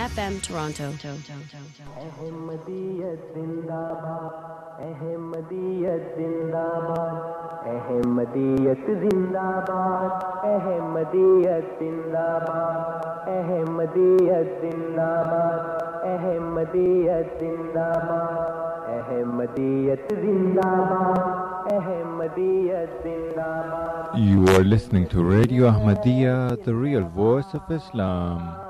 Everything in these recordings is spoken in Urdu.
FM Toronto. Ahmadiyat Zindabad, Ahmadiyat Zindabad, Ahmadiyat Zindabad, Ahmadiyat Zindabad, Ahmadiyat Zindabad, Ahmadiyat Zindabad, Ahmadiyat Zindabad. You are listening to Radio Ahmadiyya, the real voice of Islam.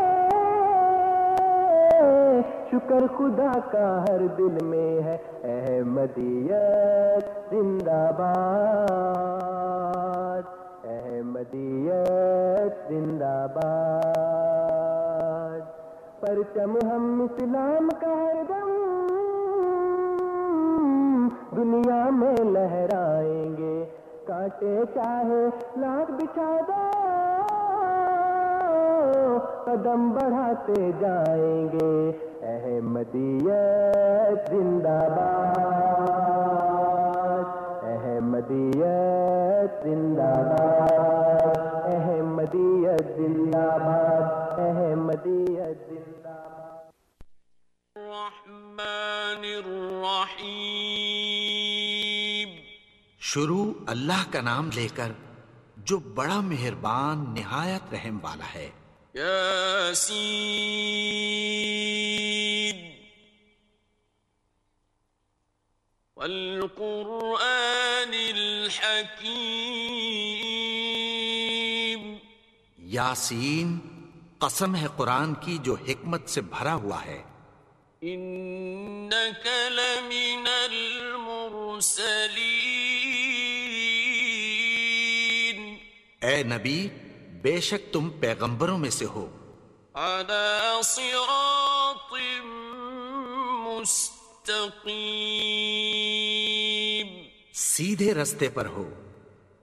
شکر خدا کا ہر دل میں ہے۔ احمدیت زندہ باد۔ احمدیت زندہ باد۔ پرچم ہم اسلام کا ہر دم دنیا میں لہرائیں گے۔ کاٹے چاہے لاکھ بچھا دو قدم بڑھاتے جائیں گے۔ احمدیت زندہ باد۔ احمدیت زندہ باد۔ احمدیت زندہ باد۔ احمدیت زندہ باد الرحمن الرحیم۔ شروع اللہ کا نام لے کر جو بڑا مہربان نہایت رحم والا ہے۔ یاسین والقرآن الحکیم یاسین قسم ہے قرآن کی جو حکمت سے بھرا ہوا ہے۔ انک لمن المرسلین اے نبی بے شک تم پیغمبروں میں سے ہو۔ على صراط مستقیم سیدھے رستے پر ہو۔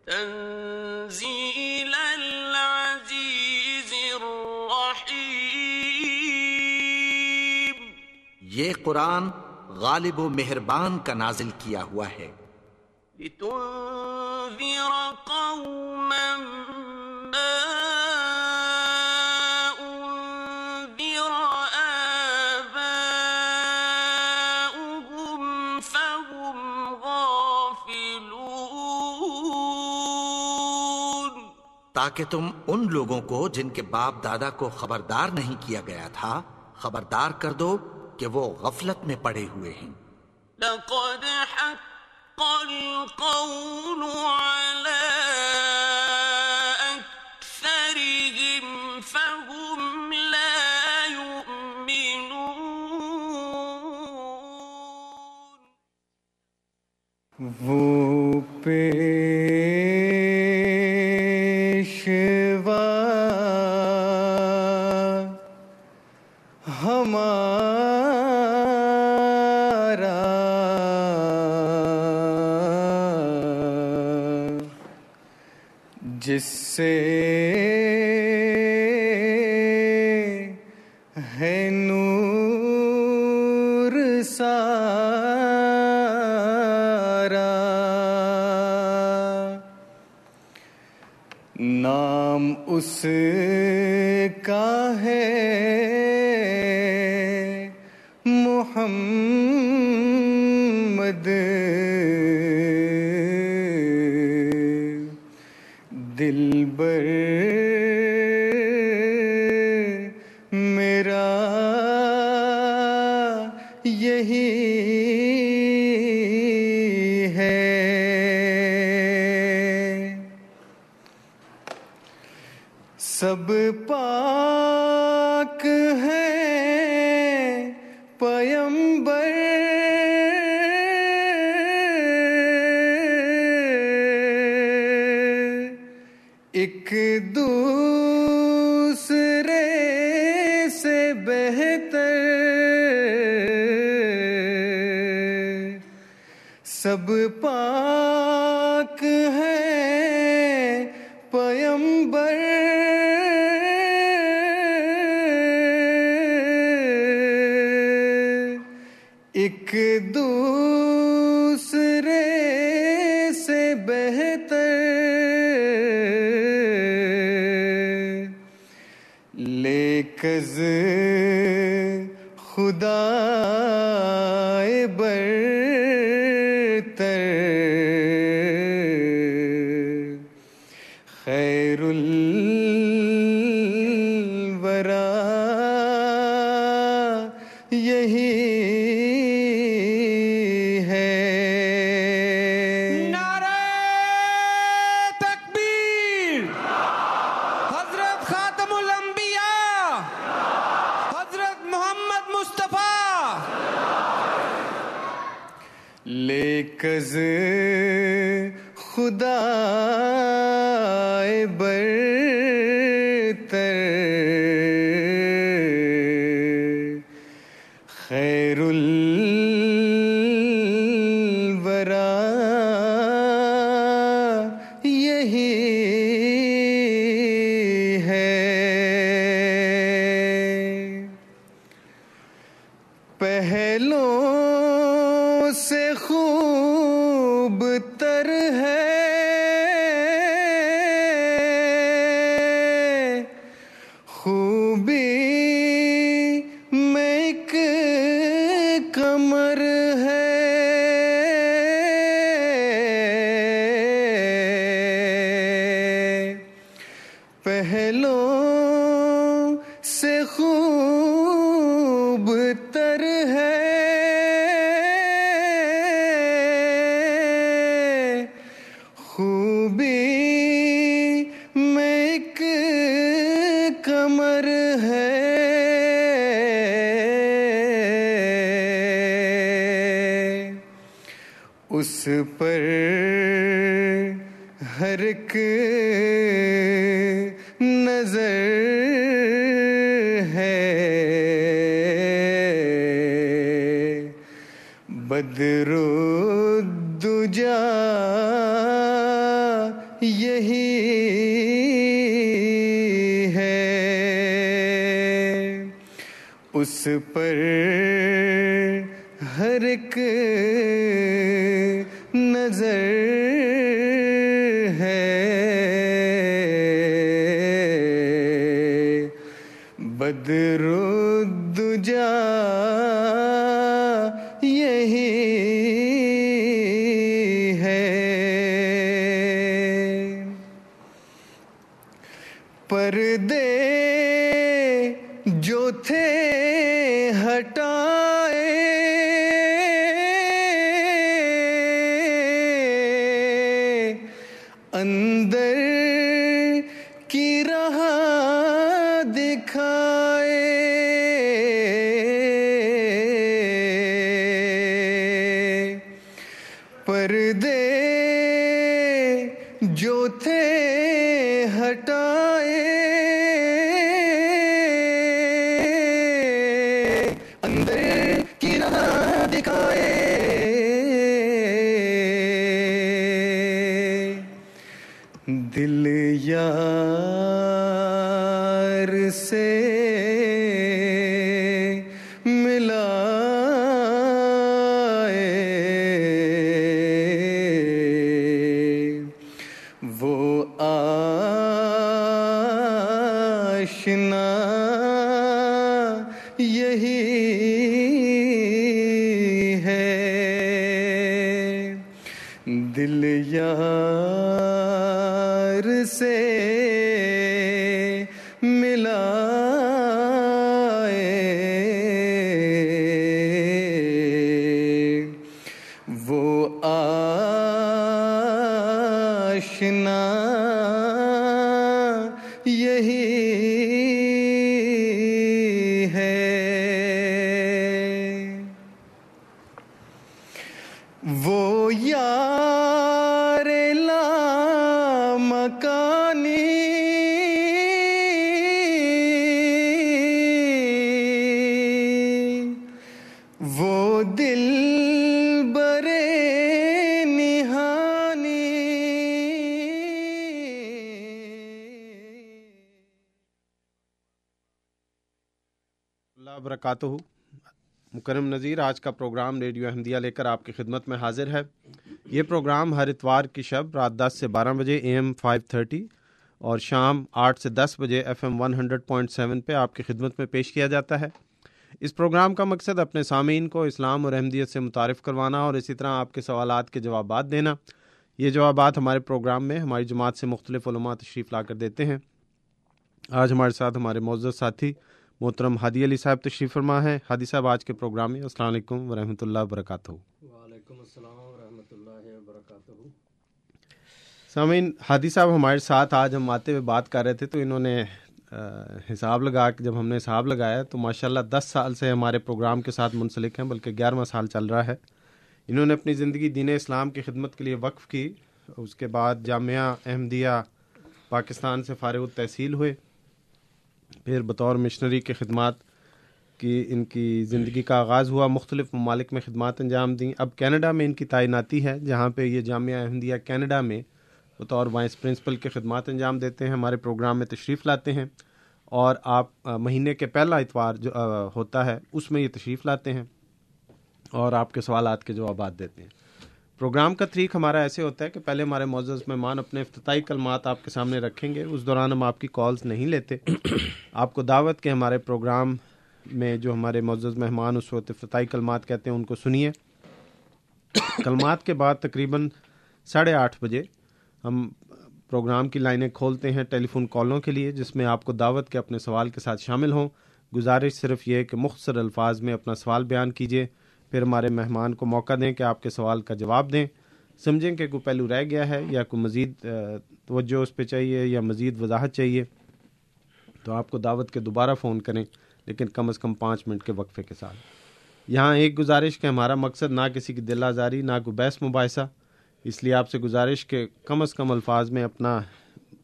تنزیل العزیز الرحیم یہ قرآن غالب و مہربان کا نازل کیا ہوا ہے۔ لتنذر قوما تاکہ تم ان لوگوں کو جن کے باپ دادا کو خبردار نہیں کیا گیا تھا خبردار کر دو کہ وہ غفلت میں پڑے ہوئے ہیں۔ لقد حق القول على وہ پیشوا ہمارا جس سے بدر دجا یہی ہے۔ اس پر ہر ایک وبرکاتہ مکرم نذیر، آج کا پروگرام ریڈیو احمدیہ لے کر آپ کی خدمت میں حاضر ہے۔ یہ پروگرام ہر اتوار کی شب رات دس سے بارہ بجے اے ایم فائیو تھرٹی اور شام آٹھ سے دس بجے F M one hundred point seven پہ آپ کی خدمت میں پیش کیا جاتا ہے۔ اس پروگرام کا مقصد اپنے سامعین کو اسلام اور احمدیت سے متعارف کروانا اور اسی طرح آپ کے سوالات کے جوابات دینا۔ یہ جوابات ہمارے پروگرام میں ہماری جماعت سے مختلف علماء تشریف لا کر دیتے ہیں۔ آج ہمارے ساتھ ہمارے معزز ساتھی محترم ہادی علی صاحب تشریف فرما ہے ہادی صاحب آج کے پروگرام میں السلام علیکم ورحمۃ اللہ وبرکاتہ۔ وعلیکم السلام ورحمۃ اللہ وبرکاتہ۔ سامعین ہادی صاحب ہمارے ساتھ آج ہم آتے ہوئے بات کر رہے تھے تو انہوں نے حساب لگا کے جب ہم نے حساب لگایا تو ماشاء اللہ دس سال سے ہمارے پروگرام کے ساتھ منسلک ہیں بلکہ گیارہواں سال چل رہا ہے۔ انہوں نے اپنی زندگی دین اسلام کی خدمت کے لیے وقف کی اس کے بعد جامعہ احمدیہ پاکستان سے فارغ التحصیل ہوئے۔ پھر بطور مشنری کے خدمات کی ان کی زندگی کا آغاز ہوا، مختلف ممالک میں خدمات انجام دیں۔ اب کینیڈا میں ان کی تعیناتی ہے، جہاں پہ یہ جامعہ احمدیہ کینیڈا میں بطور وائس پرنسپل کے خدمات انجام دیتے ہیں، ہمارے پروگرام میں تشریف لاتے ہیں۔ اور آپ مہینے کے پہلا اتوار جو ہوتا ہے، اس میں یہ تشریف لاتے ہیں اور آپ کے سوالات کے جوابات دیتے ہیں۔ پروگرام کا طریق ہمارا ایسے ہوتا ہے کہ پہلے ہمارے معزز مہمان اپنے افتتاحی کلمات آپ کے سامنے رکھیں گے اس دوران ہم آپ کی کالز نہیں لیتے۔ آپ کو دعوت کے ہمارے پروگرام میں جو ہمارے معزز مہمان اس وقت افتتاحی کلمات کہتے ہیں ان کو سنیے۔ کلمات کے بعد تقریباً ساڑھے آٹھ بجے ہم پروگرام کی لائنیں کھولتے ہیں ٹیلی فون کالوں کے لیے جس میں آپ کو دعوت کے اپنے سوال کے ساتھ شامل ہوں۔ گزارش صرف یہ کہ مختصر الفاظ میں اپنا سوال بیان کیجیے۔ پھر ہمارے مہمان کو موقع دیں کہ آپ کے سوال کا جواب دیں۔ سمجھیں کہ کوئی پہلو رہ گیا ہے یا کوئی مزید توجہ اس پہ چاہیے یا مزید وضاحت چاہیے، تو آپ کو دعوت کے دوبارہ فون کریں، لیکن کم از کم پانچ منٹ کے وقفے کے ساتھ۔ یہاں ایک گزارش کہ ہمارا مقصد نہ کسی کی دل آزاری، نہ کوئی بحث مباحثہ، اس لیے آپ سے گزارش کہ کم از کم الفاظ میں اپنا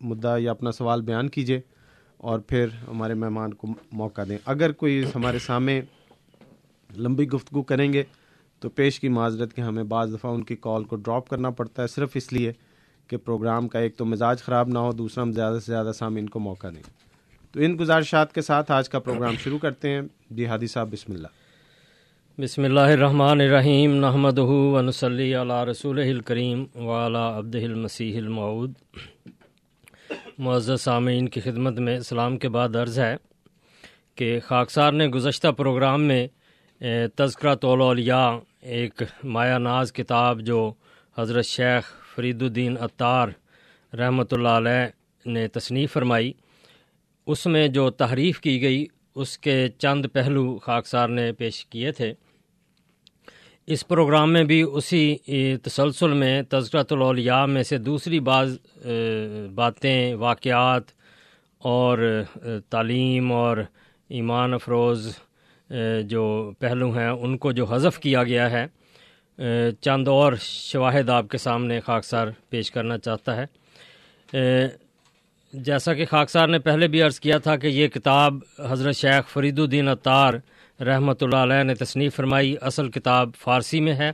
مدعا یا اپنا سوال بیان کیجیے اور پھر ہمارے مہمان کو موقع دیں۔ اگر کوئی ہمارے سامنے لمبی گفتگو کریں گے تو پیش کی معذرت کہ ہمیں بعض دفعہ ان کی کال کو ڈراپ کرنا پڑتا ہے صرف اس لیے کہ پروگرام کا ایک تو مزاج خراب نہ ہو، دوسرا ہم زیادہ سے زیادہ سامعین کو موقع دیں۔ تو ان گزارشات کے ساتھ آج کا پروگرام شروع کرتے ہیں۔ جی ہادی صاحب، بسم اللہ۔ بسم اللہ الرحمن الرحیم۔ نحمد ونسلی علی رسول الکریم وعلی عبد المسیح المعود معزز سامعین کی خدمت میں اسلام کے بعد عرض ہے کہ خاکسار نے گزشتہ پروگرام میں تذکرہ طول ایک مایا ناز کتاب جو حضرت شیخ فرید الدین اطار رحمۃ اللہ علیہ نے تصنیف فرمائی۔ اس میں جو تحریف کی گئی، اس کے چند پہلو خاکسار نے پیش کیے تھے۔ اس پروگرام میں بھی اسی تسلسل میں تذکرۃ الاولیاء میں سے دوسری بعض باتیں، واقعات اور تعلیم اور ایمان افروز جو پہلو ہیں، ان کو جو حذف کیا گیا ہے چند اور شواہد آپ کے سامنے خاکسار پیش کرنا چاہتا ہے۔ جیسا کہ خاکسار نے پہلے بھی عرض کیا تھا کہ یہ کتاب حضرت شیخ فرید الدین اطار رحمۃ اللہ علیہ نے تصنیف فرمائی، اصل کتاب فارسی میں ہے۔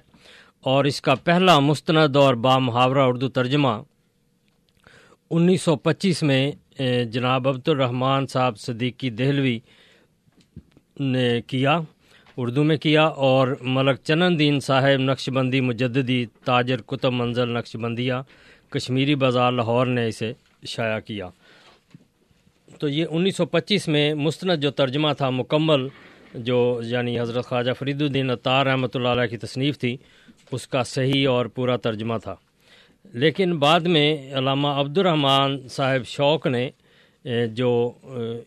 اور اس کا پہلا مستند اور بامحاورہ اردو ترجمہ انیس سو پچیس میں جناب عبد الرحمٰن صاحب صدیقی دہلوی نے کیا، اردو میں کیا اور ملک چنن دین صاحب نقش بندی مجددی، تاجر کتب منزل نقش بندیہ کشمیری بازار لاہور نے اسے شائع کیا۔ تو یہ انیس سو پچیس میں مستند جو ترجمہ تھا مکمل، جو یعنی حضرت خواجہ فرید الدین اطار رحمۃ اللہ علیہ کی تصنیف تھی، اس کا صحیح اور پورا ترجمہ تھا۔ لیکن بعد میں علامہ عبد الرحمٰن صاحب شوق نے، جو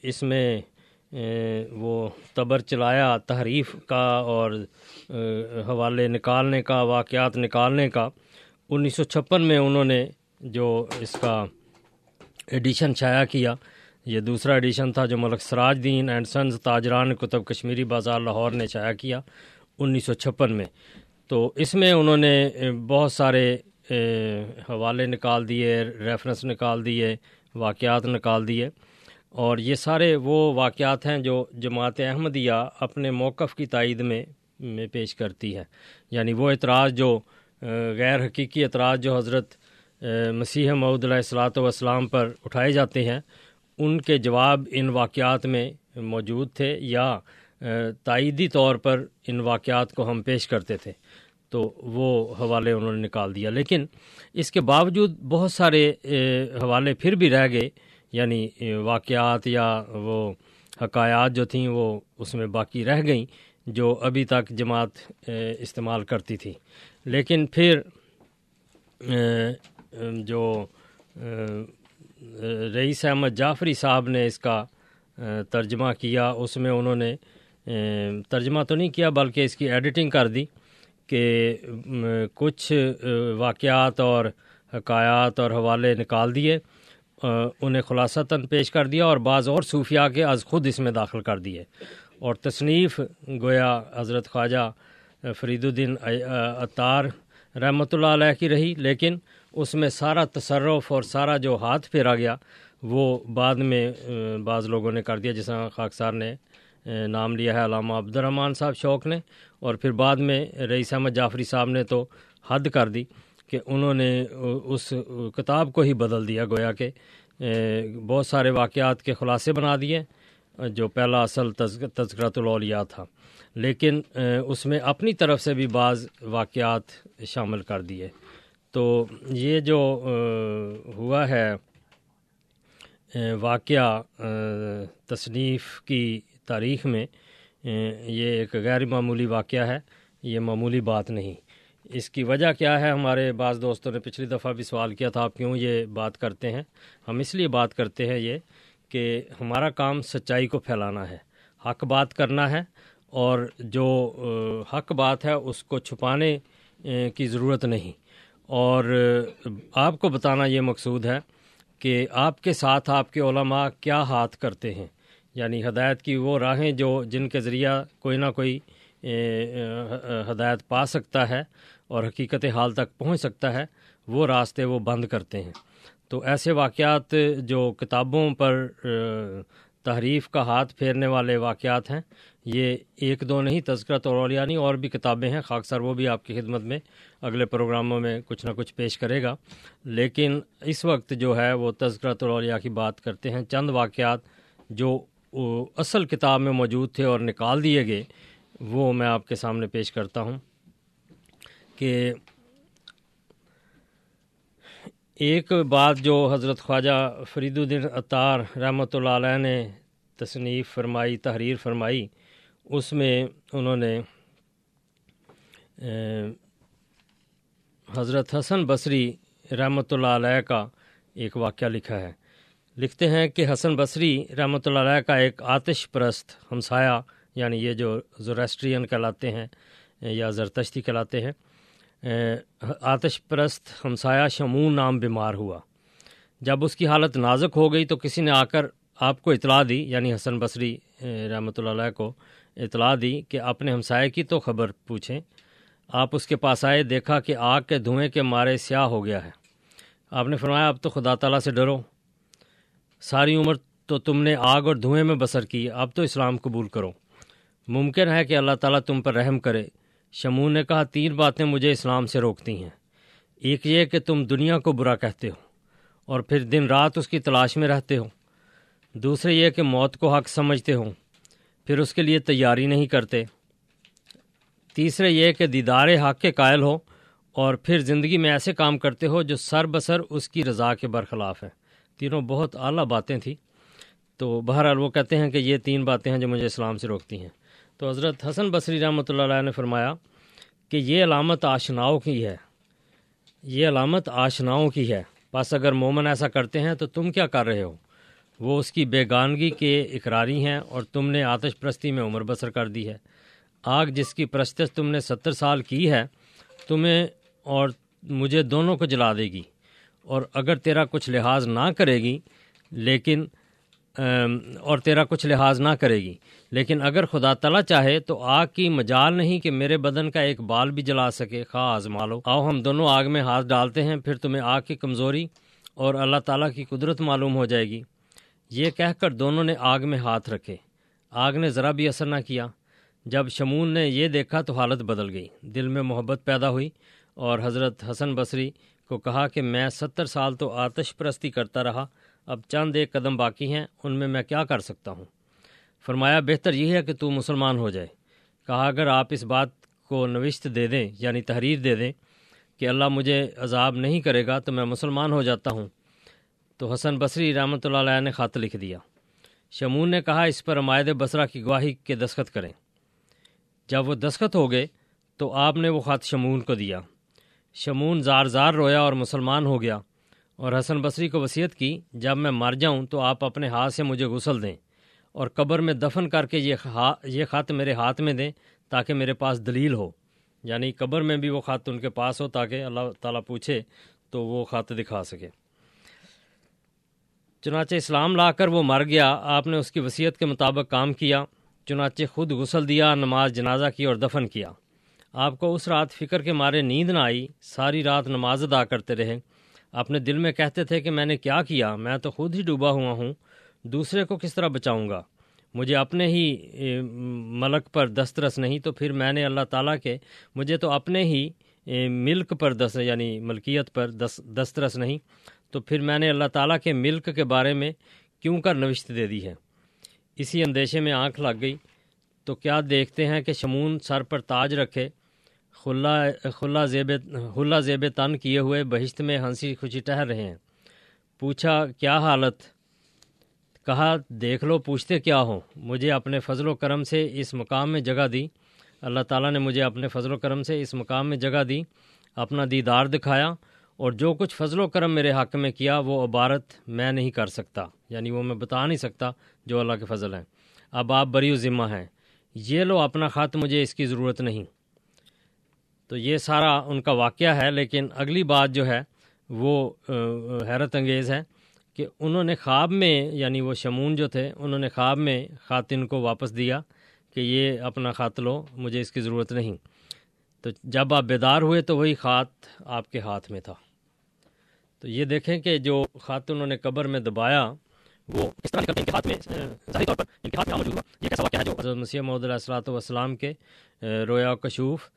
اس میں وہ تبر چلایا تحریف کا اور حوالے نکالنے کا، واقعات نکالنے کا۔ انیس سو چھپن میں انہوں نے جو اس کا ایڈیشن شائع کیا، یہ دوسرا ایڈیشن تھا جو ملک سراج دین اینڈ سنز تاجران کتب کشمیری بازار لاہور نے شائع کیا انیس سو چھپن میں۔ تو اس میں انہوں نے بہت سارے حوالے نکال دیے ریفرنس نکال دیے، واقعات نکال دیے۔ اور یہ سارے وہ واقعات ہیں جو جماعت احمدیہ اپنے موقف کی تائید میں میں پیش کرتی ہے یعنی وہ اعتراض جو غیر حقیقی اعتراض جو حضرت مسیح معود علیہ السلاۃ والسلام پر اٹھائے جاتے ہیں، ان کے جواب ان واقعات میں موجود تھے یا تائیدی طور پر ان واقعات کو ہم پیش کرتے تھے۔ تو وہ حوالے انہوں نے نکال دیا۔ لیکن اس کے باوجود بہت سارے حوالے پھر بھی رہ گئے۔ یعنی واقعات یا وہ حکایات جو تھیں وہ اس میں باقی رہ گئیں جو ابھی تک جماعت استعمال کرتی تھی۔ لیکن پھر جو رئیس احمد جعفری صاحب نے اس کا ترجمہ کیا، اس میں انہوں نے ترجمہ تو نہیں کیا بلکہ اس کی ایڈیٹنگ کر دی کہ کچھ واقعات اور حکایات اور حوالے نکال دیے۔ انہیں خلاصتاً پیش کر دیا اور بعض اور صوفیہ کے از خود اس میں داخل کر دیے۔ اور تصنیف گویا حضرت خواجہ فرید الدین اطار رحمۃ اللہ علیہ کی رہی، لیکن اس میں سارا تصرف اور سارا جو ہاتھ پھیرا گیا، وہ بعد میں بعض لوگوں نے کر دیا۔ جس طرح خاکسار نے نام لیا ہے علامہ عبد الرحمٰن صاحب شوق نے، اور پھر بعد میں رئیس احمد جعفری صاحب نے تو حد کر دی۔ کہ انہوں نے اس کتاب کو ہی بدل دیا، گویا کہ بہت سارے واقعات کے خلاصے بنا دیے، جو پہلا اصل تذکرۃ الاولیاء تھا۔ لیکن اس میں اپنی طرف سے بھی بعض واقعات شامل کر دیے۔ تو یہ جو ہوا ہے واقعہ تصنیف کی تاریخ میں یہ ایک غیر معمولی واقعہ ہے، یہ معمولی بات نہیں۔ اس کی وجہ کیا ہے؟ ہمارے بعض دوستوں نے پچھلی دفعہ بھی سوال کیا تھا، آپ کیوں یہ بات کرتے ہیں؟ ہم اس لیے بات کرتے ہیں یہ کہ ہمارا کام سچائی کو پھیلانا ہے، حق بات کرنا ہے، اور جو حق بات ہے اس کو چھپانے کی ضرورت نہیں۔ اور آپ کو بتانا یہ مقصود ہے کہ آپ کے ساتھ آپ کے علماء کیا ہاتھ کرتے ہیں؟ یعنی ہدایت کی وہ راہیں جو جن کے ذریعہ کوئی نہ کوئی ہدایت پا سکتا ہے اور حقیقت حال تک پہنچ سکتا ہے، وہ راستے وہ بند کرتے ہیں۔ تو ایسے واقعات جو کتابوں پر تحریف کا ہاتھ پھیرنے والے واقعات ہیں، یہ ایک دو نہیں، تذکرہ اولیانی اور بھی کتابیں ہیں۔ خاک سر، وہ بھی آپ کی خدمت میں اگلے پروگراموں میں کچھ نہ کچھ پیش کرے گا۔ لیکن اس وقت جو ہے، وہ تذکرہ الاولیاء کی بات کرتے ہیں۔ چند واقعات جو اصل کتاب میں موجود تھے اور نکال دیے گئے، وہ میں آپ کے سامنے پیش کرتا ہوں۔ کہ ایک بات جو حضرت خواجہ فرید الدین اطار رحمۃ اللہ علیہ نے تصنیف فرمائی، تحریر فرمائی، اس میں انہوں نے حضرت حسن بصری رحمۃ اللہ علیہ کا ایک واقعہ لکھا ہے۔ لکھتے ہیں کہ حسن بصری رحمۃ اللہ علیہ کا ایک آتش پرست ہمسایہ یعنی یہ جو زوریسٹرین کہلاتے ہیں یا زرتشتی کہلاتے ہیں آتش پرست ہمسایہ شمون نام بیمار ہوا۔ جب اس کی حالت نازک ہو گئی تو کسی نے آ کر آپ کو اطلاع دی یعنی حسن بصری رحمۃ اللہ علیہ کو اطلاع دی کہ اپنے ہمسائے کی تو خبر پوچھیں۔ آپ اس کے پاس آئے، دیکھا کہ آگ کے دھوئیں کے مارے سیاہ ہو گیا ہے۔ آپ نے فرمایا، اب تو خدا تعالیٰ سے ڈرو۔ ساری عمر تو تم نے آگ اور دھوئیں میں بسر کی، اب تو اسلام قبول کرو۔ ممکن ہے کہ اللہ تعالیٰ تم پر رحم کرے۔ شمون نے کہا، تین باتیں مجھے اسلام سے روکتی ہیں۔ ایک یہ کہ تم دنیا کو برا کہتے ہو اور پھر دن رات اس کی تلاش میں رہتے ہو۔ دوسرے یہ کہ موت کو حق سمجھتے ہو پھر اس کے لیے تیاری نہیں کرتے۔ تیسرے یہ کہ دیدار حق کے قائل ہو اور پھر زندگی میں ایسے کام کرتے ہو جو سر بسر اس کی رضا کے برخلاف ہے تینوں بہت اعلیٰ باتیں تھیں۔ تو بہرحال وہ کہتے ہیں کہ یہ تین باتیں ہیں جو مجھے اسلام سے روکتی ہیں۔ تو حضرت حسن بصری رحمۃ اللہ علیہ نے فرمایا کہ یہ علامت آشناؤں کی ہے۔ یہ علامت آشناؤں کی ہے۔ بس اگر مومن ایسا کرتے ہیں تو تم کیا کر رہے ہو؟ وہ اس کی بیگانگی کے اقراری ہیں اور تم نے آتش پرستی میں عمر بسر کر دی ہے۔ آگ جس کی پرستش تم نے ستر سال کی ہے، تمہیں اور مجھے دونوں کو جلا دے گی۔ اور اگر تیرا کچھ لحاظ نہ کرے گی، لیکن اور تیرا کچھ لحاظ نہ کرے گی۔ لیکن اگر خدا تعالیٰ چاہے تو آگ کی مجال نہیں کہ میرے بدن کا ایک بال بھی جلا سکے۔ خواہ آزما لو آؤ، ہم دونوں آگ میں ہاتھ ڈالتے ہیں، پھر تمہیں آگ کی کمزوری اور اللہ تعالیٰ کی قدرت معلوم ہو جائے گی۔ یہ کہہ کر دونوں نے آگ میں ہاتھ رکھے۔ آگ نے ذرا بھی اثر نہ کیا۔ جب شمون نے یہ دیکھا تو حالت بدل گئی۔ دل میں محبت پیدا ہوئی اور حضرت حسن بصری کو کہا کہ میں ستر سال تو آتش پرستی کرتا رہا۔ اب چند ایک قدم باقی ہیں، ان میں میں کیا کر سکتا ہوں؟ فرمایا، بہتر یہ ہے کہ تو مسلمان ہو جائے۔ کہا، اگر آپ اس بات کو نوشت دے دیں یعنی تحریر دے دیں کہ اللہ مجھے عذاب نہیں کرے گا، تو میں مسلمان ہو جاتا ہوں۔ تو حسن بصری رحمۃ اللہ علیہ نے خط لکھ دیا۔ شمون نے کہا، اس پر عمائد بصرہ کی گواہی کے دستخط کریں۔ جب وہ دستخط ہو گئے، تو آپ نے وہ خط شمون کو دیا۔ شمون زار زار رویا اور مسلمان ہو گیا۔ اور حسن بصری کو وصیت کی، جب میں مر جاؤں تو آپ اپنے ہاتھ سے مجھے غسل دیں اور قبر میں دفن کر کے یہ خط میرے ہاتھ میں دیں تاکہ میرے پاس دلیل ہو۔ یعنی قبر میں بھی وہ خط ان کے پاس ہو تاکہ اللہ تعالیٰ پوچھے تو وہ خط دکھا سکے۔ چنانچہ اسلام لا کر وہ مر گیا، آپ نے اس کی وصیت کے مطابق کام کیا، چنانچہ خود غسل دیا، نماز جنازہ کی اور دفن کیا۔ آپ کو اس رات فکر کے مارے نیند نہ آئی، ساری رات نماز ادا کرتے رہے۔ اپنے دل میں کہتے تھے کہ میں نے کیا کیا؟ میں تو خود ہی ڈوبا ہوا ہوں۔ دوسرے کو کس طرح بچاؤں گا؟ مجھے اپنے ہی ملک پر دسترس نہیں، تو پھر میں نے اللہ تعالیٰ کے، مجھے تو اپنے ہی ملک پر دس یعنی ملکیت پر دس، دسترس نہیں۔ تو پھر میں نے اللہ تعالیٰ کے ملک کے بارے میں کیوں کر نوشت دے دی ہے؟ اسی اندیشے میں آنکھ لگ گئی۔ تو کیا دیکھتے ہیں کہ شمون سر پر تاج رکھے خلا خلا زیب خلا زیب تن کیے ہوئے بہشت میں ہنسی خوشی ٹہر رہے ہیں۔ پوچھا، کیا حالت؟ کہا، دیکھ لو، پوچھتے کیا ہو مجھے اپنے فضل و کرم سے اس مقام میں جگہ دی۔ اللہ تعالیٰ نے مجھے اپنے فضل و کرم سے اس مقام میں جگہ دی، اپنا دیدار دکھایا اور جو کچھ فضل و کرم میرے حق میں کیا، وہ عبارت میں نہیں کر سکتا۔ یعنی وہ میں بتا نہیں سکتا جو اللہ کے فضل ہیں۔ اب آپ بری و ذمہ ہیں۔ یہ لو، اپنا خط، مجھے اس کی ضرورت نہیں۔ تو یہ سارا ان کا واقعہ ہے، لیکن اگلی بات جو ہے، وہ حیرت انگیز ہے کہ انہوں نے خواب میں یعنی وہ شمون جو تھے، انہوں نے خواب میں خاتن کو واپس دیا کہ یہ اپنا خط لو، مجھے اس کی ضرورت نہیں۔ تو جب آپ بیدار ہوئے تو وہی خط آپ کے ہاتھ میں تھا۔ تو یہ دیکھیں کہ جو خط انہوں نے قبر میں دبایا، وہ اس طرح ان کے ہاتھ میں ظاہری طور پر ان کے ہاتھ میں موجود ہوا۔ یہ کیسا واقعہ ہے جو حضرت مسیح محدود علیہ السلاۃ والسلام کے رویا و کشوف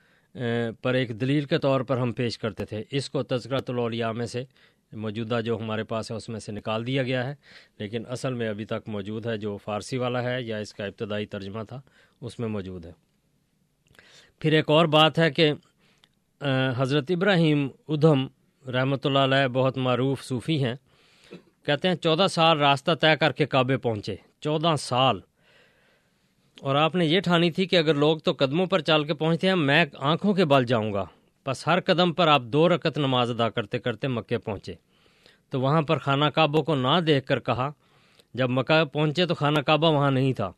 پر ایک دلیل کے طور پر ہم پیش کرتے تھے۔ اس کو تذکرۃ الاولیاء میں سے موجودہ جو ہمارے پاس ہے، اس میں سے نکال دیا گیا ہے۔ لیکن اصل میں ابھی تک موجود ہے جو فارسی والا ہے یا اس کا ابتدائی ترجمہ تھا، اس میں موجود ہے۔ پھر ایک اور بات ہے کہ حضرت ابراہیم ادھم رحمۃ اللہ علیہ بہت معروف صوفی ہیں۔ کہتے ہیں، چودہ سال راستہ طے کر کے کعبے پہنچے۔ چودہ سال۔ اور آپ نے یہ ٹھانی تھی کہ اگر لوگ تو قدموں پر چل کے پہنچتے ہیں، میں آنکھوں کے بل جاؤں گا۔ بس ہر قدم پر آپ دو رکت نماز ادا کرتے کرتے مکے پہنچے۔ تو وہاں پر خانہ کعبوں کو نہ دیکھ کر کہا، جب مکہ پہنچے تو خانہ کعبہ وہاں نہیں تھا۔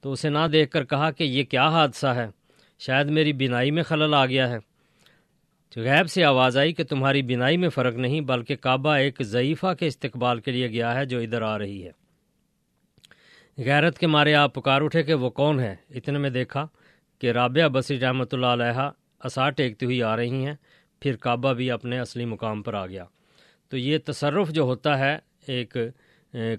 تو اسے نہ دیکھ کر کہا کہ یہ کیا حادثہ ہے، شاید میری بینائی میں خلل آ گیا ہے۔ غیب سے آواز آئی کہ تمہاری بینائی میں فرق نہیں، بلکہ کعبہ ایک ضعیفہ کے استقبال کے لیے گیا ہے جو ادھر آ رہی ہے۔ غیرت کے مارے آپ پکار اٹھے کہ وہ کون ہے اتنے میں دیکھا کہ رابعہ بصری رحمۃ اللہ علیہ اثار ٹیکتی ہوئی آ رہی ہیں، پھر کعبہ بھی اپنے اصلی مقام پر آ گیا۔ تو یہ تصرف جو ہوتا ہے ایک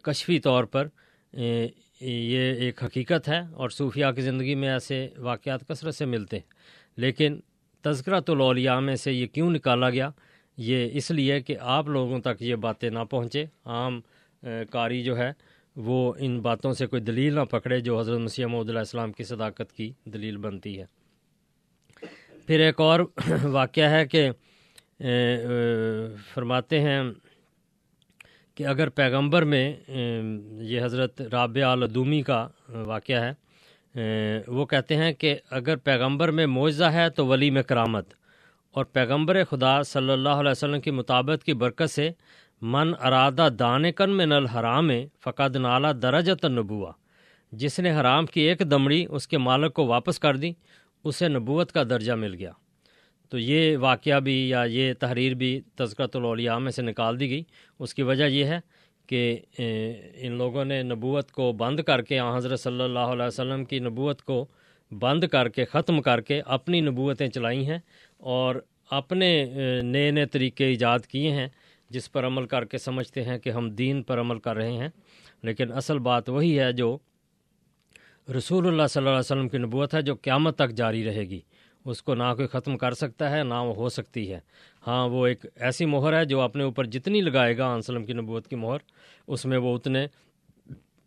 کشفی طور پر یہ ایک حقیقت ہے اور صوفیہ کی زندگی میں ایسے واقعات کثرت سے ملتے ہیں۔ لیکن تذکرۃ الاولیاء میں سے یہ کیوں نکالا گیا؟ یہ اس لیے کہ آپ لوگوں تک یہ باتیں نہ پہنچے۔ عام کاری جو ہے وہ ان باتوں سے کوئی دلیل نہ پکڑے جو حضرت مسیح محدود علیہ السلام کی صداقت کی دلیل بنتی ہے۔ پھر ایک اور واقعہ ہے کہ فرماتے ہیں کہ اگر پیغمبر میں یہ حضرت رابعہ الدومی کا واقعہ ہے وہ کہتے ہیں کہ اگر پیغمبر میں معجزہ ہے تو ولی میں کرامت، اور پیغمبر خدا صلی اللہ علیہ وسلم کی مطابق کی برکت سے من ارادہ دان کن میں نل حرام فقد نالا درجت نبوا جس نے حرام کی ایک دمڑی اس کے مالک کو واپس کر دی، اسے نبوت کا درجہ مل گیا۔ تو یہ واقعہ بھی یا یہ تحریر بھی تذکرۃ الاولیاء میں سے نکال دی گئی۔ اس کی وجہ یہ ہے کہ ان لوگوں نے نبوت کو بند کر کے حضرت صلی اللہ علیہ وسلم کی نبوت کو بند کر کے، ختم کر کے اپنی نبوتیں چلائی ہیں اور اپنے نئے نئے طریقے ایجاد کیے ہیں۔ جس پر عمل کر کے سمجھتے ہیں کہ ہم دین پر عمل کر رہے ہیں۔ لیکن اصل بات وہی ہے جو رسول اللہ صلی اللہ علیہ وسلم کی نبوت ہے جو قیامت تک جاری رہے گی۔ اس کو نہ کوئی ختم کر سکتا ہے، نہ وہ ہو سکتی ہے۔ ہاں وہ ایک ایسی مہر ہے جو اپنے اوپر جتنی لگائے گا وسلم کی نبوت کی مہر، اس میں وہ اتنے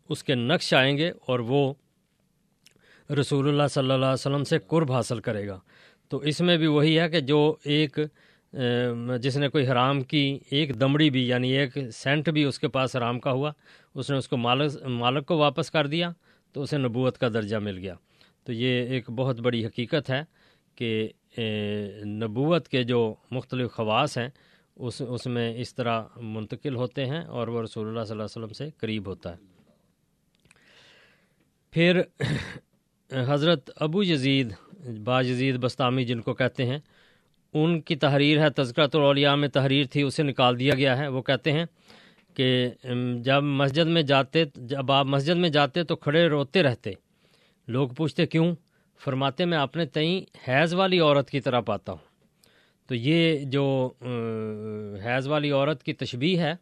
اس کے نقش آئیں گے اور وہ رسول اللہ صلی اللہ علیہ وسلم سے قرب حاصل کرے گا۔ تو اس میں بھی وہی ہے کہ جو ایک جس نے کوئی حرام کی ایک دمڑی بھی یعنی ایک سینٹ بھی اس کے پاس حرام کا ہوا، اس نے اس کو مالک مالک کو واپس کر دیا تو اسے نبوت کا درجہ مل گیا۔ تو یہ ایک بہت بڑی حقیقت ہے کہ نبوت کے جو مختلف خواص ہیں، اس اس میں اس طرح منتقل ہوتے ہیں اور وہ رسول اللہ صلی اللہ علیہ وسلم سے قریب ہوتا ہے۔ پھر، حضرت ابو یزید، با یزید بستامی جن کو کہتے ہیں ان کی تحریر ہے، تذکرۃ الاولیاء میں تحریر تھی، اسے نکال دیا گیا ہے۔ وہ کہتے ہیں کہ جب مسجد میں جاتے، جب آپ مسجد میں جاتے تو کھڑے روتے رہتے۔ لوگ پوچھتے، کیوں؟ فرماتے، میں اپنے تئیں حیض والی عورت کی طرح پاتا ہوں۔ تو یہ جو حیض والی عورت کی تشبیح ہے،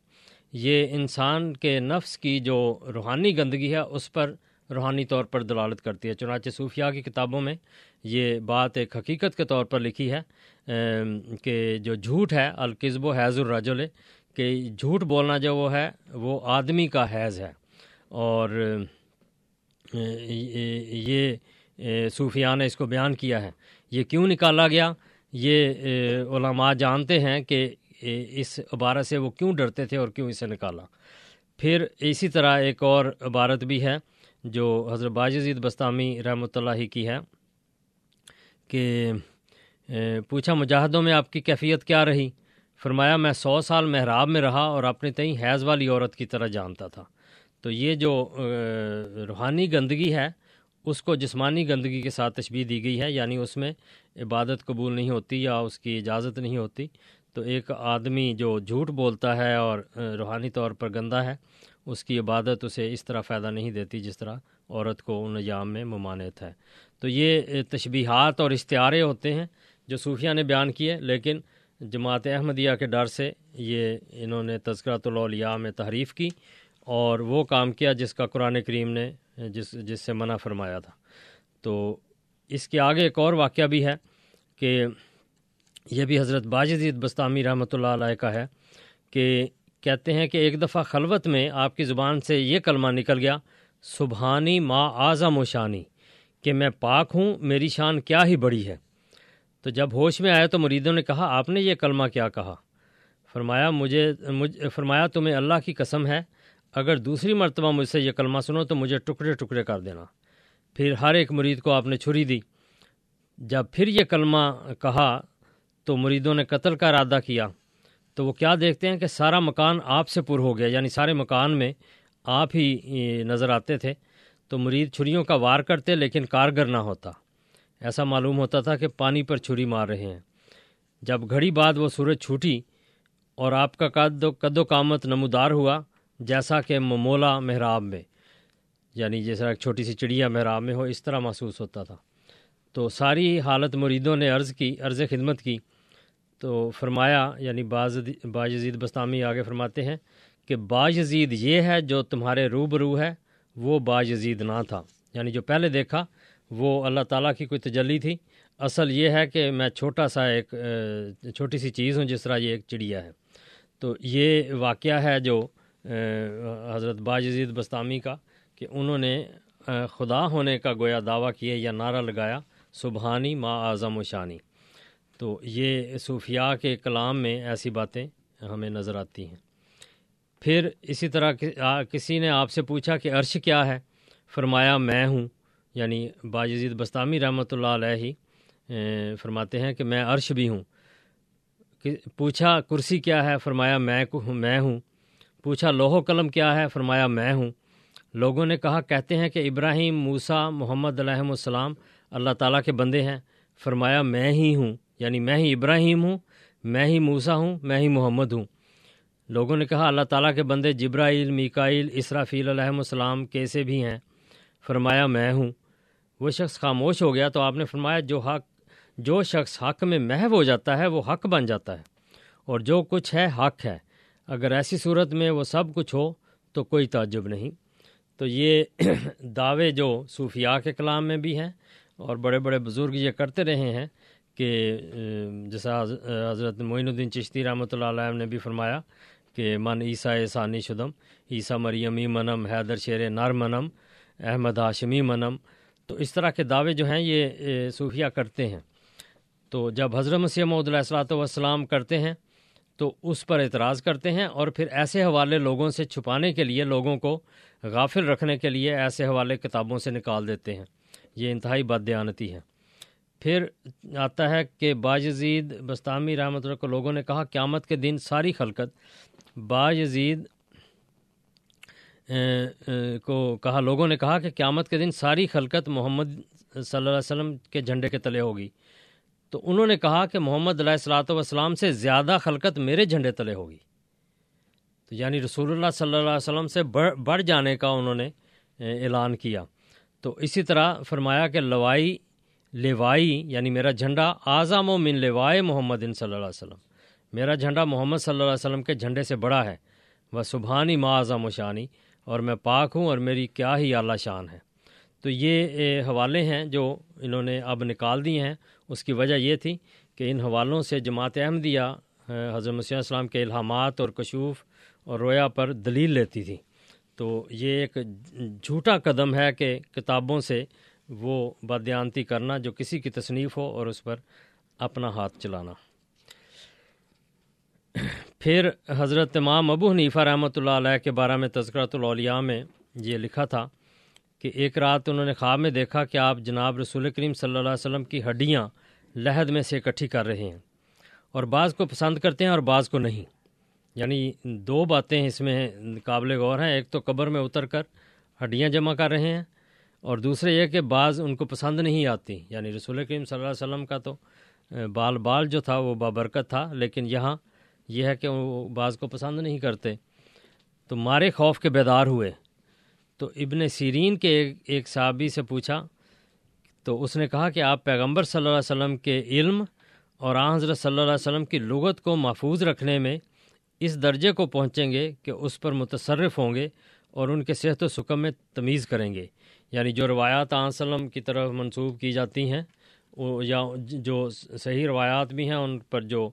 یہ انسان کے نفس کی جو روحانی گندگی ہے، اس پر روحانی طور پر دلالت کرتی ہے۔ چنانچہ صوفیہ کی کتابوں میں یہ بات ایک حقیقت کے طور پر لکھی ہے کہ جو جھوٹ ہے القزب و حیض الرجل، کہ جھوٹ بولنا جو وہ ہے، وہ آدمی کا حیض ہے۔ اور یہ صوفیہ نے اس کو بیان کیا ہے۔ یہ کیوں نکالا گیا؟ یہ علماء جانتے ہیں کہ اس عبارت سے وہ کیوں ڈرتے تھے اور کیوں اسے نکالا۔ پھر اسی طرح ایک اور عبارت بھی ہے۔ جو حضرت باجزید بستامی رحمۃ اللہ کی ہے کہ پوچھا مجاہدوں میں آپ کی کیفیت کیا رہی؟ فرمایا، میں سو سال محراب میں رہا اور اپنے تئیں حیض والی عورت کی طرح جانتا تھا۔ تو یہ جو روحانی گندگی ہے، اس کو جسمانی گندگی کے ساتھ تشبیح دی گئی ہے یعنی اس میں عبادت قبول نہیں ہوتی یا اس کی اجازت نہیں ہوتی۔ تو ایک آدمی جو جھوٹ بولتا ہے اور روحانی طور پر گندا ہے اس کی عبادت اسے اس طرح فائدہ نہیں دیتی جس طرح عورت کو ان ایام میں ممانعت ہے۔ تو یہ تشبیہات اور اشتعارے ہوتے ہیں جو صوفیہ نے بیان کیے، لیکن جماعت احمدیہ کے ڈر سے یہ انہوں نے تذکرۃ الاولیاء میں تحریف کی اور وہ کام کیا جس کا قرآن کریم نے جس جس سے منع فرمایا تھا۔ تو اس کے آگے ایک اور واقعہ بھی ہے کہ یہ بھی حضرت باجدید بستامی رحمۃ اللہ علیہ کا ہے کہ کہتے ہیں کہ ایک دفعہ خلوت میں آپ کی زبان سے یہ کلمہ نکل گیا، سبحانی ما اعظم و شانی، کہ میں پاک ہوں، میری شان کیا ہی بڑی ہے۔ تو جب ہوش میں آیا تو مریدوں نے کہا، آپ نے یہ کلمہ کیا کہا؟ فرمایا، مجھے، مجھ، فرمایا، تمہیں اللہ کی قسم ہے، اگر دوسری مرتبہ مجھ سے یہ کلمہ سنو تو مجھے ٹکڑے ٹکڑے کر دینا۔ پھر ہر ایک مرید کو آپ نے چھری دی۔ جب پھر یہ کلمہ کہا تو مریدوں نے قتل کا ارادہ کیا۔ تو وہ کیا دیکھتے ہیں کہ سارا مکان آپ سے پر ہو گیا یعنی سارے مکان میں آپ ہی نظر آتے تھے۔ تو مرید چھریوں کا وار کرتے لیکن کارگر نہ ہوتا۔ ایسا معلوم ہوتا تھا کہ پانی پر چھری مار رہے ہیں۔ جب گھڑی بعد وہ سورج چھوٹی اور آپ کا قد و قد و کامت نمودار ہوا، جیسا کہ ممولا محراب میں یعنی جیسا ایک چھوٹی سی چڑیا محراب میں ہو، اس طرح محسوس ہوتا تھا۔ تو ساری حالت مریدوں نے عرض کی، عرض خدمت کی تو فرمایا یعنی باز باجزید بستامی آگے فرماتے ہیں کہ باجزید یہ ہے جو تمہارے روبرو ہے، وہ باجزید نہ تھا۔ یعنی جو پہلے دیکھا، وہ اللہ تعالیٰ کی کوئی تجلی تھی۔ اصل یہ ہے کہ میں چھوٹا سا ایک چھوٹی سی چیز ہوں، جس طرح یہ ایک چڑیا ہے۔ تو یہ واقعہ ہے جو حضرت باجزید بستامی کا، کہ انہوں نے خدا ہونے کا گویا دعویٰ کیے یا نعرہ لگایا، سبحانی ما اعظم و شانی۔ تو یہ صوفیاء کے کلام میں ایسی باتیں ہمیں نظر آتی ہیں۔ پھر اسی طرح کسی نے آپ سے پوچھا کہ عرش کیا ہے؟ فرمایا، میں ہوں۔ یعنی باجزید بستامی رحمۃ اللہ علیہ ہی فرماتے ہیں کہ میں عرش بھی ہوں۔ پوچھا، کرسی کیا ہے؟ فرمایا، میں میں ہوں۔ پوچھا لوہ قلم کیا ہے؟ فرمایا، میں ہوں۔ لوگوں نے کہا، کہتے ہیں کہ ابراہیم موسا محمد علیہ السلام اللہ تعالیٰ کے بندے ہیں۔ فرمایا، میں ہی ہوں۔ یعنی میں ہی ابراہیم ہوں، میں ہی موسا ہوں، میں ہی محمد ہوں۔ لوگوں نے کہا، اللہ تعالیٰ کے بندے جبرائیل میکائل اسرافیل علیہ السلام کیسے بھی ہیں؟ فرمایا، میں ہوں۔ وہ شخص خاموش ہو گیا تو آپ نے فرمایا، جو حق، جو شخص حق میں محو ہو جاتا ہے، وہ حق بن جاتا ہے۔ اور جو کچھ ہے، حق ہے۔ اگر ایسی صورت میں وہ سب کچھ ہو تو کوئی تعجب نہیں۔ تو یہ دعوے جو صوفیاء کے کلام میں بھی ہیں اور بڑے بڑے بزرگ یہ کرتے رہے ہیں کہ جیسا حضرت معین الدین چشتی رحمۃ اللہ علیہ نے بھی فرمایا کہ، من عیسیٰ ثانی شدم، عیسیٰ مریم منم، حیدر شیر نر منم، احمد ہاشمی منم۔ تو اس طرح کے دعوے جو ہیں یہ صوفیہ کرتے ہیں۔ تو جب حضرت مسیح محدود علیہ السلاۃ والسلام کرتے ہیں، تو اس پر اعتراض کرتے ہیں اور پھر ایسے حوالے لوگوں سے چھپانے کے لیے، لوگوں کو غافل رکھنے کے لیے ایسے حوالے کتابوں سے نکال دیتے ہیں۔ یہ انتہائی بد دیانتی ہے پھر آتا ہے کہ باجزید بستامی رحمۃ اللہ کو لوگوں نے کہا، قیامت کے دن ساری خلقت باجزید کو کہا، لوگوں نے کہا کہ قیامت کے دن ساری خلقت محمد صلی اللہ علیہ وسلم کے جھنڈے کے تلے ہوگی۔ تو انہوں نے کہا کہ محمد علیہ السلاۃ والسلام سے زیادہ خلقت میرے جھنڈے تلے ہوگی۔ تو یعنی رسول اللہ صلی اللہ علیہ وسلم سے بڑھ بڑھ جانے کا انہوں نے اعلان کیا۔ تو اسی طرح فرمایا کہ لوائی لیوائی یعنی میرا جھنڈا اعظم و من لوائے محمد صلی اللہ علیہ وسلم۔ میرا جھنڈا محمد صلی اللہ علیہ وسلم کے جھنڈے سے بڑا ہے۔ وہ سبحانی ما اعظم و شانی، اور میں پاک ہوں اور میری کیا ہی اعلیٰ شان ہے۔ تو یہ حوالے ہیں جو انہوں نے اب نکال دیے ہیں۔ اس کی وجہ یہ تھی کہ ان حوالوں سے جماعت احمدیہ حضرت مسیح السلام کے الہامات اور کشوف اور رویا پر دلیل لیتی تھی۔ تو یہ ایک جھوٹا قدم ہے کہ کتابوں سے وہ بدیانتی کرنا جو کسی کی تصنیف ہو اور اس پر اپنا ہاتھ چلانا۔ پھر حضرت امام ابو حنیفہ رحمۃ اللہ علیہ کے بارے میں تذکرۃ الاولیاء میں یہ لکھا تھا کہ ایک رات انہوں نے خواب میں دیکھا کہ آپ جناب رسول کریم صلی اللہ علیہ وسلم کی ہڈیاں لہد میں سے اکٹھی کر رہے ہیں اور بعض کو پسند کرتے ہیں اور بعض کو نہیں۔ یعنی دو باتیں اس میں قابل غور ہیں، ایک تو قبر میں اتر کر ہڈیاں جمع کر رہے ہیں اور دوسرے یہ کہ بعض ان کو پسند نہیں آتی۔ یعنی رسول کریم صلی اللہ علیہ وسلم کا تو بال بال جو تھا وہ بابرکت تھا، لیکن یہاں یہ ہے کہ وہ بعض کو پسند نہیں کرتے۔ تو مارے خوف کے بیدار ہوئے۔ تو ابن سیرین کے ایک ایک صحابی سے پوچھا، تو اس نے کہا کہ آپ پیغمبر صلی اللہ علیہ وسلم کے علم اور آن حضرت صلی اللہ علیہ وسلم کی لغت کو محفوظ رکھنے میں اس درجے کو پہنچیں گے کہ اس پر متصرف ہوں گے اور ان کے صحت و سکم میں تمیز کریں گے۔ یعنی جو روایات آن وسلم کی طرف منسوب کی جاتی ہیں، وہ یا جو صحیح روایات بھی ہیں، ان پر جو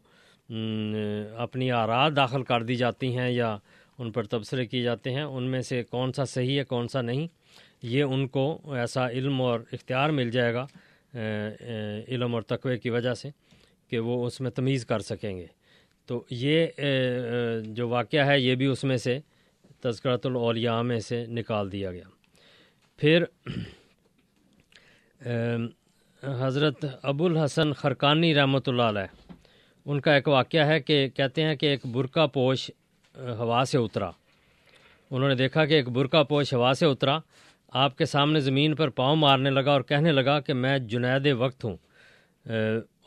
اپنی آرات داخل کر دی جاتی ہیں یا ان پر تبصرے کیے جاتے ہیں، ان میں سے کون سا صحیح ہے، کون سا نہیں، یہ ان کو ایسا علم اور اختیار مل جائے گا علم اور تقوی کی وجہ سے کہ وہ اس میں تمیز کر سکیں گے۔ تو یہ جو واقعہ ہے، یہ بھی اس میں سے تذکرۃ الاولیاء میں سے نکال دیا گیا۔ پھر حضرت ابو الحسن خرقانی رحمۃ اللہ علیہ، ان کا ایک واقعہ ہے کہ کہتے ہیں کہ ایک برقع پوش ہوا سے اترا۔ انہوں نے دیکھا کہ ایک برقع پوش ہوا سے اترا۔ آپ کے سامنے زمین پر پاؤں مارنے لگا اور کہنے لگا کہ میں جنید وقت ہوں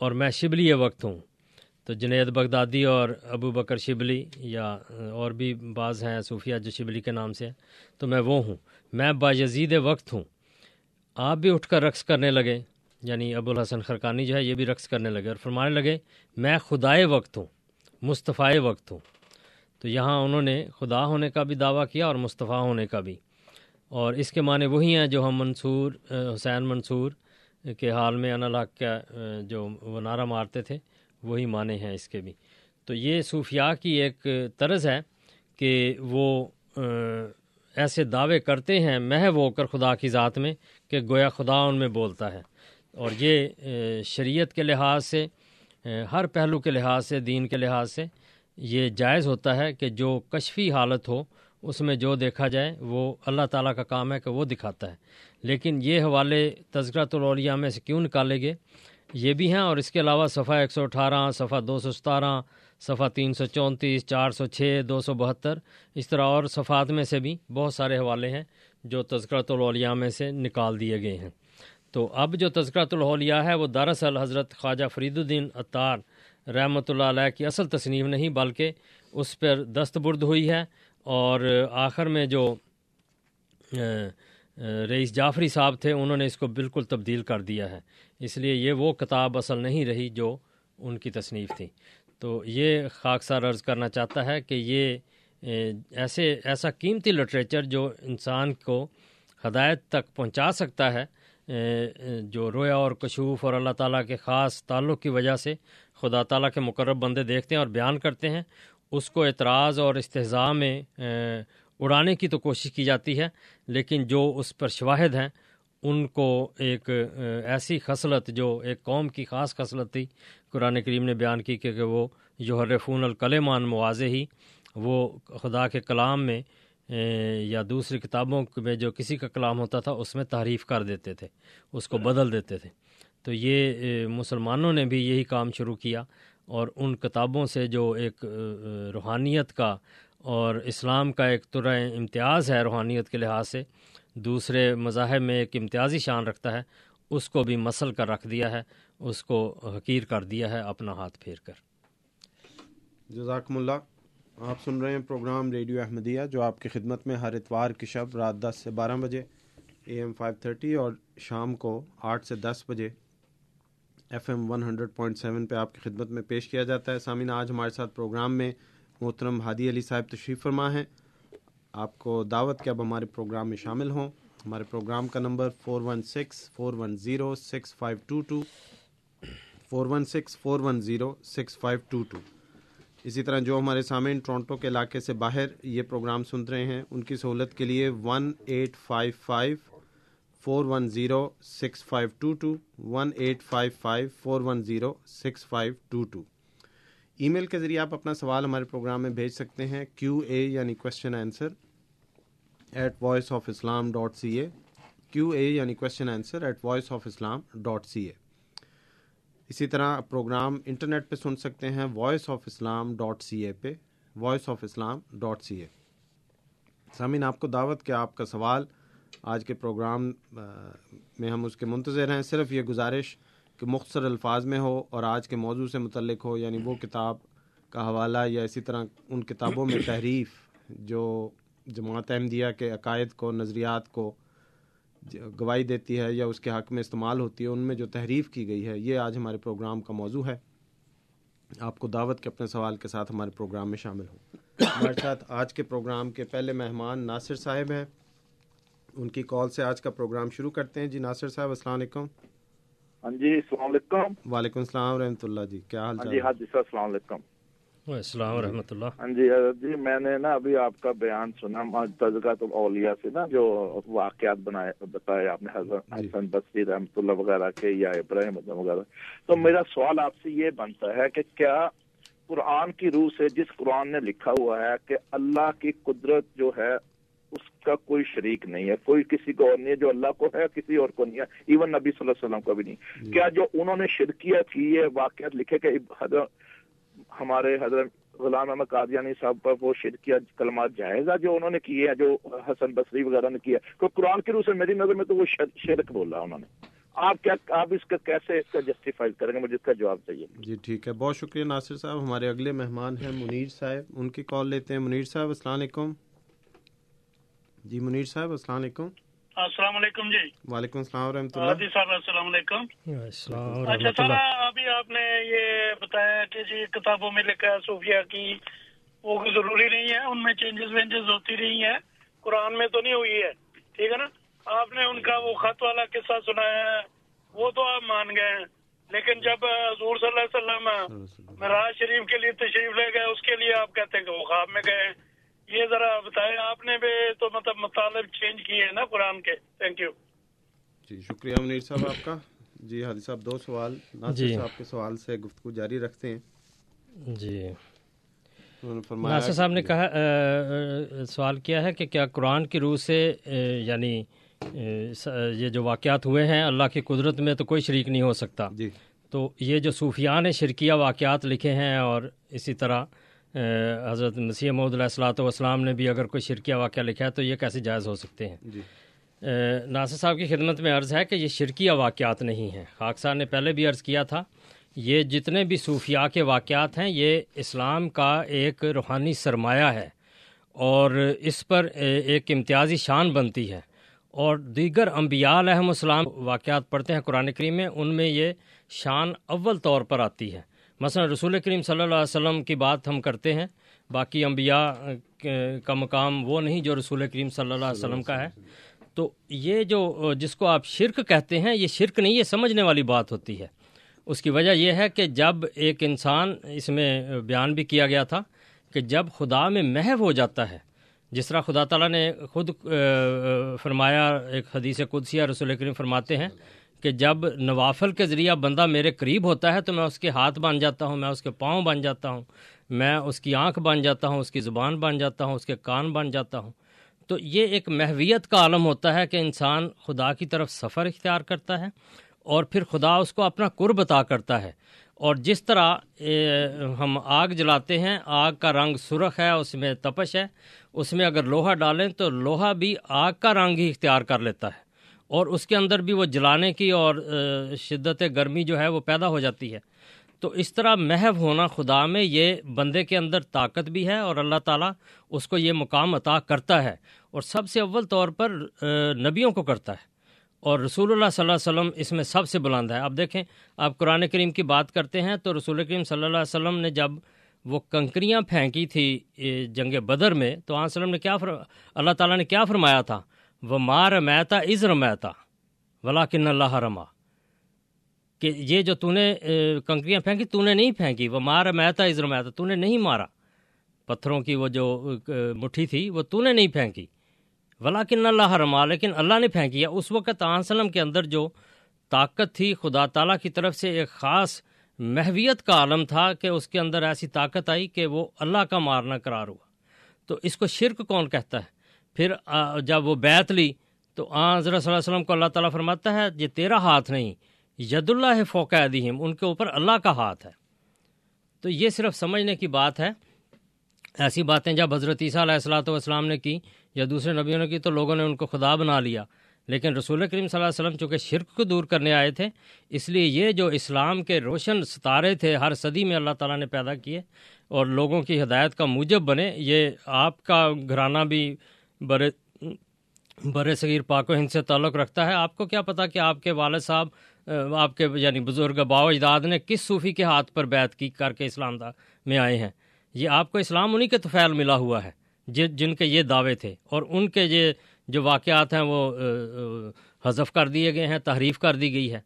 اور میں شبلی وقت ہوں۔ تو جنید بغدادی اور ابو بکر شبلی یا اور بھی بعض ہیں صوفیہ جو شبلی کے نام سے ہیں، تو میں وہ ہوں۔ میں باجزید وقت ہوں۔ آپ بھی اٹھ کر رقص کرنے لگے۔ یعنی ابو الحسن خرقانی جو ہے یہ بھی رقص کرنے لگے اور فرمانے لگے، میں خدائے وقت ہوں، مصطفیٰ وقت ہوں۔ تو یہاں انہوں نے خدا ہونے کا بھی دعویٰ کیا اور مصطفیٰ ہونے کا بھی۔ اور اس کے معنی وہی ہیں جو ہم منصور، حسین منصور کے حال میں انلاق کا، جو وہ نعرہ مارتے تھے، وہی معنی ہیں اس کے بھی۔ تو یہ صوفیاء کی ایک طرز ہے کہ وہ ایسے دعوے کرتے ہیں محو ہو کر خدا کی ذات میں کہ گویا خدا ان میں بولتا ہے۔ اور یہ شریعت کے لحاظ سے ہر پہلو کے لحاظ سے، دین کے لحاظ سے یہ جائز ہوتا ہے کہ جو کشفی حالت ہو، اس میں جو دیکھا جائے، وہ اللہ تعالیٰ کا کام ہے کہ وہ دکھاتا ہے۔ لیکن یہ حوالے تذکرۃ الاولیاء میں سے کیوں نکالے گئے؟ یہ بھی ہیں اور اس کے علاوہ صفحہ ایک سو اٹھارہ، صفحہ دو سو ستارہ صفحہ تین سو چونتیس، چار سو چھ، دو سو بہتر۔ اس طرح اور صفحات میں سے بھی بہت سارے حوالے ہیں جو تذکرۃ الاولیاء میں سے نکال دیے گئے ہیں۔ تو اب جو تذکرۃ الاولیاء ہے وہ دراصل حضرت خواجہ فرید الدین عطار رحمۃ اللہ علیہ کی اصل تصنیف نہیں، بلکہ اس پر دستبرد ہوئی ہے۔ اور آخر میں جو رئیس جعفری صاحب تھے، انہوں نے اس کو بالکل تبدیل کر دیا ہے۔ اس لیے یہ وہ کتاب اصل نہیں رہی جو ان کی تصنیف تھی۔ تو یہ خاکسار عرض کرنا چاہتا ہے کہ یہ ایسے، ایسا قیمتی لٹریچر جو انسان کو ہدایت تک پہنچا سکتا ہے جو رویا اور کشوف اور اللہ تعالیٰ کے خاص تعلق کی وجہ سے خدا تعالیٰ کے مقرب بندے دیکھتے ہیں اور بیان کرتے ہیں، اس کو اعتراض اور استحضاء میں اڑانے کی تو کوشش کی جاتی ہے، لیکن جو اس پر شواہد ہیں، ان کو ایک ایسی خصلت جو ایک قوم کی خاص خصلت تھی قرآن کریم نے بیان کی کہ وہ جو حرفون الکلمان مواضع ہی وہ خدا کے کلام میں یا دوسری کتابوں میں جو کسی کا کلام ہوتا تھا، اس میں تعریف کر دیتے تھے، اس کو بدل دیتے تھے۔ تو یہ مسلمانوں نے بھی یہی کام شروع کیا اور ان کتابوں سے جو ایک روحانیت کا اور اسلام کا ایک طرح امتیاز ہے روحانیت کے لحاظ سے، دوسرے مذاہب میں ایک امتیازی شان رکھتا ہے، اس کو بھی مسل کر رکھ دیا ہے۔ اس کو حقیر کر دیا ہے اپنا ہاتھ پھیر کر۔ جزاکم اللہ۔ آپ سن رہے ہیں پروگرام ریڈیو احمدیہ، جو آپ کی خدمت میں ہر اتوار کی شب رات دس سے بارہ بجے، اے ایم فائیو تھرٹی، اور شام کو آٹھ سے دس بجے F M one hundred point seven پہ آپ کی خدمت میں پیش کیا جاتا ہے۔ سامعین، آج ہمارے ساتھ پروگرام میں محترم ہادی علی صاحب تشریف فرما ہیں۔ آپ کو دعوت کہ اب ہمارے پروگرام میں شامل ہوں۔ ہمارے پروگرام کا number four one six, four one zero, six five two two. Four one six, four one zero, six five two two. اسی طرح جو ہمارے سامعین ٹورنٹو کے علاقے سے باہر یہ پروگرام سن رہے ہیں، ان کی سہولت کے لیے one eight five five, four one zero, six five two two, one eight five five, four one zero, six five two two. Email کے ذریعے آپ اپنا سوال ہمارے پروگرام میں بھیج سکتے ہیں، کیو اے یعنی question answer at voice of Islam dot C A Q A یعنی question answer at voice of Islam dot C A اسی طرح پروگرام انٹرنیٹ پہ سن سکتے ہیں voice of Islam dot C A پہ voice of Islam dot C A سامعین، آپ کو دعوت کہ آپ کا سوال آج کے پروگرام میں ہم اس کے منتظر ہیں۔ صرف یہ گزارش کہ مختصر الفاظ میں ہو اور آج کے موضوع سے متعلق ہو یعنی وہ کتاب کا حوالہ یا اسی طرح ان کتابوں میں تحریف جو جماعت احمدیہ کے عقائد کو، نظریات کو گواہی دیتی ہے یا اس کے حق میں استعمال ہوتی ہے ان میں جو تحریف کی گئی ہے یہ آج ہمارے پروگرام کا موضوع ہے۔ آپ کو دعوت کے اپنے سوال کے ساتھ ہمارے پروگرام میں شامل ہوں۔ ہمارے ساتھ آج کے پروگرام کے پہلے مہمان ناصر صاحب ہیں۔ ان کی کال سے آج کا پروگرام شروع کرتے ہیں۔ جی ناصر صاحب السلام علیکم۔ ہاں جی السلام علیکم۔ وعلیکم السلام رحمۃ اللہ جی۔ کیا حال ہاں جی ہاں جی سر السلام علیکم۔ السلام ورحمۃ اللہ۔ ہاں جی جی میں نے نا ابھی آپ کا بیان سنا تذکرہ تو اولیا سے نا جو واقعات بنائے بتائے آپ نے حضرت حسن بصری رحمۃ اللہ وغیرہ کے یا ابراہیم وغیرہ۔ تو میرا سوال آپ سے یہ بنتا ہے کہ کیا قرآن کی روح سے جس قرآن نے لکھا ہوا ہے کہ اللہ کی قدرت جو ہے اس کا کوئی شریک نہیں ہے کوئی کسی کو اور نہیں ہے جو اللہ کو ہے کسی اور کو نہیں ہے ایون نبی صلی اللہ علیہ وسلم کو بھی نہیں۔ کیا جو انہوں نے شرکیت کی یہ واقعات لکھے کہ حضرت ہمارے حضرت غلام احمد قادیانی صاحب پر وہ شرکیہ کلمات جائز ہے جو انہوں نے کیے ہیں، جو حسن بصری وغیرہ نے کیا ہے قرآن کی روح سے میری نظر میں تو وہ شرک بول رہا انہوں نے۔ آپ کیا، آپ اس کا کیسے اس کا جسٹیفائی کریں گے؟ مجھے اس کا جواب چاہیے۔ جی ٹھیک ہے۔ بہت شکریہ ناصر صاحب۔ ہمارے اگلے مہمان ہیں منیر صاحب۔ ان کی کال لیتے ہیں۔ منیر صاحب، السلام علیکم۔ جی منیر صاحب، السلام علیکم۔ السلام علیکم جی۔ وعلیکم السلام ورحمۃ اللہ۔ جی صاحب السلام علیکم۔ اچھا سر ابھی آپ نے یہ بتایا کہ جی کتابوں میں لکھا ہے صوفیہ کی۔ وہ ضروری نہیں ہے ان میں چینجز وینجز ہوتی رہی ہیں۔ قرآن میں تو نہیں ہوئی ہے ٹھیک ہے نا؟ آپ نے ان کا وہ خط والا قصہ سنایا ہے وہ تو آپ مان گئے ہیں۔ لیکن جب حضور صلی اللہ علیہ وسلم مراج شریف کے لیے تشریف لے گئے اس کے لیے آپ کہتے ہیں کہ وہ خواب میں گئے یہ ذرا بتائیں آپ نے بھی تو مطلب مطالب چینج کیے ہیں نا قرآن کے۔ تھینک یو جی شکریہ منیر صاحب آپ کا۔ جی حادی صاحب دو سوال ناصر صاحب کے سوال سے گفتگو جاری رکھتے ہیں۔ جی۔ ناصر صاحب نے کہا سوال کیا ہے کہ کیا قرآن کی روح سے یعنی یہ جو واقعات ہوئے ہیں اللہ کی قدرت میں تو کوئی شریک نہیں ہو سکتا۔ جی۔ تو یہ جو صوفیان شرکیہ واقعات لکھے ہیں اور اسی طرح حضرت مسیح محمد علیہ السلاۃ والسلام نے بھی اگر کوئی شرکیہ واقعہ لکھا ہے تو یہ کیسے جائز ہو سکتے ہیں؟ جی۔ ناصر صاحب کی خدمت میں عرض ہے کہ یہ شرکیہ واقعات نہیں ہیں۔ خاکسار نے پہلے بھی عرض کیا تھا یہ جتنے بھی صوفیاء کے واقعات ہیں یہ اسلام کا ایک روحانی سرمایہ ہے اور اس پر ایک امتیازی شان بنتی ہے۔ اور دیگر انبیاء علیہم السلام واقعات پڑھتے ہیں قرآن کریم میں ان میں یہ شان اول طور پر آتی ہے۔ مثلا رسول کریم صلی اللہ علیہ وسلم کی بات ہم کرتے ہیں، باقی انبیاء کا مقام وہ نہیں جو رسول کریم صلی اللہ علیہ وسلم کا ہے۔ تو یہ جو جس کو آپ شرک کہتے ہیں، یہ شرک نہیں، یہ سمجھنے والی بات ہوتی ہے۔ اس کی وجہ یہ ہے کہ جب ایک انسان اس میں بیان بھی کیا گیا تھا کہ جب خدا میں محو ہو جاتا ہے جس طرح خدا تعالیٰ نے خود فرمایا، ایک حدیث قدسیہ رسول کریم فرماتے ہیں کہ جب نوافل کے ذریعہ بندہ میرے قریب ہوتا ہے تو میں اس کے ہاتھ بن جاتا ہوں، میں اس کے پاؤں بن جاتا ہوں، میں اس کی آنکھ بن جاتا ہوں، اس کی زبان بن جاتا ہوں، اس کے کان بن جاتا ہوں۔ تو یہ ایک محویت کا عالم ہوتا ہے کہ انسان خدا کی طرف سفر اختیار کرتا ہے اور پھر خدا اس کو اپنا قرب عطا کرتا ہے۔ اور جس طرح ہم آگ جلاتے ہیں، آگ کا رنگ سرخ ہے، اس میں تپش ہے، اس میں اگر لوہا ڈالیں تو لوہا بھی آگ کا رنگ ہی اختیار کر لیتا ہے۔ اور اس کے اندر بھی وہ جلانے کی اور شدت گرمی جو ہے وہ پیدا ہو جاتی ہے۔ تو اس طرح محو ہونا خدا میں، یہ بندے کے اندر طاقت بھی ہے اور اللہ تعالیٰ اس کو یہ مقام عطا کرتا ہے۔ اور سب سے اول طور پر نبیوں کو کرتا ہے۔ اور رسول اللہ صلی اللہ علیہ وسلم اس میں سب سے بلند ہے۔ اب دیکھیں، آپ قرآن کریم کی بات کرتے ہیں تو رسول کریم صلی اللہ علیہ وسلم نے جب وہ کنکریاں پھینکی تھی جنگ بدر میں، تو آن وسلم نے کیا فرما اللہ تعالیٰ نے کیا فرمایا تھا؟ وہ مار میتا از رمیتا ولا کن اللہ رما کہ یہ جو تو نے کنکریاں پھینکی تو نے نہیں پھینکی۔ وہ مار میتا از رمیتا تو نے نہیں مارا۔ پتھروں کی وہ جو مٹھی تھی، وہ تو نے نہیں پھینکی۔ ولاکن اللہ رما لیکن اللہ نے پھینکیا اس وقت وسلم کے اندر جو طاقت تھی، خدا تعالیٰ کی طرف سے ایک خاص محویت کا عالم تھا کہ اس کے اندر ایسی طاقت آئی کہ وہ اللہ کا مارنا قرار ہوا۔ تو اس کو شرک کون کہتا ہے؟ پھر جب وہ بیت لی، تو آ حضرت صلی اللہ علیہ وسلم کو اللہ تعالیٰ فرماتا ہے، یہ تیرا ہاتھ نہیں، ید اللہ فوق ادیم ان کے اوپر اللہ کا ہاتھ ہے۔ تو یہ صرف سمجھنے کی بات ہے ایسی باتیں جب حضرت عیسیٰ علیہ السلاۃ والسلام نے کی یا دوسرے نبیوں نے کی تو لوگوں نے ان کو خدا بنا لیا۔ لیکن رسول کریم صلی اللہ علیہ وسلم چونکہ شرک کو دور کرنے آئے تھے، اس لیے یہ جو اسلام کے روشن ستارے تھے، ہر صدی میں اللہ تعالیٰ نے پیدا کیے اور لوگوں کی ہدایت کا موجب بنے، یہ آپ کا گھرانہ بھی برے برے صغیر پاک و ہند سے تعلق رکھتا ہے۔ آپ کو کیا پتا کہ آپ کے والد صاحب، آپ کے یعنی بزرگ باو اجداد نے کس صوفی کے ہاتھ پر بیت کی کر کے اسلام میں آئے ہیں۔ یہ آپ کو اسلام انہی کے توفیل ملا ہوا ہے، جن کے یہ دعوے تھے، اور ان کے یہ جو واقعات ہیں وہ حذف کر دیے گئے ہیں، تحریف کر دی گئی ہے۔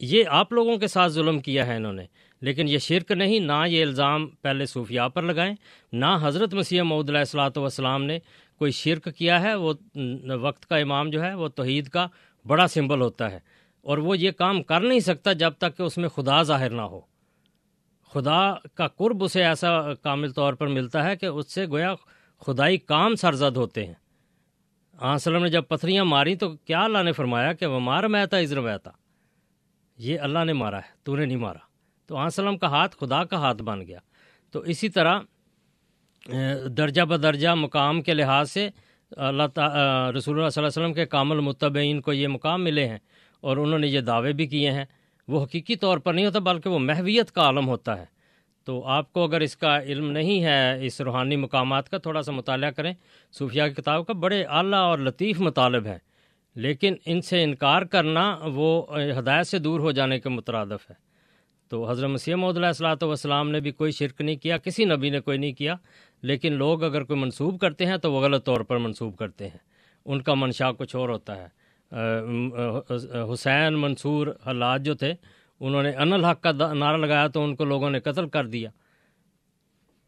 یہ آپ لوگوں کے ساتھ ظلم کیا ہے انہوں نے، لیکن یہ شرک نہیں، نہ یہ الزام پہلے صوفیاء پر لگائیں، نہ حضرت مسیح محدود علیہ السلاۃ والسلام نے کوئی شرک کیا ہے، وہ وقت کا امام جو ہے، وہ توحید کا بڑا سمبل ہوتا ہے، اور وہ یہ کام کر نہیں سکتا جب تک کہ اس میں خدا ظاہر نہ ہو۔ خدا کا قرب اسے ایسا کامل طور پر ملتا ہے کہ اس سے گویا خدائی کام سرزد ہوتے ہیں۔ وسلم نے جب پتھریاں ماری تو کیا اللہ نے فرمایا کہ وہ مار میں تھا عزر میں یہ اللہ نے مارا ہے، تو نے نہیں مارا۔ تو وسلم کا ہاتھ خدا کا ہاتھ بن گیا۔ تو اسی طرح درجہ بدرجہ مقام کے لحاظ سے اللہ تعالیٰ رسول اللہ صلی اللہ علیہ وسلم کے کامل متبعین کو یہ مقام ملے ہیں اور انہوں نے یہ دعوے بھی کیے ہیں۔ وہ حقیقی طور پر نہیں ہوتا بلکہ وہ محویت کا عالم ہوتا ہے۔ تو آپ کو اگر اس کا علم نہیں ہے، اس روحانی مقامات کا تھوڑا سا مطالعہ کریں۔ صوفیہ کی کتاب کا بڑے اعلیٰ اور لطیف مطالب ہے لیکن ان سے انکار کرنا وہ ہدایت سے دور ہو جانے کے مترادف ہے۔ تو حضرت مسیح محدود علیہ السلاۃ والسلام نے بھی کوئی شرک نہیں کیا، کسی نبی نے کوئی نہیں کیا۔ لیکن لوگ اگر کوئی منسوب کرتے ہیں تو وہ غلط طور پر منسوب کرتے ہیں۔ ان کا منشا کچھ اور ہوتا ہے۔ حسین منصور حالات جو تھے، انہوں نے ان الحق کا نعرہ لگایا تو ان کو لوگوں نے قتل کر دیا۔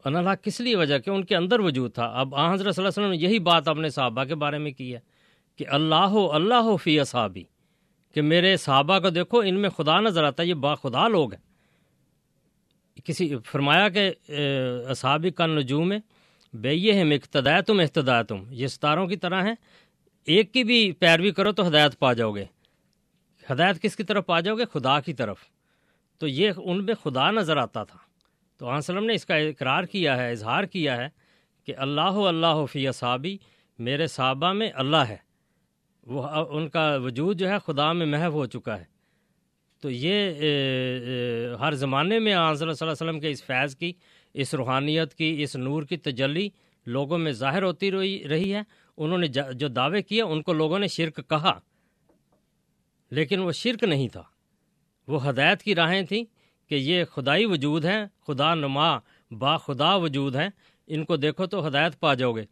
ان الحق کس لیے وجہ؟ کہ ان کے اندر وجود تھا؟ اب آ، حضرت صلی اللہ علیہ وسلم نے یہی بات اپنے صحابہ کے بارے میں کی ہے کہ اللہ اللہ ہو فی اصحابی، کہ میرے صحابہ کو دیکھو، ان میں خدا نظر آتا ہے، یہ با خدا لوگ ہیں۔ کسی، فرمایا کہ اصحابی کا نجوم بے یہ ہے اقتدا تم اقتدا تم یہ ستاروں کی طرح ہیں۔ ایک کی بھی پیروی کرو تو ہدایت پا جاؤ گے۔ ہدایت کس کی طرف پا جاؤ گے؟ خدا کی طرف۔ تو یہ ان میں خدا نظر آتا تھا۔ تو آن وسلم نے اس کا اقرار کیا ہے، اظہار کیا ہے کہ اللہ اللہ فی صحابی میرے صحابہ میں اللہ ہے۔ وہ ان کا وجود جو ہے خدا میں محو ہو چکا ہے۔ تو یہ ہر زمانے میں آن صلی اللہ علیہ وسلم کے اس فیض کی، اس روحانیت کی، اس نور کی تجلی لوگوں میں ظاہر ہوتی رہی ہے۔ انہوں نے جو دعوے کیے، ان کو لوگوں نے شرک کہا۔ لیکن وہ شرک نہیں تھا۔ وہ ہدایت کی راہیں تھیں کہ یہ خدائی وجود ہیں، خدا نما با خدا وجود ہیں۔ ان کو دیکھو تو ہدایت پا جاؤ گے۔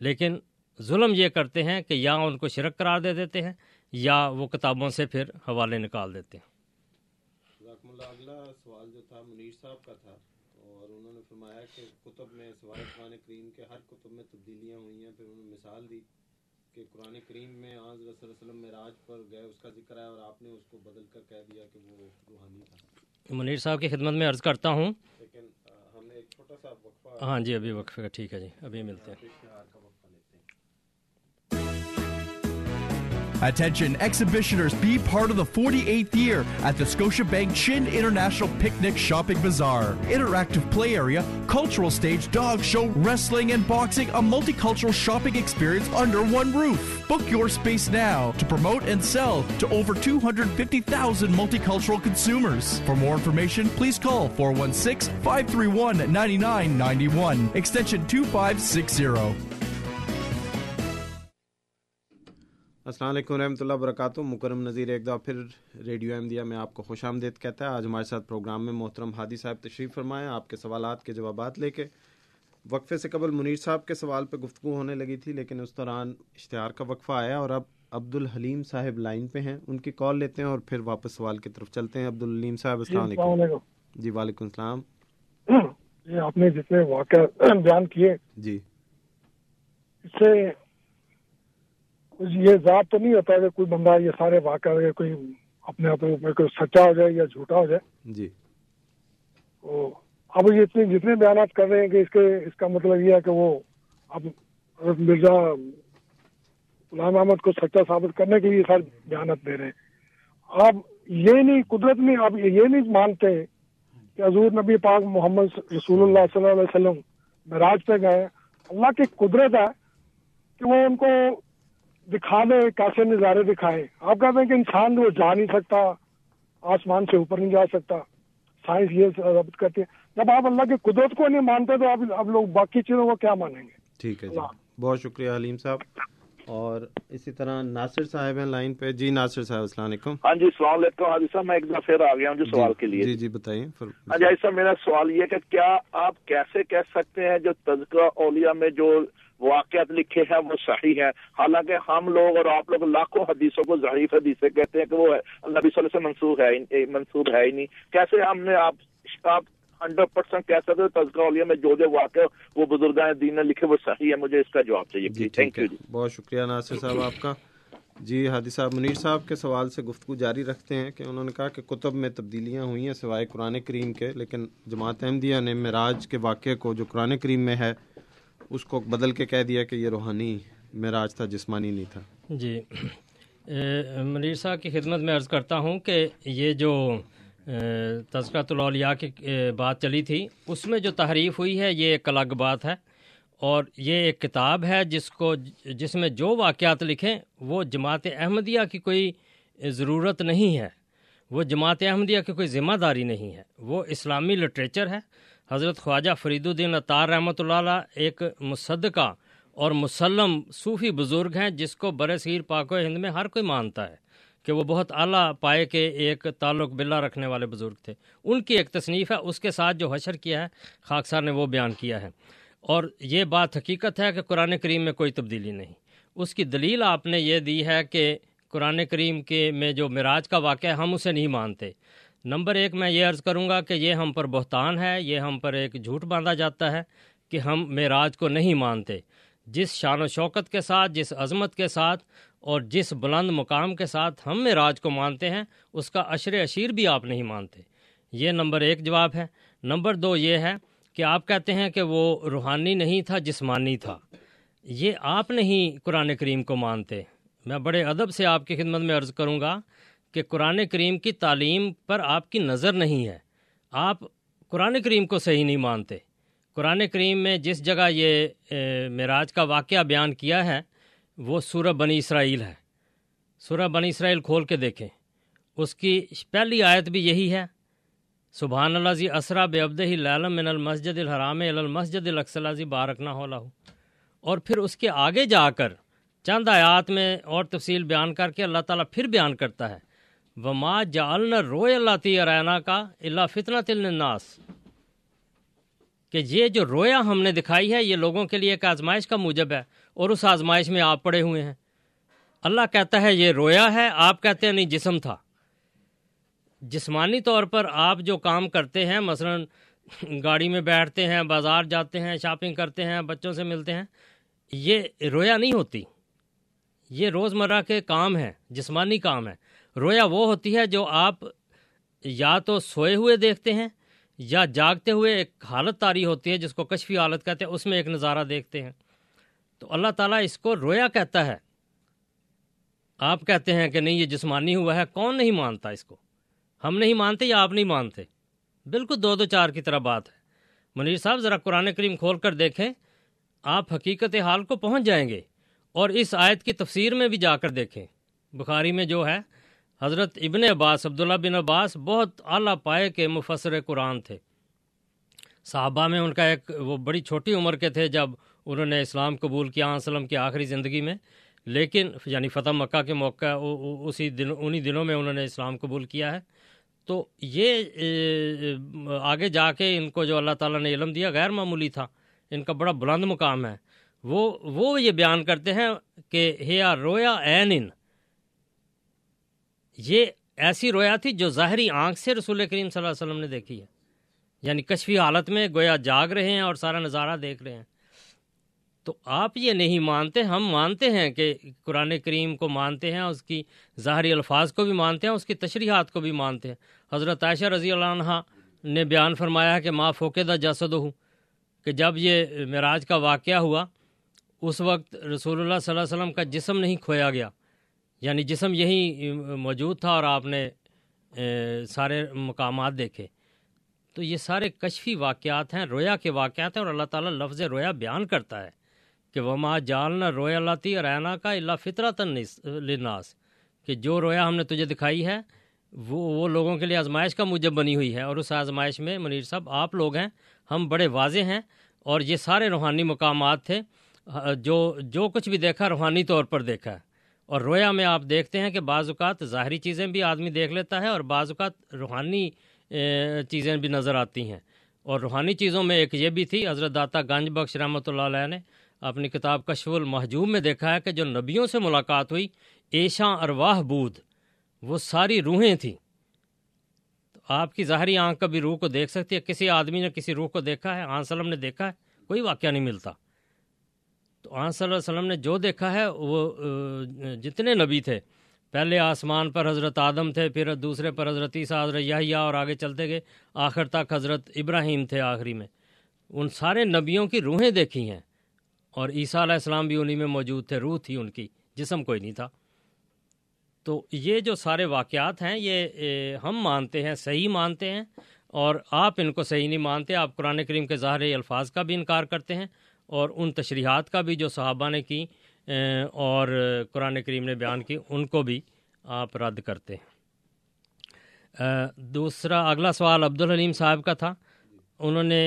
لیکن ظلم یہ کرتے ہیں کہ یا ان کو شرک قرار دے دیتے ہیں، یا وہ کتابوں سے پھر حوالے نکال دیتے ہیں۔ اگلا سوال جو تھا، منیر صاحب کا تھا۔ اور انہوں نے فرمایا کہ کتب میں سوائے قرآن کریم کے ہر کتب میں تبدیلیاں ہوئی ہیں پھر انہوں نے مثال دی کہ قرآن کریم میں آج رسول اللہ علیہ وسلم معراج پر گئے اس کا ذکر ہے اور آپ نے اس کو بدل کر کہہ دیا کہ وہ روحانی تھا۔ منیر صاحب کی خدمت میں عرض کرتا ہوں۔ لیکن ہم نے ایک چھوٹا سا وقفہ ہاں جی ابھی وقفے کا ٹھیک ہے جی ابھی ملتے وقفہ۔ ہیں Attention exhibitioners, be part of the 48th year at the Scotiabank Chin International Picnic Shopping Bazaar. Interactive play area, cultural stage, dog show, wrestling, and boxing, a multicultural shopping experience under one roof. Book your space now to promote and sell to over 250,000 multicultural consumers. For more information, please call 416 531 9991, extension 2560. السلام علیکم ورحمۃ اللہ وبرکاتہ مکرم نظیر ایک دفعہ پھر ریڈیو احمدیہ میں آپ کو خوش آمدید کہتا ہے۔ آج ہمارے ساتھ پروگرام میں محترم ہادی صاحب تشریف فرمائے۔ آپ کے سوالات کے جوابات لے کے وقفے سے قبل منیر صاحب کے سوال پہ گفتگو ہونے لگی تھی لیکن اس دوران اشتہار کا وقفہ آیا اور اب عبد الحلیم صاحب لائن پہ ہیں۔ ان کی کال لیتے ہیں اور پھر واپس سوال کی طرف چلتے ہیں۔ عبد الحلیم صاحب السلام علیکم۔ جی وعلیکم السلام۔ یہ آپ نے جتنے واقع بیان کیے جی۔ اس سے یہ ذات تو نہیں ہوتا کہ کوئی بندہ یہ سارے واقع کہ کوئی اپنے آپ میں کوئی سچا ہو جائے یا جھوٹا ہو جائے۔ جی۔ تو اب یہ اتنے جتنے بیانات کر رہے ہیں کہ اس کے اس کا مطلب یہ ہے کہ وہ اب مرزا غلام احمد کو سچا ثابت کرنے کے لیے سارے بیانات دے رہے ہیں۔ آپ یہ نہیں قدرت میں آپ یہ نہیں مانتے کہ حضور نبی پاک محمد رسول اللہ صلی اللہ علیہ وسلم معراج پہ گئے۔ اللہ کی قدرت ہے کہ وہ ان کو دکھا دے کیسے نظارے دکھائے؟ آپ کہتے ہیں کہ انسان وہ جا نہیں سکتا آسمان سے اوپر نہیں جا سکتا۔ سائنس یہ ثابت کرتی ہے جب آپ اللہ کی قدرت کو نہیں مانتے تو آپ اب لوگ باقی چیزوں کو کیا مانیں گے؟ ٹھیک ہے جی۔ بہت شکریہ حلیم صاحب۔ اور اسی طرح ناصر صاحب ہیں لائن پہ۔ جی ناصر صاحب السلام علیکم۔ ہاں جی السلام علیکم۔ حاجی صاحب میں ایک دفعہ پھر آ گیا ہوں جو سوال کے لیے۔ جی جی بتائیے۔ ہاں جی حاجی صاحب میرا سوال یہ ہے کہ کیا آپ کیسے کہہ سکتے ہیں جو تذکرہ اولیاء میں جو واقعات لکھے ہیں وہ صحیح ہیں۔ حالانکہ ہم لوگ اور آپ لوگ لاکھوں حدیثوں کو ضعیف حدیثیں کہتے ہیں کہ وہ نبی صلی اللہ علیہ وسلم سے منسوخ ہے منسوب ہے ہی نہیں۔ کیسے ہم نے آپ آپ ہنڈریڈ پرسینٹ کہہ سکتے تذکرہ اولیاء میں جو جو واقع وہ بزرگان دین نے لکھے وہ صحیح ہے مجھے اس کا جواب چاہیے۔ جی تھینک ٹھیک یو ہے جی۔ بہت شکریہ ناصر صاحب آپ کا۔ جی ہادی صاحب منیر صاحب کے سوال سے گفتگو جاری رکھتے ہیں کہ انہوں نے کہا کہ کتب میں تبدیلیاں ہوئی ہیں سوائے قرآن کریم کے لیکن جماعت احمدیہ نے معراج کے واقعے کو جو قرآن کریم میں ہے اس کو بدل کے کہہ دیا کہ یہ روحانی معراج تھا جسمانی نہیں تھا۔ جی۔ اے، صاحب کی خدمت میں عرض کرتا ہوں کہ یہ جو تذکرۃ الاولیاء کی بات چلی تھی اس میں جو تحریف ہوئی ہے یہ ایک الگ بات ہے۔ اور یہ ایک کتاب ہے جس کو جس میں جو واقعات لکھیں وہ جماعت احمدیہ کی کوئی ضرورت نہیں ہے۔ وہ جماعت احمدیہ کی کوئی ذمہ داری نہیں ہے۔ وہ اسلامی لٹریچر ہے۔ حضرت خواجہ فرید الدین اطار رحمۃ اللہ علیہ ایک مصدقہ اور مسلم صوفی بزرگ ہیں جس کو بر صغیر پاک و ہند میں ہر کوئی مانتا ہے کہ وہ بہت اعلیٰ پائے کے ایک تعلق بلا رکھنے والے بزرگ تھے۔ ان کی ایک تصنیف ہے، اس کے ساتھ جو حشر کیا ہے خاکسار نے وہ بیان کیا ہے۔ اور یہ بات حقیقت ہے کہ قرآن کریم میں کوئی تبدیلی نہیں۔ اس کی دلیل آپ نے یہ دی ہے کہ قرآن کریم کے میں جو معراج کا واقعہ ہے، ہم اسے نہیں مانتے۔ نمبر ایک میں یہ عرض کروں گا کہ یہ ہم پر بہتان ہے، یہ ہم پر ایک جھوٹ باندھا جاتا ہے کہ ہم معراج کو نہیں مانتے۔ جس شان و شوکت کے ساتھ، جس عظمت کے ساتھ اور جس بلند مقام کے ساتھ ہم معراج کو مانتے ہیں، اس کا عشر اشیر بھی آپ نہیں مانتے۔ یہ نمبر ایک جواب ہے۔ نمبر دو یہ ہے کہ آپ کہتے ہیں کہ وہ روحانی نہیں تھا، جسمانی تھا۔ یہ آپ نہیں قرآن کریم کو مانتے۔ میں بڑے ادب سے آپ کی خدمت میں عرض کروں گا کہ قرآن کریم کی تعلیم پر آپ کی نظر نہیں ہے۔ آپ قرآن کریم کو صحیح نہیں مانتے۔ قرآن کریم میں جس جگہ یہ معراج کا واقعہ بیان کیا ہے، وہ سورہ بنی اسرائیل ہے۔ سورہ بنی اسرائیل کھول کے دیکھیں۔ اس کی پہلی آیت بھی یہی ہے۔ سبحان اللہ زی اسرا بے عبد ہی لالم من المسجد الحرام المسجد الاقصی زی بارکنا ہو لہو۔ اور پھر اس کے آگے جا کر چند آیات میں اور تفصیل بیان کر کے اللہ تعالیٰ پھر بیان کرتا ہے۔ وما جالنا روئے اللہ تی رینا کا اللہ فتنہ تل الناس کہ یہ جو رویا ہم نے دکھائی ہے یہ لوگوں کے لیے ایک آزمائش کا موجب ہے اور اس آزمائش میں آپ پڑے ہوئے ہیں۔ اللہ کہتا ہے، یہ رویا ہے، آپ کہتے ہیں، نہیں، جسم تھا۔ جسمانی طور پر آپ جو کام کرتے ہیں، مثلا گاڑی میں بیٹھتے ہیں، بازار جاتے ہیں، شاپنگ کرتے ہیں، بچوں سے ملتے ہیں، یہ رویا نہیں ہوتی۔ یہ روزمرہ کے کام ہیں، جسمانی کام ہے رویا وہ ہوتی ہے جو آپ یا تو سوئے ہوئے دیکھتے ہیں یا جاگتے ہوئے ایک حالت تاری ہوتی ہے جس کو کشفی حالت کہتے ہیں، اس میں ایک نظارہ دیکھتے ہیں۔ تو اللہ تعالیٰ اس کو رویا کہتا ہے۔ آپ کہتے ہیں کہ نہیں، یہ جسمانی ہوا ہے، کون نہیں مانتا اس کو؟ ہم نہیں مانتے یا آپ نہیں مانتے؟ بالکل دو دو چار کی طرح بات ہے۔ منیر صاحب، ذرا قرآن کریم کھول کر دیکھیں، آپ حقیقت حال کو پہنچ جائیں گے اور اس آیت کی تفسیر میں بھی جا کر دیکھیں۔ بخاری میں جو ہے حضرت ابن عباس، عبداللہ بن عباس بہت اعلیٰ پائے کے مفسر قرآن تھے۔ صحابہ میں ان کا ایک، وہ بڑی چھوٹی عمر کے تھے جب انہوں نے اسلام قبول کیا وسلم کی آخری زندگی میں۔ لیکن یعنی فتح مکہ کے موقع اسی دن، انہی دنوں میں انہوں نے اسلام قبول کیا ہے۔ تو یہ آگے جا کے ان کو جو اللہ تعالیٰ نے علم دیا، غیر معمولی تھا۔ ان کا بڑا بلند مقام ہے۔ وہ وہ یہ بیان کرتے ہیں کہ ہیا رویا این ان یہ ایسی رویا تھی جو ظاہری آنکھ سے رسول کریم صلی اللہ علیہ وسلم نے دیکھی ہے۔ یعنی کشفی حالت میں گویا جاگ رہے ہیں اور سارا نظارہ دیکھ رہے ہیں۔ تو آپ یہ نہیں مانتے، ہم مانتے ہیں کہ قرآن کریم کو مانتے ہیں، اس کی ظاہری الفاظ کو بھی مانتے ہیں، اس کی تشریحات کو بھی مانتے ہیں۔ حضرت عائشہ رضی اللہ عنہ نے بیان فرمایا کہ ماں فوقے دا جسد ہوں کہ جب یہ معراج کا واقعہ ہوا، اس وقت رسول اللہ صلی اللہ علیہ وسلم کا جسم نہیں کھویا گیا۔ یعنی جسم یہی موجود تھا اور آپ نے سارے مقامات دیکھے۔ تو یہ سارے کشفی واقعات ہیں، رویا کے واقعات ہیں اور اللہ تعالیٰ لفظ رویا بیان کرتا ہے کہ وہ ماں جالنا رویا لاتی رینا کا اللہ فطرت لناس کہ جو رویا ہم نے تجھے دکھائی ہے، وہ وہ لوگوں کے لیے آزمائش کا موجب بنی ہوئی ہے اور اس آزمائش میں منیر صاحب آپ لوگ ہیں، ہم بڑے واضح ہیں اور یہ سارے روحانی مقامات تھے، جو جو کچھ بھی دیکھا روحانی طور پر دیکھا۔ ہے اور رویا میں آپ دیکھتے ہیں کہ بعض اوقات ظاہری چیزیں بھی آدمی دیکھ لیتا ہے اور بعض اوقات روحانی چیزیں بھی نظر آتی ہیں۔ اور روحانی چیزوں میں ایک یہ بھی تھی، حضرت داتا گنج بخش رحمۃ اللہ علیہ نے اپنی کتاب کشف المحجوب میں دیکھا ہے کہ جو نبیوں سے ملاقات ہوئی، ایشاں ارواہ بود، وہ ساری روحیں تھیں۔ تو آپ کی ظاہری آنکھ کبھی روح کو دیکھ سکتی ہے؟ کسی آدمی نے کسی روح کو دیکھا ہے؟ آن سلم نے دیکھا ہے؟ کوئی واقعہ نہیں ملتا۔ تو آن صلی اللہ علیہ وسلم نے جو دیکھا ہے وہ جتنے نبی تھے، پہلے آسمان پر حضرت آدم تھے، پھر دوسرے پر حضرت عیسیٰ، حضرت یحییٰ اور آگے چلتے گئے، آخر تک حضرت ابراہیم تھے آخری میں۔ ان سارے نبیوں کی روحیں دیکھی ہیں اور عیسیٰ علیہ السلام بھی انہی میں موجود تھے، روح تھی ان کی، جسم کوئی نہیں تھا۔ تو یہ جو سارے واقعات ہیں، یہ ہم مانتے ہیں، صحیح مانتے ہیں اور آپ ان کو صحیح نہیں مانتے، آپ قرآن کریم کے ظاہر الفاظ کا بھی انکار کرتے ہیں۔ اور ان تشریحات کا بھی جو صحابہ نے کی اور قرآن کریم نے بیان کی ان کو بھی آپ رد کرتے ہیں دوسرا اگلا سوال عبدالحلیم صاحب کا تھا انہوں نے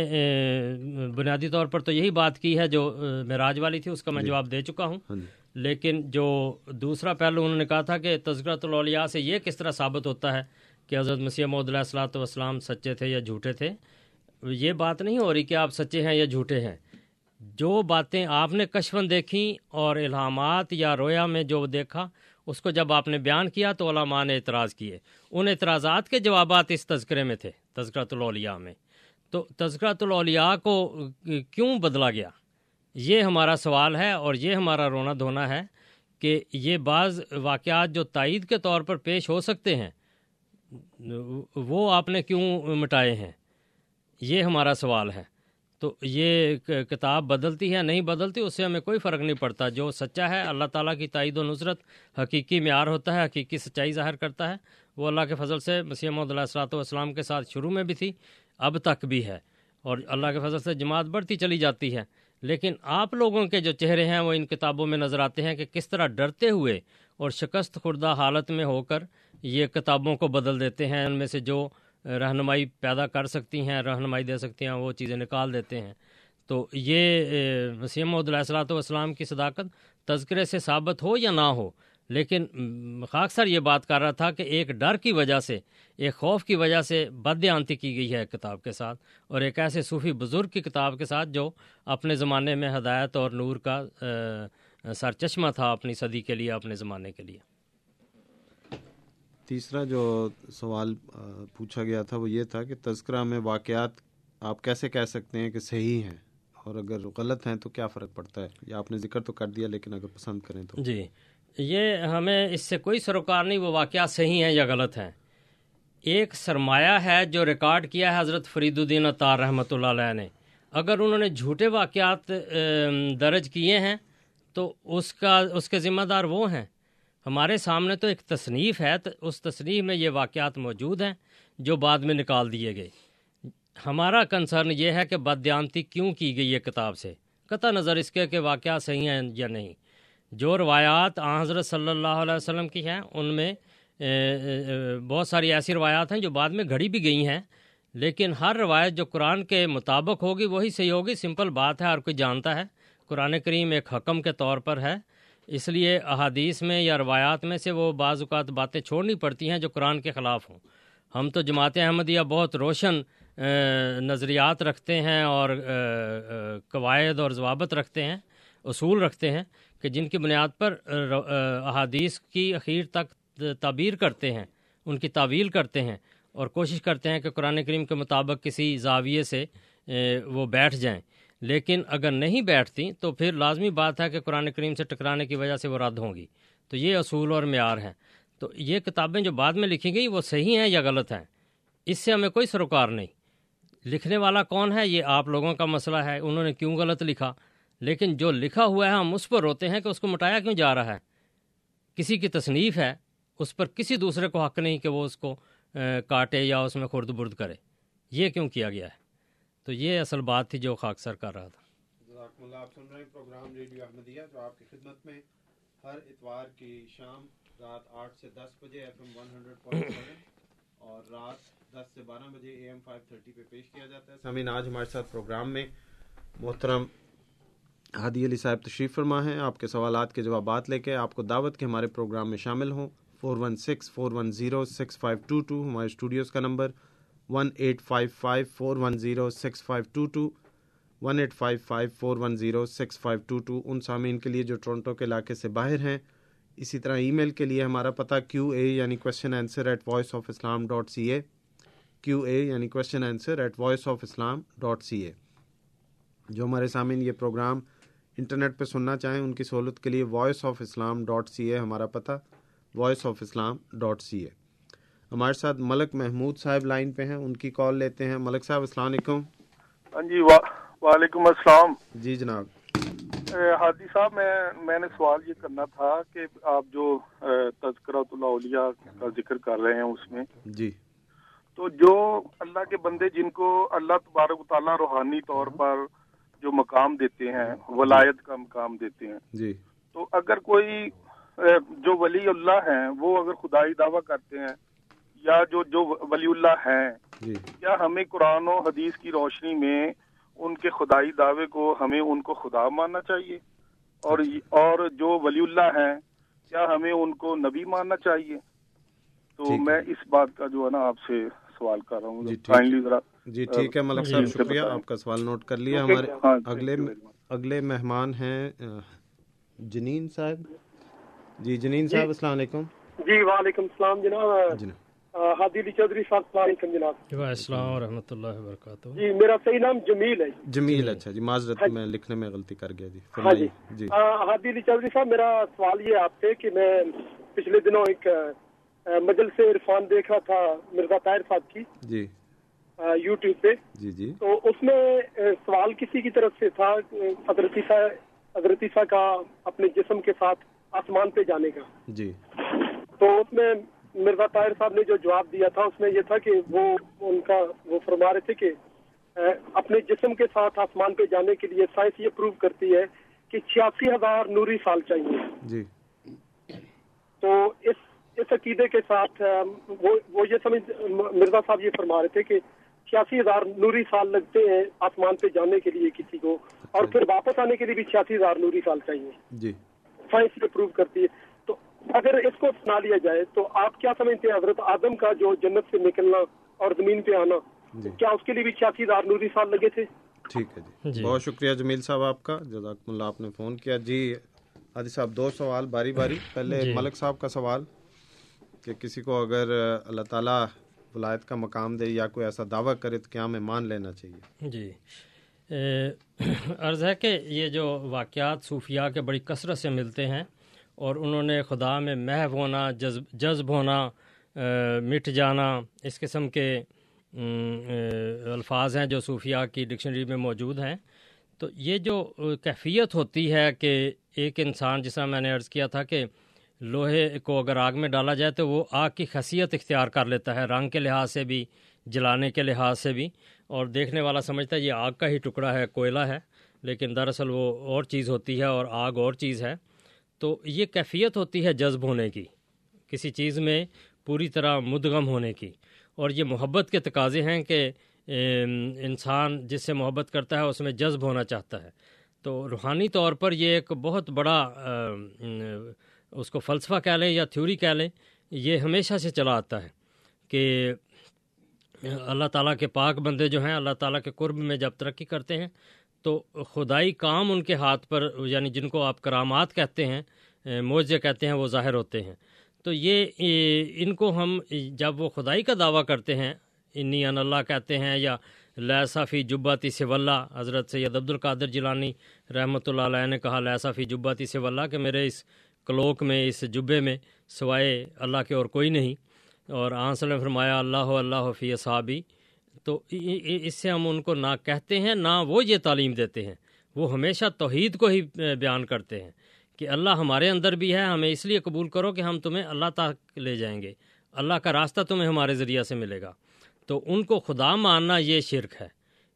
بنیادی طور پر تو یہی بات کی ہے جو معراج والی تھی اس کا میں جی۔ جواب دے چکا ہوں ہاں جی۔ لیکن جو دوسرا پہلو انہوں نے کہا تھا کہ تذکرۃ الاولیاء سے یہ کس طرح ثابت ہوتا ہے کہ حضرت مسیح محدود علیہ السلاۃ والسلام سچے تھے یا جھوٹے تھے یہ بات نہیں ہو رہی کہ آپ سچے ہیں یا جھوٹے ہیں جو باتیں آپ نے کشفن دیکھیں اور الہامات یا رویا میں جو دیکھا، اس کو جب آپ نے بیان کیا تو علماء نے اعتراض کیے۔ ان اعتراضات کے جوابات اس تذکرے میں تھے، تذکرۃ الاولیاء میں۔ تو تذکرۃ الاولیاء کو کیوں بدلا گیا؟ یہ ہمارا سوال ہے اور یہ ہمارا رونا دھونا ہے کہ یہ بعض واقعات جو تائید کے طور پر پیش ہو سکتے ہیں، وہ آپ نے کیوں مٹائے ہیں؟ یہ ہمارا سوال ہے۔ تو یہ کتاب بدلتی ہے نہیں بدلتی اس سے ہمیں کوئی فرق نہیں پڑتا۔ جو سچا ہے، اللہ تعالیٰ کی تائید و نصرت حقیقی معیار ہوتا ہے، حقیقی سچائی ظاہر کرتا ہے۔ وہ اللہ کے فضل سے مسیح محمد اللہ السلاۃ والسلام کے ساتھ شروع میں بھی تھی، اب تک بھی ہے۔ اور اللہ کے فضل سے جماعت بڑھتی چلی جاتی ہے۔ لیکن آپ لوگوں کے جو چہرے ہیں، وہ ان کتابوں میں نظر آتے ہیں کہ کس طرح ڈرتے ہوئے اور شکست خوردہ حالت میں ہو کر یہ کتابوں کو بدل دیتے ہیں۔ ان میں سے جو رہنمائی پیدا کر سکتی ہیں، رہنمائی دے سکتی ہیں، وہ چیزیں نکال دیتے ہیں۔ تو یہ مسیم محدود علیہ السلاۃ والسلام کی صداقت تذکرے سے ثابت ہو یا نہ ہو؟ لیکن خاک سر یہ بات کر رہا تھا کہ ایک ڈر کی وجہ سے، ایک خوف کی وجہ سے بدیانتی کی گئی ہے کتاب کے ساتھ۔ اور ایک ایسے صوفی بزرگ کی کتاب کے ساتھ جو اپنے زمانے میں ہدایت اور نور کا سر چشمہ تھا اپنی صدی کے لیے، اپنے زمانے کے لیے۔ تیسرا جو سوال پوچھا گیا تھا، وہ یہ تھا کہ تذکرہ میں واقعات آپ کیسے کہہ سکتے ہیں کہ صحیح ہیں؟ اور اگر غلط ہیں تو کیا فرق پڑتا ہے؟ یا آپ نے ذکر تو کر دیا، لیکن اگر پسند کریں تو۔ جی یہ ہمیں اس سے کوئی سروکار نہیں، وہ واقعات صحیح ہیں یا غلط ہیں۔ ایک سرمایہ ہے جو ریکارڈ کیا ہے حضرت فرید الدین اطار رحمۃ اللہ علیہ نے۔ اگر انہوں نے جھوٹے واقعات درج کیے ہیں تو اس کا، اس کے ذمہ دار وہ ہیں ہمارے سامنے تو ایک تصنیف ہے، تو اس تصنیف میں یہ واقعات موجود ہیں جو بعد میں نکال دیے گئے۔ ہمارا کنسرن یہ ہے کہ بدیانتی کیوں کی گئی ہے کتاب سے؟ قطع نظر اس کے کہ واقعات صحیح ہیں یا نہیں۔ جو روایات آ حضرت صلی اللہ علیہ وسلم کی ہیں، ان میں بہت ساری ایسی روایات ہیں جو بعد میں گھڑی بھی گئی ہیں، لیکن ہر روایت جو قرآن کے مطابق ہوگی، وہی صحیح ہوگی۔ سمپل بات ہے، ہر کوئی جانتا ہے۔ قرآن کریم ایک حکم کے طور پر ہے۔ اس لیے احادیث میں یا روایات میں سے وہ بعض اوقات باتیں چھوڑنی پڑتی ہیں جو قرآن کے خلاف ہوں۔ ہم تو جماعت احمدیہ بہت روشن نظریات رکھتے ہیں اور قواعد اور ضوابط رکھتے ہیں، اصول رکھتے ہیں کہ جن کی بنیاد پر احادیث کی اخیر تک تعبیر کرتے ہیں، ان کی تعویل کرتے ہیں اور کوشش کرتے ہیں کہ قرآن کریم کے مطابق کسی زاویے سے وہ بیٹھ جائیں۔ لیکن اگر نہیں بیٹھتی تو پھر لازمی بات ہے کہ قرآن کریم سے ٹکرانے کی وجہ سے وہ رد ہوں گی۔ تو یہ اصول اور معیار ہیں۔ تو یہ کتابیں جو بعد میں لکھی گئی وہ صحیح ہیں یا غلط ہیں؟ اس سے ہمیں کوئی سروکار نہیں۔ لکھنے والا کون ہے؟ یہ آپ لوگوں کا مسئلہ ہے۔ انہوں نے کیوں غلط لکھا؟ لیکن جو لکھا ہوا ہے، ہم اس پر روتے ہیں کہ اس کو مٹایا کیوں جا رہا ہے؟ کسی کی تصنیف ہے، اس پر کسی دوسرے کو حق نہیں کہ وہ اس کو کاٹے یا اس میں خرد برد کرے۔ یہ کیوں کیا گیا ہے؟ تو یہ اصل بات تھی جو خاک سر کر رہا تھا۔ آپ سن رہے ہیں پروگرام ریڈیو احمدیہ جو آپ کی خدمت میں ہر اتوار کی شام رات آٹھ سے دس بجے F M one hundred point seven اور رات دس سے بارہ بجے اے ایم فائیو تھرٹی پہ پیش کیا جاتا ہے۔ سمین آج ہمارے ساتھ پروگرام میں محترم ہادی علی صاحب تشریف فرما ہیں۔ آپ کے سوالات کے جوابات لے کے آپ کو دعوت کے ہمارے پروگرام میں شامل ہوں۔ Four one six, four one zero, six five two two, ہمارے اسٹوڈیوز کا number one eight five five four one zero six five two two one eight five five four one zero six five two two ان سامعین کے لیے جو ٹورنٹو کے علاقے سے باہر ہیں، اسی طرح ای میل کے لیے ہمارا پتہ کیو اے یعنی question answer at voice of Islam dot C A Q A یعنی question answer at voice of Islam dot C A جو ہمارے سامعین یہ پروگرام انٹرنیٹ پہ سننا چاہیں، ان کی سہولت کے لیے voice of Islam dot C A ہمارا پتہ voice of Islam dot C A ہمارے ساتھ ملک محمود صاحب لائن پہ ہیں ان کی کال لیتے ہیں۔ ملک صاحب السلام علیکم۔ ہاں جی وعلیکم السلام۔ جی جناب۔ ہادی صاحب میں میں نے سوال یہ کرنا تھا کہ آپ جو تذکرۃ اللہ کا ذکر کر رہے ہیں اس میں۔ جی۔ تو جو اللہ کے بندے جن کو اللہ تبارک و تعالیٰ روحانی طور پر جو مقام دیتے ہیں ولایت کا مقام دیتے ہیں۔ جی۔ تو اگر کوئی جو ولی اللہ ہیں وہ اگر خدائی دعویٰ کرتے ہیں یا جو جو ولی اللہ ہیں جی۔ کیا ہمیں قرآن و حدیث کی روشنی میں ان کے خدائی دعوے کو ہمیں ان کو خدا ماننا چاہیے؟ اور اور جو ولی اللہ ہیں کیا ہمیں ان کو نبی ماننا چاہیے؟ تو میں اس بات کا جو ہے نا آپ سے سوال کر رہا ہوں۔ فائنلی ذرا۔ جی ٹھیک ہے ملک صاحب شکریہ۔ آپ کا سوال نوٹ کر لیا۔ ہمارے اگلے اگلے مہمان ہیں جنین صاحب۔ جی جنین صاحب السلام علیکم۔ جی وعلیکم السلام جناب۔ جناب۔ ہادی علی چودھری صاحب السلام علیکم جناب۔ السلام ورحمۃ اللہ وبرکاتہ۔ جی میرا صحیح نام جمیل ہے۔ جمیل اچھا جی معذرت میں لکھنے میں غلطی کر گیا جی۔ ہاں جی۔ جی۔ ہادی علی چودھری صاحب میرا سوال یہ آپ سے کہ میں پچھلے دنوں ایک مجلس عرفان دیکھ رہا تھا مرزا طاہر صاحب کی۔ جی۔ یوٹیوب پہ۔ جی جی۔ تو اس میں سوال کسی کی طرف سے تھا حضرت حضرت کا اپنے جسم کے ساتھ آسمان پہ جانے کا۔ جی۔ تو اس میں مرزا طاہر صاحب نے جو جواب دیا تھا اس میں یہ تھا کہ وہ ان کا وہ فرما رہے تھے کہ اپنے جسم کے ساتھ آسمان پہ جانے کے لیے سائنس یہ پروو کرتی ہے کہ چھیاسی ہزار نوری سال چاہیے۔ جی۔ تو اس اس عقیدے کے ساتھ وہ یہ سمجھ مرزا صاحب یہ فرما رہے تھے کہ چھیاسی ہزار نوری سال لگتے ہیں آسمان پہ جانے کے لیے کسی کو اور پھر واپس آنے کے لیے بھی چھیاسی ہزار نوری سال چاہیے۔ جی۔ سائنس یہ پروو کرتی ہے۔ اگر اس کو سنا لیا جائے تو آپ کیا سمجھتے ہیں حضرت آدم کا جو جنت سے نکلنا اور زمین پہ آنا کیا اس کے لیے بھی چھیاسی ہزار نوری سال لگے تھے؟ ٹھیک ہے جی۔ بہت شکریہ جمیل صاحب آپ کا جزاک اللہ آپ نے فون کیا۔ جی حادی صاحب دو سوال باری باری۔ پہلے ملک صاحب کا سوال کہ کسی کو اگر اللہ تعالیٰ ولایت کا مقام دے یا کوئی ایسا دعویٰ کرے تو کیا ہمیں مان لینا چاہیے؟ جی۔ عرض ہے کہ یہ جو واقعات صوفیاء کے بڑی کثرت سے ملتے ہیں اور انہوں نے خدا میں محو ہونا، جذب جذب ہونا مٹ جانا، اس قسم کے الفاظ ہیں جو صوفیاء کی ڈکشنری میں موجود ہیں۔ تو یہ جو کیفیت ہوتی ہے کہ ایک انسان جیسا میں نے عرض کیا تھا کہ لوہے کو اگر آگ میں ڈالا جائے تو وہ آگ کی خاصیت اختیار کر لیتا ہے، رنگ کے لحاظ سے بھی، جلانے کے لحاظ سے بھی۔ اور دیکھنے والا سمجھتا ہے یہ آگ کا ہی ٹکڑا ہے، کوئلہ ہے۔ لیکن دراصل وہ اور چیز ہوتی ہے اور آگ اور چیز ہے۔ تو یہ کیفیت ہوتی ہے جذب ہونے کی، کسی چیز میں پوری طرح مدغم ہونے کی۔ اور یہ محبت کے تقاضے ہیں کہ انسان جس سے محبت کرتا ہے، اس میں جذب ہونا چاہتا ہے۔ تو روحانی طور پر یہ ایک بہت بڑا اس کو فلسفہ کہہ لیں یا تھیوری کہہ لیں، یہ ہمیشہ سے چلا آتا ہے کہ اللہ تعالیٰ کے پاک بندے جو ہیں، اللہ تعالیٰ کے قرب میں جب ترقی کرتے ہیں تو خدائی کام ان کے ہاتھ پر یعنی جن کو آپ کرامات کہتے ہیں موجے کہتے ہیں، وہ ظاہر ہوتے ہیں۔ تو یہ ان کو ہم جب وہ خدائی کا دعویٰ کرتے ہیں، انی ان اللہ کہتے ہیں، یا لہصافی جباتی سے اللہ حضرت سید عبد القادر جیلانی رحمۃ اللہ علیہ نے کہا لہصافی جباتی سے اللہ کہ میرے اس کلوک میں، اس جبے میں سوائے اللہ کے اور کوئی نہیں۔ اور آنس نے فرمایا، اللہ اللہ فی صحابی تو اس سے ہم ان کو نہ کہتے ہیں، نہ وہ یہ تعلیم دیتے ہیں۔ وہ ہمیشہ توحید کو ہی بیان کرتے ہیں کہ اللہ ہمارے اندر بھی ہے، ہمیں اس لیے قبول کرو کہ ہم تمہیں اللہ تک لے جائیں گے۔ اللہ کا راستہ تمہیں ہمارے ذریعہ سے ملے گا۔ تو ان کو خدا ماننا یہ شرک ہے۔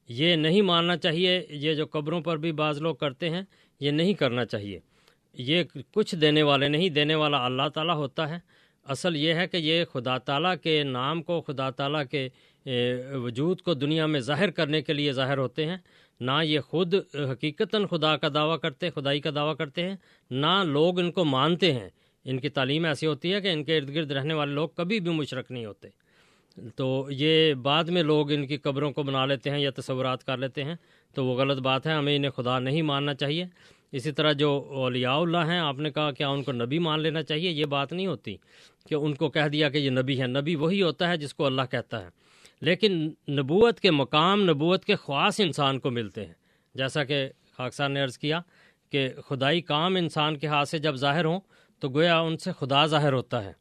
یہ نہیں ماننا چاہیے، یہ جو قبروں پر بھی بعض لوگ کرتے ہیں، یہ نہیں کرنا چاہیے۔ یہ کچھ دینے والے نہیں، دینے والا اللہ تعالیٰ ہوتا ہے۔ اصل یہ ہے کہ یہ خدا تعالیٰ کے نام کو، خدا تعالیٰ کے وجود کو دنیا میں ظاہر کرنے کے لیے ظاہر ہوتے ہیں، نہ یہ خود حقیقتاً خدا کا دعویٰ کرتے، خدائی کا دعویٰ کرتے ہیں، نہ لوگ ان کو مانتے ہیں۔ ان کی تعلیم ایسی ہوتی ہے کہ ان کے ارد گرد رہنے والے لوگ کبھی بھی مشرق نہیں ہوتے۔ تو یہ بعد میں لوگ ان کی قبروں کو بنا لیتے ہیں یا تصورات کر لیتے ہیں، تو وہ غلط بات ہے، ہمیں انہیں خدا نہیں ماننا چاہیے۔ اسی طرح جو اولیاء اللہ ہیں، آپ نے کہا کیا ان کو نبی مان لینا چاہیے؟ یہ بات نہیں ہوتی کہ ان کو کہہ دیا کہ یہ نبی ہے، نبی وہی ہوتا ہے جس کو اللہ کہتا ہے۔ لیکن نبوت کے مقام، نبوت کے خواص انسان کو ملتے ہیں۔ جیسا کہ خاکسار نے عرض کیا کہ خدائی کام انسان کے ہاتھ سے جب ظاہر ہوں تو گویا ان سے خدا ظاہر ہوتا ہے۔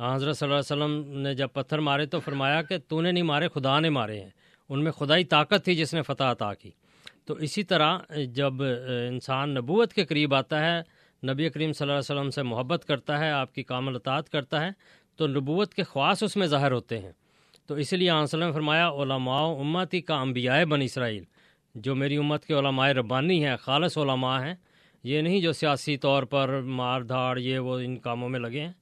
حضرت صلی اللہ علیہ وسلم نے جب پتھر مارے تو فرمایا کہ تو نے نہیں مارے، خدا نے مارے ہیں۔ ان میں خدائی طاقت تھی جس نے فتح عطا کی۔ تو اسی طرح جب انسان نبوت کے قریب آتا ہے، نبی کریم صلی اللہ علیہ وسلم سے محبت کرتا ہے، آپ کی کامل اطاعت کرتا ہے، تو نبوت کے خواص اس میں ظاہر ہوتے ہیں۔ تو اسی لیے وسلم فرمایا، علماء امتی کا انبیاء بن اسرائیل، جو میری امت کے علماء ربانی ہیں، خالص علماء ہیں، یہ نہیں جو سیاسی طور پر مار دھاڑ، یہ وہ ان کاموں میں لگے ہیں۔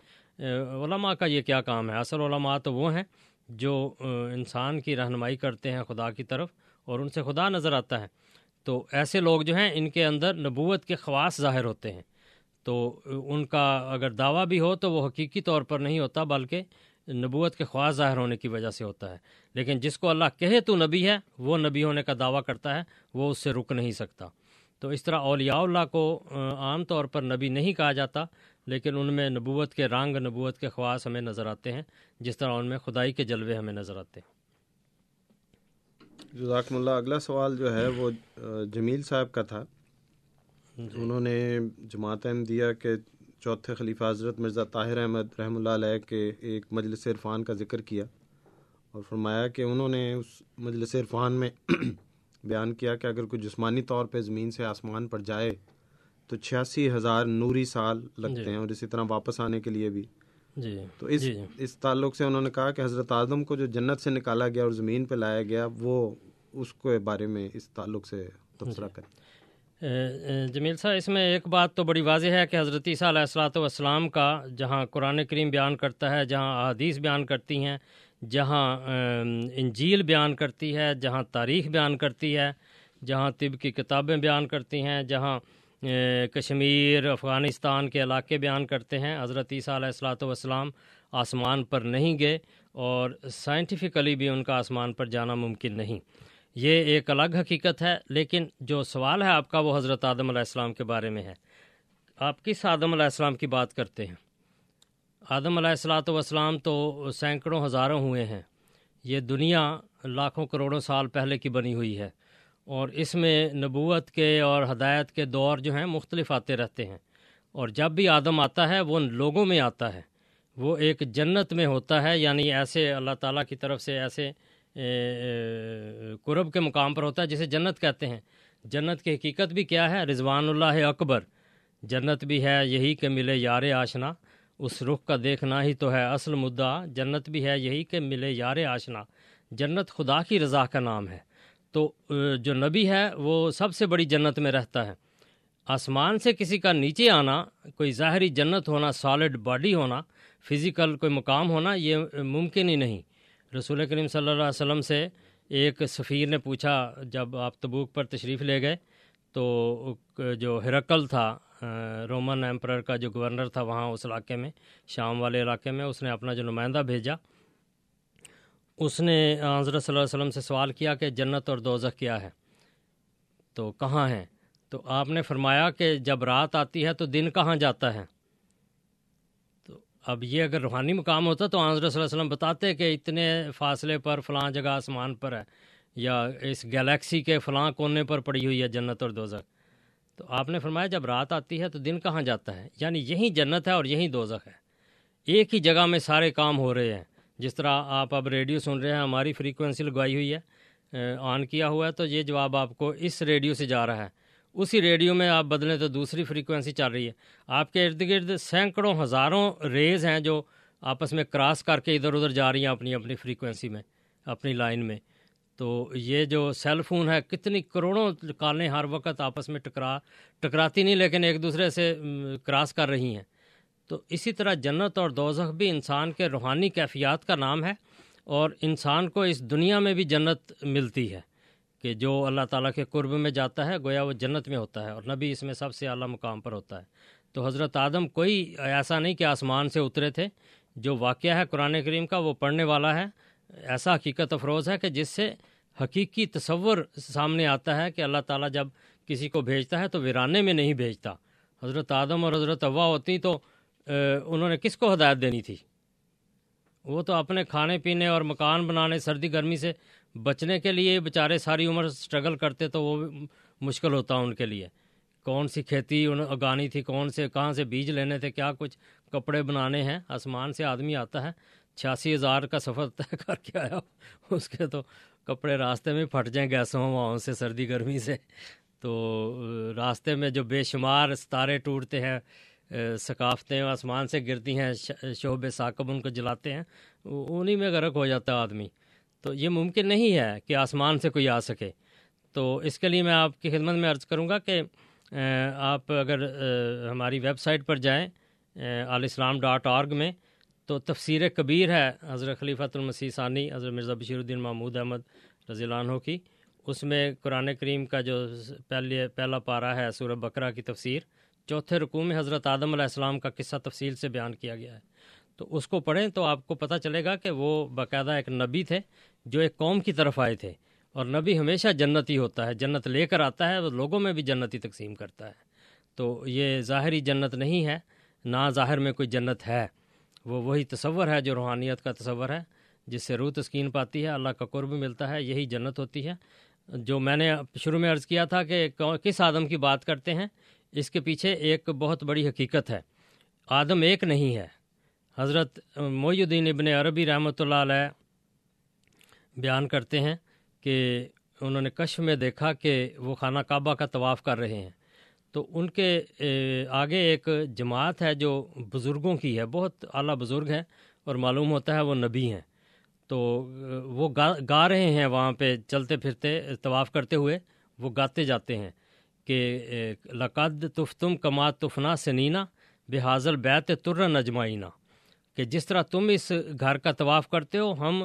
علماء کا یہ کیا کام ہے؟ اصل علماء تو وہ ہیں جو انسان کی رہنمائی کرتے ہیں خدا کی طرف اور ان سے خدا نظر آتا ہے۔ تو ایسے لوگ جو ہیں، ان کے اندر نبوت کے خواص ظاہر ہوتے ہیں۔ تو ان کا اگر دعویٰ بھی ہو تو وہ حقیقی طور پر نہیں ہوتا، بلکہ نبوت کے خواص ظاہر ہونے کی وجہ سے ہوتا ہے۔ لیکن جس کو اللہ کہے تو نبی ہے وہ نبی ہونے کا دعویٰ کرتا ہے وہ اس سے رک نہیں سکتا۔ تو اس طرح اولیاء اللہ کو عام طور پر نبی نہیں کہا جاتا لیکن ان میں نبوت کے رنگ نبوت کے خواص ہمیں نظر آتے ہیں جس طرح ان میں خدائی کے جلوے ہمیں نظر آتے ہیں۔ جزاکم اللہ۔ اگلا سوال جو ہے وہ جمیل صاحب کا تھا۔ جی۔ انہوں نے جماعت احمدیہ کے چوتھے خلیفہ حضرت مرزا طاہر احمد رحمۃ اللہ علیہ کے ایک مجلس عرفان کا ذکر کیا اور فرمایا کہ انہوں نے اس مجلس عرفان میں بیان کیا کہ اگر کوئی جسمانی طور پہ زمین سے آسمان پر جائے تو چھیاسی ہزار نوری سال لگتے جی۔ ہیں اور اسی طرح واپس آنے کے لیے بھی جی تو اس جی۔ اس تعلق سے انہوں نے کہا کہ حضرت اعظم کو جو جنت سے نکالا گیا اور زمین پہ لایا گیا وہ اس کے بارے میں اس تعلق سے تبصرہ جی۔ کریں جمیل صاحب، اس میں ایک بات تو بڑی واضح ہے کہ حضرت عیسیٰ علیہ السلاۃ والسلام کا جہاں قرآن کریم بیان کرتا ہے، جہاں احادیث بیان کرتی ہیں، جہاں انجیل بیان کرتی ہے، جہاں تاریخ بیان کرتی ہے، جہاں طب کی کتابیں بیان کرتی ہیں، جہاں کشمیر، افغانستان کے علاقے بیان کرتے ہیں۔ حضرت عیسیٰ علیہ السلاۃ والسلام آسمان پر نہیں گئے اور سائنٹیفکلی بھی ان کا آسمان پر جانا ممکن نہیں۔ یہ ایک الگ حقیقت ہے، لیکن جو سوال ہے آپ کا وہ حضرت آدم علیہ السلام کے بارے میں ہے۔ آپ کس آدم علیہ السلام کی بات کرتے ہیں؟ آدم علیہ السلاۃ والسلام تو سینکڑوں ہزاروں ہوئے ہیں۔ یہ دنیا لاکھوں کروڑوں سال پہلے کی بنی ہوئی ہے، اور اس میں نبوت کے اور ہدایت کے دور جو ہیں مختلف آتے رہتے ہیں۔ اور جب بھی آدم آتا ہے، وہ لوگوں میں آتا ہے۔ وہ ایک جنت میں ہوتا ہے یعنی ایسے اللہ تعالیٰ کی طرف سے ایسے قرب کے مقام پر ہوتا ہے، جسے جنت کہتے ہیں۔ جنت کی حقیقت بھی کیا ہے؟ رضوان اللہ اکبر۔ جنت بھی ہے، یہی کہ ملے یار آشنا۔ اس رخ کا دیکھنا ہی تو ہے اصل مدعا۔ جنت بھی ہے، یہی کہ ملے یار آشنا۔ جنت خدا کی رضا کا نام ہے۔ تو جو نبی ہے، وہ سب سے بڑی جنت میں رہتا ہے۔ آسمان سے کسی کا نیچے آنا، کوئی ظاہری جنت ہونا سالڈ باڈی ہونا فزیکل کوئی مقام ہونا، یہ ممکن ہی نہیں۔ رسول کریم صلی اللہ علیہ وسلم سے ایک سفیر نے پوچھا، جب آپ تبوک پر تشریف لے گئے تو جو ہرکل تھا رومن ایمپرر کا جو گورنر تھا وہاں اس علاقے میں، شام والے علاقے میں، اس نے اپنا جو نمائندہ بھیجا۔ اس نے حضرت صلی اللہ علیہ وسلم سے سوال کیا کہ جنت اور دوزخ کیا ہے؟ تو کہاں ہیں؟ تو آپ نے فرمایا کہ جب رات آتی ہے تو دن کہاں جاتا ہے؟ اب یہ اگر روحانی مقام ہوتا تو حضرت صلی اللہ علیہ وسلم بتاتے کہ اتنے فاصلے پر فلاں جگہ آسمان پر ہے یا اس گلیکسی کے فلاں کونے پر پڑی ہوئی ہے جنت اور دوزخ۔ تو آپ نے فرمایا جب رات آتی ہے تو دن کہاں جاتا ہے؟ یعنی یہی جنت ہے اور یہی دوزخ ہے۔ ایک ہی جگہ میں سارے کام ہو رہے ہیں۔ جس طرح آپ اب ریڈیو سن رہے ہیں، ہماری فریکوینسی لگوائی ہوئی ہے، آن کیا ہوا ہے تو یہ جواب آپ کو اس ریڈیو سے جا رہا ہے۔ اسی ریڈیو میں آپ بدلیں تو دوسری فریکوینسی چل رہی ہے۔ آپ کے ارد گرد سینکڑوں ہزاروں ریز ہیں جو آپس میں کراس کر کے ادھر ادھر جا رہی ہیں اپنی اپنی فریکوینسی میں، اپنی لائن میں۔ تو یہ جو سیل فون ہے، کتنی کروڑوں کالیں ہر وقت آپس میں ٹکرا، ٹکراتی نہیں، لیکن ایک دوسرے سے کراس کر رہی ہیں۔ تو اسی طرح جنت اور دوزخ بھی انسان کے روحانی کیفیات کا نام ہے اور انسان کو اس دنیا میں بھی جنت ملتی ہے۔ کہ جو اللہ تعالیٰ کے قرب میں جاتا ہے، گویا وہ جنت میں ہوتا ہے اور نبی اس میں سب سے اعلیٰ مقام پر ہوتا ہے۔ تو حضرت آدم کوئی ایسا نہیں کہ آسمان سے اترے تھے۔ جو واقعہ ہے قرآن کریم کا، وہ پڑھنے والا ہے۔ ایسا حقیقت افروز ہے کہ جس سے حقیقی تصور سامنے آتا ہے کہ اللہ تعالیٰ جب کسی کو بھیجتا ہے تو ویرانے میں نہیں بھیجتا۔ حضرت آدم اور حضرت ابا ہوتی تو انہوں نے کس کو ہدایت دینی تھی؟ وہ تو اپنے کھانے پینے اور مکان بنانے، سردی، گرمی سے بچنے کے لیے بیچارے ساری عمر سٹرگل کرتے تو وہ مشکل ہوتا ان کے لیے۔ کون سی کھیتی اگانی تھی، کون سے، کہاں سے بیج لینے تھے، کیا کچھ کپڑے بنانے ہیں؟ آسمان سے آدمی آتا ہے، چھیاسی ہزار کا سفر طے کر کے آیا۔ اس کے تو کپڑے راستے میں پھٹ جائیں گیسوں وہاں سے، سردی، گرمی سے۔ تو راستے میں جو بے شمار ستارے ٹوٹتے ہیں، ثقافتیں آسمان سے گرتی ہیں شعبے ثاقب ان کو جلاتے ہیں، انہی میں غرق ہو جاتا ہے آدمی۔ تو یہ ممکن نہیں ہے کہ آسمان سے کوئی آ سکے۔ تو اس کے لیے میں آپ کی خدمت میں عرض کروں گا کہ آپ اگر ہماری ویب سائٹ پر جائیں عال اسلام ڈاٹ آرگ میں، تو تفسیر کبیر ہے حضرت خلیفۃ المسیح ثانی، حضرت مرزا بشیر الدین محمود احمد رضی اللہ عنہ کی۔ اس میں قرآن کریم کا جو پہلے، پہلا پارا ہے، سورہ بکرا کی تفسیر۔ چوتھے رقوع میں حضرت آدم علیہ السلام کا قصہ تفصیل سے بیان کیا گیا ہے۔ تو اس کو پڑھیں تو آپ کو پتہ چلے گا کہ وہ باقاعدہ ایک نبی تھے جو ایک قوم کی طرف آئے تھے اور نبی ہمیشہ جنتی ہوتا ہے، جنت لے کر آتا ہے وہ لوگوں میں بھی جنتی تقسیم کرتا ہے۔ تو یہ ظاہری جنت نہیں ہے، نہ ظاہر میں کوئی جنت ہے۔ وہ وہی تصور ہے جو روحانیت کا تصور ہے، جس سے روح تسکین پاتی ہے، اللہ کا قرب ملتا ہے، یہی جنت ہوتی ہے۔ جو میں نے شروع میں عرض کیا تھا کہ کس آدم کی بات کرتے ہیں، اس کے پیچھے ایک بہت بڑی حقیقت ہے۔ آدم ایک نہیں ہے۔ حضرت معی الدین ابن عربی رحمۃ اللہ علیہ بیان کرتے ہیں کہ انہوں نے کشف میں دیکھا کہ وہ خانہ کعبہ کا طواف کر رہے ہیں۔ تو ان کے آگے ایک جماعت ہے جو بزرگوں کی ہے، بہت اعلیٰ بزرگ ہیں اور معلوم ہوتا ہے وہ نبی ہیں۔ تو وہ گا گا رہے ہیں وہاں پہ چلتے پھرتے، طواف کرتے ہوئے، وہ گاتے جاتے ہیں کہ لقد تفتم کما تفنا سنینا بے بیت تر نجمائینہ کہ جس طرح تم اس گھر کا طواف کرتے ہو، ہم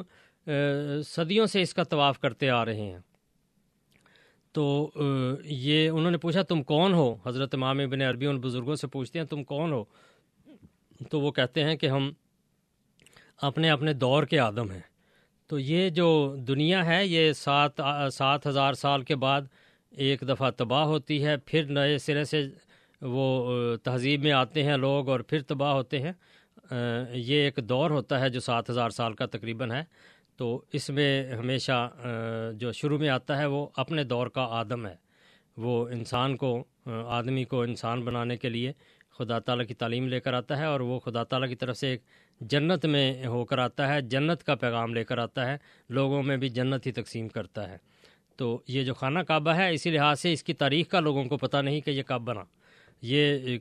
صدیوں سے اس کا طواف کرتے آ رہے ہیں۔ تو یہ انہوں نے پوچھا، تم کون ہو؟ حضرت امام ابن عربی ان بزرگوں سے پوچھتے ہیں، تم کون ہو؟ تو وہ کہتے ہیں کہ ہم اپنے اپنے دور کے آدم ہیں۔ تو یہ جو دنیا ہے، یہ سات سات ہزار سال کے بعد ایک دفعہ تباہ ہوتی ہے۔ پھر نئے سرے سے وہ تہذیب میں آتے ہیں لوگ اور پھر تباہ ہوتے ہیں۔ یہ ایک دور ہوتا ہے جو سات ہزار سال کا تقریباً ہے۔ تو اس میں ہمیشہ جو شروع میں آتا ہے وہ اپنے دور کا آدم ہے۔ وہ انسان کو آدمی کو انسان بنانے کے لیے خدا تعالیٰ کی تعلیم لے کر آتا ہے اور وہ خدا تعالیٰ کی طرف سے ایک جنت میں ہو کر آتا ہے، جنت کا پیغام لے کر آتا ہے، لوگوں میں بھی جنت ہی تقسیم کرتا ہے۔ تو یہ جو خانہ کعبہ ہے، اسی لحاظ سے اس کی تاریخ کا لوگوں کو پتہ نہیں کہ یہ کب بنا۔ یہ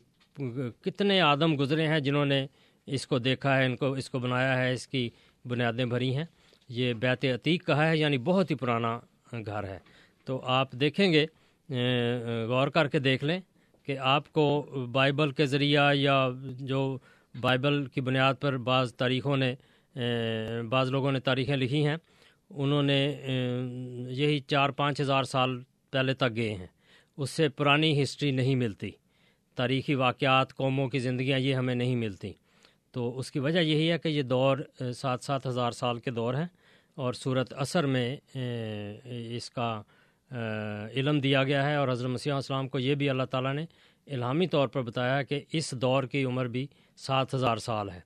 کتنے آدم گزرے ہیں جنہوں نے اس کو دیکھا ہے، ان کو، اس کو بنایا ہے، اس کی بنیادیں بھری ہیں۔ یہ بیت عتیق کہا ہے یعنی بہت ہی پرانا گھر ہے۔ تو آپ دیکھیں گے غور کر کے دیکھ لیں کہ آپ کو بائبل کے ذریعہ یا جو بائبل کی بنیاد پر بعض تاریخوں نے بعض لوگوں نے تاریخیں لکھی ہیں۔ انہوں نے یہی چار پانچ ہزار سال پہلے تک گئے ہیں۔ اس سے پرانی ہسٹری نہیں ملتی۔ تاریخی واقعات، قوموں کی زندگیاں، یہ ہمیں نہیں ملتی۔ تو اس کی وجہ یہی ہے کہ یہ دور سات سات ہزار سال کے دور ہیں اور صورت اثر میں اس کا علم دیا گیا ہے اور حضرت مسیح السلام کو یہ بھی اللہ تعالیٰ نے الہامی طور پر بتایا کہ اس دور کی عمر بھی سات ہزار سال ہے۔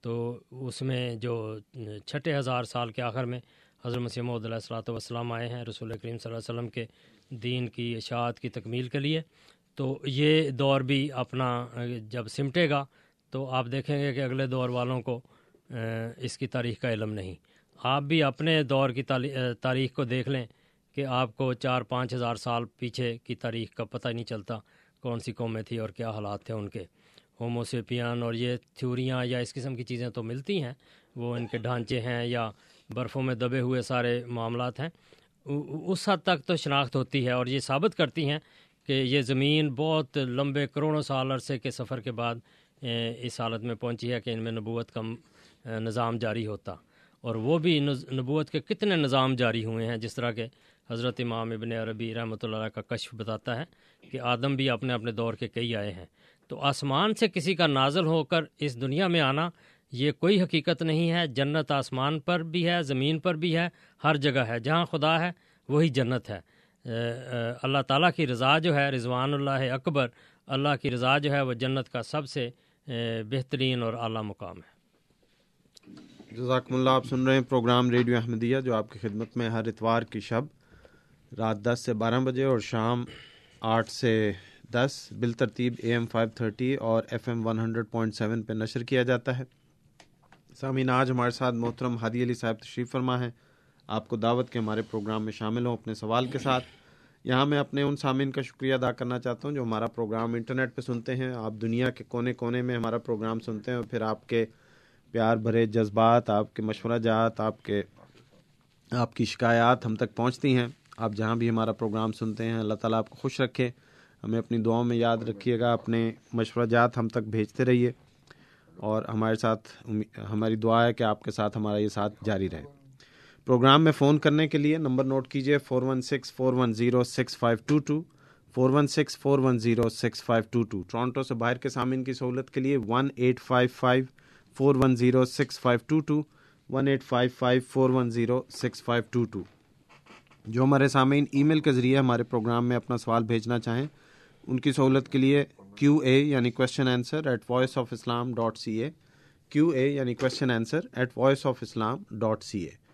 تو اس میں جو چھٹے ہزار سال کے آخر میں حضرت مسیح محدود علیہ السلاۃ والسلام آئے ہیں رسول کریم صلی اللہ علیہ وسلم کے دین کی اشاعت کی تکمیل کے لیے، تو یہ دور بھی اپنا جب سمٹے گا تو آپ دیکھیں گے کہ اگلے دور والوں کو اس کی تاریخ کا علم نہیں۔ آپ بھی اپنے دور کی تاریخ کو دیکھ لیں کہ آپ کو چار پانچ ہزار سال پیچھے کی تاریخ کا پتہ ہی نہیں چلتا کون سی قومیں تھیں اور کیا حالات تھے ان کے۔ ہوموسیپیان اور یہ تھیوریاں یا اس قسم کی چیزیں تو ملتی ہیں، وہ ان کے ڈھانچے ہیں یا برفوں میں دبے ہوئے سارے معاملات ہیں۔ اس حد تک تو شناخت ہوتی ہے اور یہ ثابت کرتی ہیں کہ یہ زمین بہت لمبے کروڑوں سال عرصے کے سفر کے بعد اس حالت میں پہنچی ہے کہ ان میں نبوت کا نظام جاری ہوتا۔ اور وہ بھی نبوت کے کتنے نظام جاری ہوئے ہیں، جس طرح کے حضرت امام ابن عربی رحمۃ اللہ کا کشف بتاتا ہے کہ آدم بھی اپنے اپنے دور کے کئی آئے ہیں۔ تو آسمان سے کسی کا نازل ہو کر اس دنیا میں آنا، یہ کوئی حقیقت نہیں ہے۔ جنت آسمان پر بھی ہے، زمین پر بھی ہے، ہر جگہ ہے۔ جہاں خدا ہے، وہی جنت ہے۔ اللہ تعالیٰ کی رضا جو ہے، رضوان اللہ اکبر، اللہ کی رضا جو ہے، وہ جنت کا سب سے Eh, بہترین اور اعلیٰ مقام ہے۔ جزاکم اللہ آپ سن رہے ہیں پروگرام ریڈیو احمدیہ، جو آپ کی خدمت میں ہر اتوار کی شب رات دس سے بارہ بجے اور شام آٹھ سے دس بالترتیب اے ایم فائیو تھرٹی اور F M one hundred point seven پہ نشر کیا جاتا ہے۔ سامعین، آج ہمارے ساتھ محترم ہادی علی صاحب تشریف فرما ہے آپ کو دعوت کے ہمارے پروگرام میں شامل ہوں اپنے سوال کے ساتھ۔ یہاں میں اپنے ان سامعین کا شکریہ ادا کرنا چاہتا ہوں جو ہمارا پروگرام انٹرنیٹ پہ سنتے ہیں۔ آپ دنیا کے کونے کونے میں ہمارا پروگرام سنتے ہیں اور پھر آپ کے پیار بھرے جذبات، آپ کے مشورہ جات، آپ کے آپ کی شکایات ہم تک پہنچتی ہیں۔ آپ جہاں بھی ہمارا پروگرام سنتے ہیں، اللہ تعالیٰ آپ کو خوش رکھے۔ ہمیں اپنی دعاؤں میں یاد رکھیے گا، اپنے مشورہ جات ہم تک بھیجتے رہیے۔ اور ہمارے ساتھ ہماری دعا ہے کہ آپ کے ساتھ ہمارا یہ ساتھ جاری رہے۔ پروگرام میں فون کرنے کے لیے نمبر نوٹ کیجیے four one six four one zero six five two two four one six four one zero six five two two Toronto سے باہر کے سامعین کی سہولت کے لیے one eight five five four one zero six five two two one eight five five four one zero six five two two جو ہمارے سامعین ای میل کے ذریعے ہمارے پروگرام میں اپنا سوال بھیجنا چاہیں، ان کی سہولت کے لیے کیو اے یعنی question answer at voice of Islam dot C A Q A یعنی question answer at voice of Islam dot C A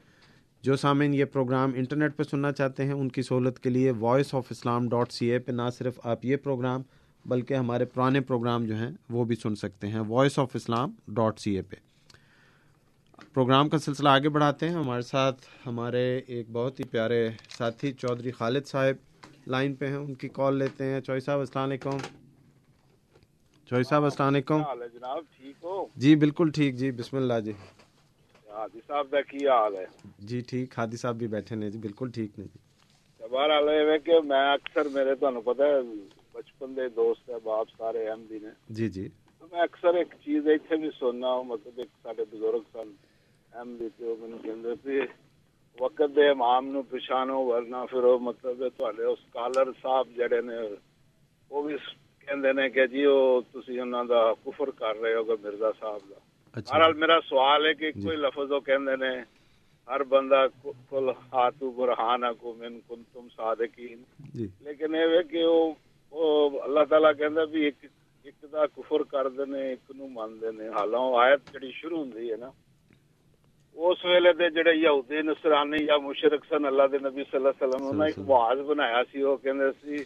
جو سامعین یہ پروگرام انٹرنیٹ پہ سننا چاہتے ہیں ان کی سہولت کے لیے voice of Islam dot C A پہ نہ صرف آپ یہ پروگرام بلکہ ہمارے پرانے پروگرام جو ہیں وہ بھی سن سکتے ہیں voice of Islam dot C A پہ۔ پروگرام کا سلسلہ آگے بڑھاتے ہیں۔ ہمارے ساتھ ہمارے ایک بہت ہی پیارے ساتھی چودھری خالد صاحب لائن پہ ہیں۔ ان کی کال لیتے ہیں۔ چوئی صاحب السلام علیکم۔ چوئی صاحب السلام علیکم۔ جناب؟ ٹھیک ہو؟ جی بالکل ٹھیک۔ جی بسم اللہ جی۔ ہادی صاحب کا کی حال ہے؟ جی ٹھیک ہادی صاحب بھی بیٹھے نے جی بالکل ٹھیک نے جی۔ بہرحال ہے کہ میں اکثر میرے تمہیں پتا ہے بچپن دے دوست ہے باپ سارے احمدی نے۔ جی جی۔ میں اکثر ایک چیز اتنے بھی سننا ہوں مطلب ایک سارے بزرگ سن احمدی تے وہ من کہندے تے وقت دے امام نو پچھانو ورنہ پھر وہ مطلب تھوڑے اسکالر صاحب جڑے نے وہ بھی کہندے نے کہ جی وہ تسی انہاں دا کفر کر رہے ہو مرزا صاحب دا۔ بہرحال میرا سوال ہے کہ کوئی لفظ کہندے نے ہر بندہ کل ہاتھو برہانہ کو من کن تم صادقین لیکن یہ کہ وہ اللہ تعالیٰ کہندا بھی ایک ایک دا کفر کر دینے ایک نو مان دینے حالاں آیت جڑی شروع ہوندی ہے نا اس ویلے دے جڑے یہودی نصرانی یا مشرک سن اللہ دے نبی صلی اللہ علیہ وسلم نے ایک معاذ بنایا سی وہ کہندے سی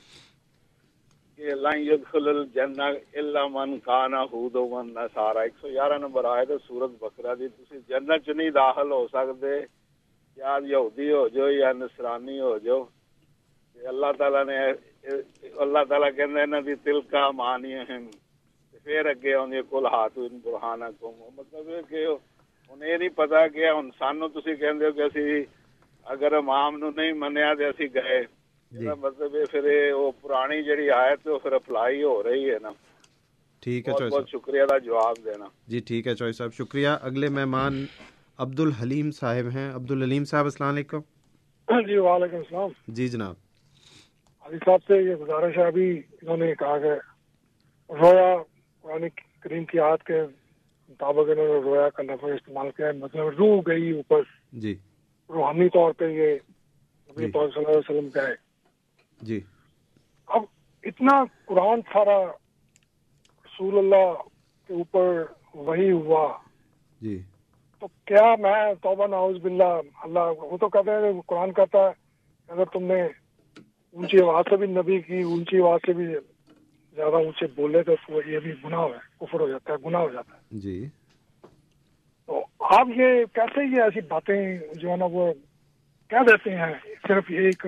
کہ لائن يدخل الجنہ الا من کان ہود من نصارا۔ 111 نمبر آیت سورۃ بقرہ دی۔ تسی جنت چ نہیں داخل ہو سکدے یا یہودی ہو جو یا نصرانی ہو جو اللہ تعالی نے اللہ تعالی کہندا انہاں دی دل کا مانی ہے پھر اگے اوندے کل ہاتھ ان برہانا کو مطلب ہے کہ انہیں یہ نہیں پتا کہ ہن سانو تسی کہندے ہو کہ اسی اگر امام نو نہیں منیا تے اسی گئے۔ مطلب پھر وہ پرانی جڑی آیت وہ پھر اپلائی ہو رہی ہے نا ٹھیک ہے بہت بہت شکریہ دا جواب دینا جی ٹھیک ہے چوئی صاحب شکریہ اگلے مہمان عبد الحلیم صاحب ہیں عبد الحلیم صاحب السلام علیکم جی وعلیکم السلام جی جناب علی صاحب سے یہ گزارش ہے ابھی انہوں نے کہا کہ رویا قرآن کریم کی آیت کے مطابق انہوں نے رویا کا لفظ استعمال کیا ہے مطلب روح گئی اوپر جی روحانی طور پہ یہ نبی پاک صلی اللہ علیہ وسلم کا ہے جی۔ اب اتنا قرآن سارا رسول اللہ کے اوپر وہی ہوا۔ جی۔ تو کیا میں توبہ ناؤز باللہ اللہ وہ تو کہتے ہیں قرآن کہتا ہے اگر تم نے اونچی آواز سے بھی نبی کی اونچی آواز سے بھی زیادہ اونچے بولے تو وہ یہ بھی گناہ ہے کفر ہو جاتا ہے گناہ ہو جاتا ہے۔ جی۔ تو آپ یہ کیسے یہ ایسی باتیں جو ہے نا وہ کہہ دیتے ہیں؟ صرف یہ ایک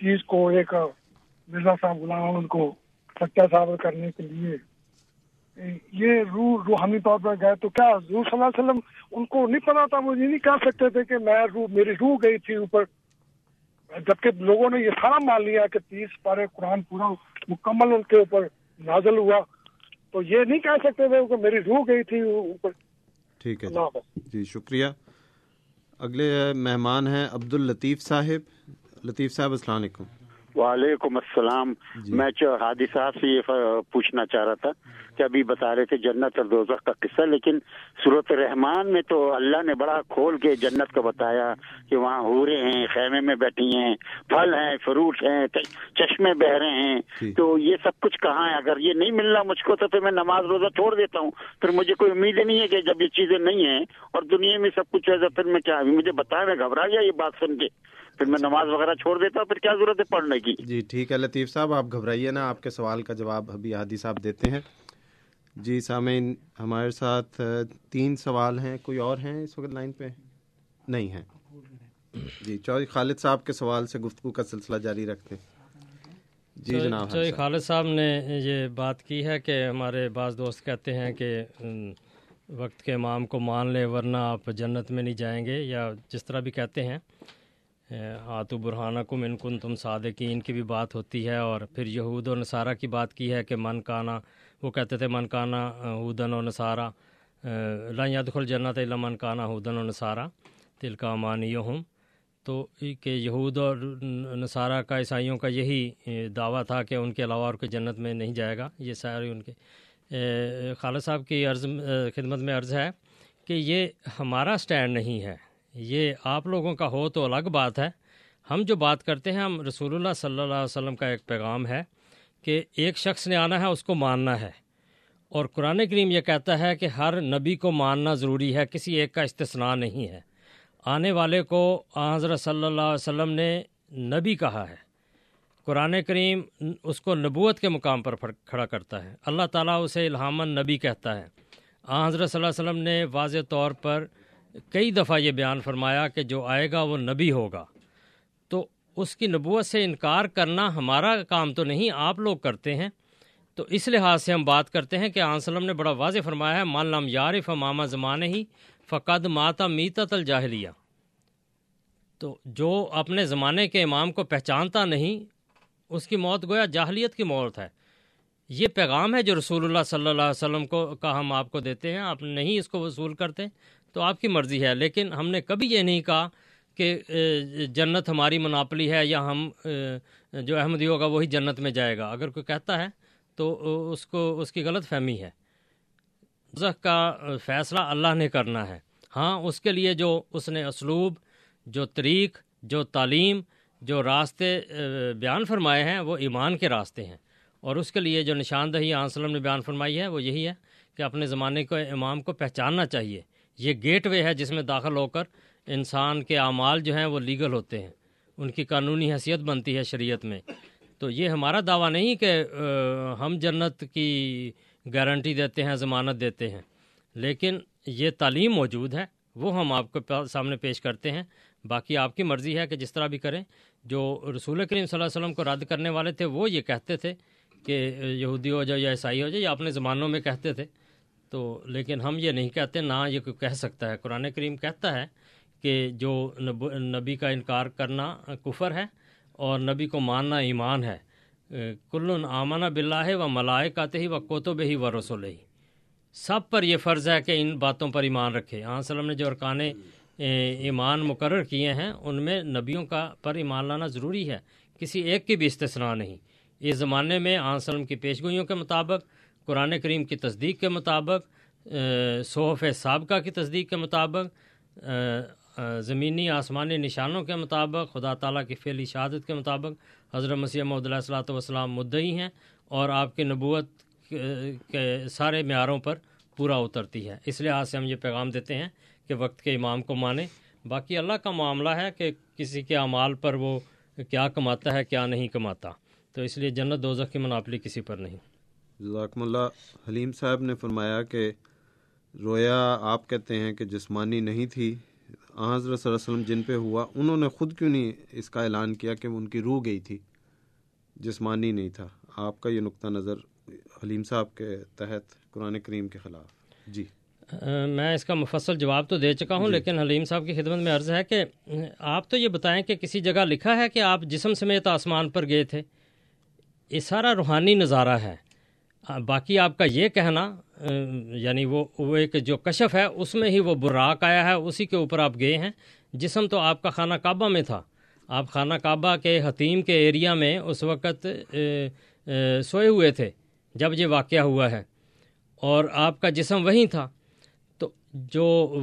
چیز کو ایک مرزا صاحب غلام احمد کو سچا صاحب کرنے کے لیے یہ روح روحانی طور پر گئے تو کیا حضور صلی اللہ علیہ وسلم ان کو نہیں پتا تھا؟ وہ یہ نہیں کہہ سکتے تھے کہ میں روح میری روح گئی تھی اوپر۔ جبکہ لوگوں نے یہ سارا مان لیا کہ تیس پارے قرآن پورا مکمل ان کے اوپر نازل ہوا۔ تو یہ نہیں کہہ سکتے تھے کہ میری روح گئی تھی اوپر۔ ٹھیک ہے جی۔, جی، شکریہ۔ اگلے مہمان ہیں عبد اللطیف صاحب۔ لطیف صاحب السلام علیکم۔ وعلیکم السلام۔ جی۔ میں جو ہادی صاحب سے یہ پوچھنا چاہ رہا تھا کہ ابھی بتا رہے تھے جنت اور دوزخ کا قصہ لیکن صورت رحمان میں تو اللہ نے بڑا کھول کے جنت کا بتایا کہ وہاں ہورے ہیں خیمے میں بیٹھی ہیں پھل ہیں فروٹ ہیں چشمے بہ رہے ہیں۔ جی۔ تو یہ سب کچھ کہاں ہے؟ اگر یہ نہیں ملنا مجھ کو تو پھر میں نماز روزہ چھوڑ دیتا ہوں۔ پھر مجھے کوئی امید نہیں ہے کہ جب یہ چیزیں نہیں ہیں اور دنیا میں سب کچھ ہے پھر میں کیا مجھے بتایا میں گھبرا گیا یہ بات سن کے۔ پھر میں نماز وغیرہ چھوڑ دیتا پھر کیا ضرورت ہے پڑھنے کی؟ جی ٹھیک ہے لطیف صاحب آپ گھبرائیے نا آپ کے سوال کا جواب ابھی عادی صاحب دیتے ہیں۔ جی سامعین ہمارے ساتھ تین سوال ہیں کوئی اور ہیں اس وقت لائن پہ؟ نہیں ہیں۔ جی چوہی خالد صاحب کے سوال سے گفتگو کا سلسلہ جاری رکھتے ہیں۔ جی جناب چوہی خالد صاحب نے یہ بات کی ہے کہ ہمارے بعض دوست کہتے ہیں کہ وقت کے امام کو مان لے ورنہ آپ جنت میں نہیں جائیں گے یا جس طرح بھی کہتے ہیں۔ آتو برہانکم ان کن تم صادقین کی بھی بات ہوتی ہے اور پھر یہود و نصارہ کی بات کی ہے کہ من کانا، وہ کہتے تھے من کانا ہودن و نصارہ لادخل جنت اللہ من کانا ہودن و نصارہ تلکا مانی ہوں تو کہ یہود اور نصارہ کا، عیسائیوں کا یہی دعویٰ تھا کہ ان کے علاوہ اور کوئی جنت میں نہیں جائے گا۔ یہ سارے ان کے خالد صاحب کی عرض خدمت میں عرض ہے کہ یہ ہمارا سٹینڈ نہیں ہے۔ یہ آپ لوگوں کا ہو تو الگ بات ہے۔ ہم جو بات کرتے ہیں، ہم رسول اللہ صلی اللہ علیہ وسلم کا ایک پیغام ہے کہ ایک شخص نے آنا ہے، اس کو ماننا ہے۔ اور قرآن کریم یہ کہتا ہے کہ ہر نبی کو ماننا ضروری ہے، کسی ایک کا استثناء نہیں ہے۔ آنے والے کو حضرت صلی اللہ علیہ وسلم نے نبی کہا ہے۔ قرآن کریم اس کو نبوت کے مقام پر کھڑا کرتا ہے۔ اللہ تعالیٰ اسے الہامن نبی کہتا ہے۔ آ حضرت صلی اللہ علیہ وسلم نے واضح طور پر کئی دفعہ یہ بیان فرمایا کہ جو آئے گا وہ نبی ہوگا۔ تو اس کی نبوت سے انکار کرنا ہمارا کام تو نہیں، آپ لوگ کرتے ہیں۔ تو اس لحاظ سے ہم بات کرتے ہیں کہ آن سلم نے بڑا واضح فرمایا ہے مان لام یارف ماما زمانے ہی فقد ماتا میتا الجاہلیہ۔ تو جو اپنے زمانے کے امام کو پہچانتا نہیں، اس کی موت گویا جاہلیت کی موت ہے۔ یہ پیغام ہے جو رسول اللہ صلی اللہ علیہ وسلم کو، کا ہم آپ کو دیتے ہیں، آپ نہیں اس کو وصول کرتے۔ تو آپ کی مرضی ہے، لیکن ہم نے کبھی یہ نہیں کہا کہ جنت ہماری مناپلی ہے یا ہم جو احمدی ہوگا وہی جنت میں جائے گا۔ اگر کوئی کہتا ہے تو اس کو، اس کی غلط فہمی ہے۔ زخ کا فیصلہ اللہ نے کرنا ہے۔ ہاں اس کے لیے جو اس نے اسلوب، جو طریق، جو تعلیم، جو راستے بیان فرمائے ہیں، وہ ایمان کے راستے ہیں۔ اور اس کے لیے جو نشاندہی علیہ وسلم نے بیان فرمائی ہے، وہ یہی ہے کہ اپنے زمانے کو، امام کو پہچاننا چاہیے۔ یہ گیٹ وے ہے جس میں داخل ہو کر انسان کے اعمال جو ہیں وہ لیگل ہوتے ہیں۔ ان کی قانونی حیثیت بنتی ہے شریعت میں۔ تو یہ ہمارا دعویٰ نہیں کہ ہم جنت کی گارنٹی دیتے ہیں، ضمانت دیتے ہیں۔ لیکن یہ تعلیم موجود ہے، وہ ہم آپ کو سامنے پیش کرتے ہیں۔ باقی آپ کی مرضی ہے کہ جس طرح بھی کریں۔ جو رسول کریم صلی اللہ علیہ وسلم کو رد کرنے والے تھے، وہ یہ کہتے تھے کہ یہودی ہو جائے یا عیسائی ہو جائے یا اپنے زمانوں میں کہتے تھے۔ تو لیکن ہم یہ نہیں کہتے، نہ یہ کوئی کہہ سکتا ہے۔ قرآن کریم کہتا ہے کہ جو نبی کا انکار کرنا کفر ہے اور نبی کو ماننا ایمان ہے۔ کل آمانہ بلّہ و ملائے کہتے ہی و کوتب ہی و رسول ہی سب پر یہ فرض ہے کہ ان باتوں پر ایمان رکھے۔ آن وسلم نے جو ارکان ایمان مقرر کیے ہیں، ان میں نبیوں کا پر ایمان لانا ضروری ہے۔ کسی ایک کی بھی استثناء نہیں۔ اس زمانے میں آن وسلم کی پیشگوئیوں کے مطابق قرآن کریم کی تصدیق کے مطابق صحف سابقہ کی تصدیق کے مطابق زمینی آسمانی نشانوں کے مطابق، خدا تعالیٰ کی فعلی شہادت کے مطابق حضرت مسیح محدود علیہ السلاۃ والسلام مدعی ہیں اور آپ کی نبوت کے سارے معیاروں پر پورا اترتی ہے۔ اس لحاظ سے ہم یہ پیغام دیتے ہیں کہ وقت کے امام کو مانیں۔ باقی اللہ کا معاملہ ہے کہ کسی کے اعمال پر وہ کیا کماتا ہے، کیا نہیں کماتا۔ تو اس لیے جنت دوزخ کی مناپلی کسی پر نہیں۔ ذاکم اللہ حلیم صاحب نے فرمایا کہ رویا آپ کہتے ہیں کہ جسمانی نہیں تھی۔ حضرت صلی اللہ علیہ وسلم جن پہ ہوا انہوں نے خود کیوں نہیں اس کا اعلان کیا کہ ان کی روح گئی تھی؟ جسمانی نہیں تھا۔ آپ کا یہ نقطہ نظر حلیم صاحب کے تحت قرآن کریم کے خلاف۔ جی۔ میں اس کا مفصل جواب تو دے چکا ہوں جی۔ لیکن حلیم صاحب کی خدمت میں عرض ہے کہ آپ تو یہ بتائیں کہ کسی جگہ لکھا ہے کہ آپ جسم سمیت آسمان پر گئے تھے؟ یہ سارا روحانی نظارہ ہے۔ باقی آپ کا یہ کہنا یعنی وہ وہ ایک جو کشف ہے، اس میں ہی وہ براک آیا ہے، اسی کے اوپر آپ گئے ہیں۔ جسم تو آپ کا خانہ کعبہ میں تھا۔ آپ خانہ کعبہ کے حتیم کے ایریا میں اس وقت سوئے ہوئے تھے، جب یہ واقعہ ہوا ہے۔ اور آپ کا جسم وہیں تھا۔ جو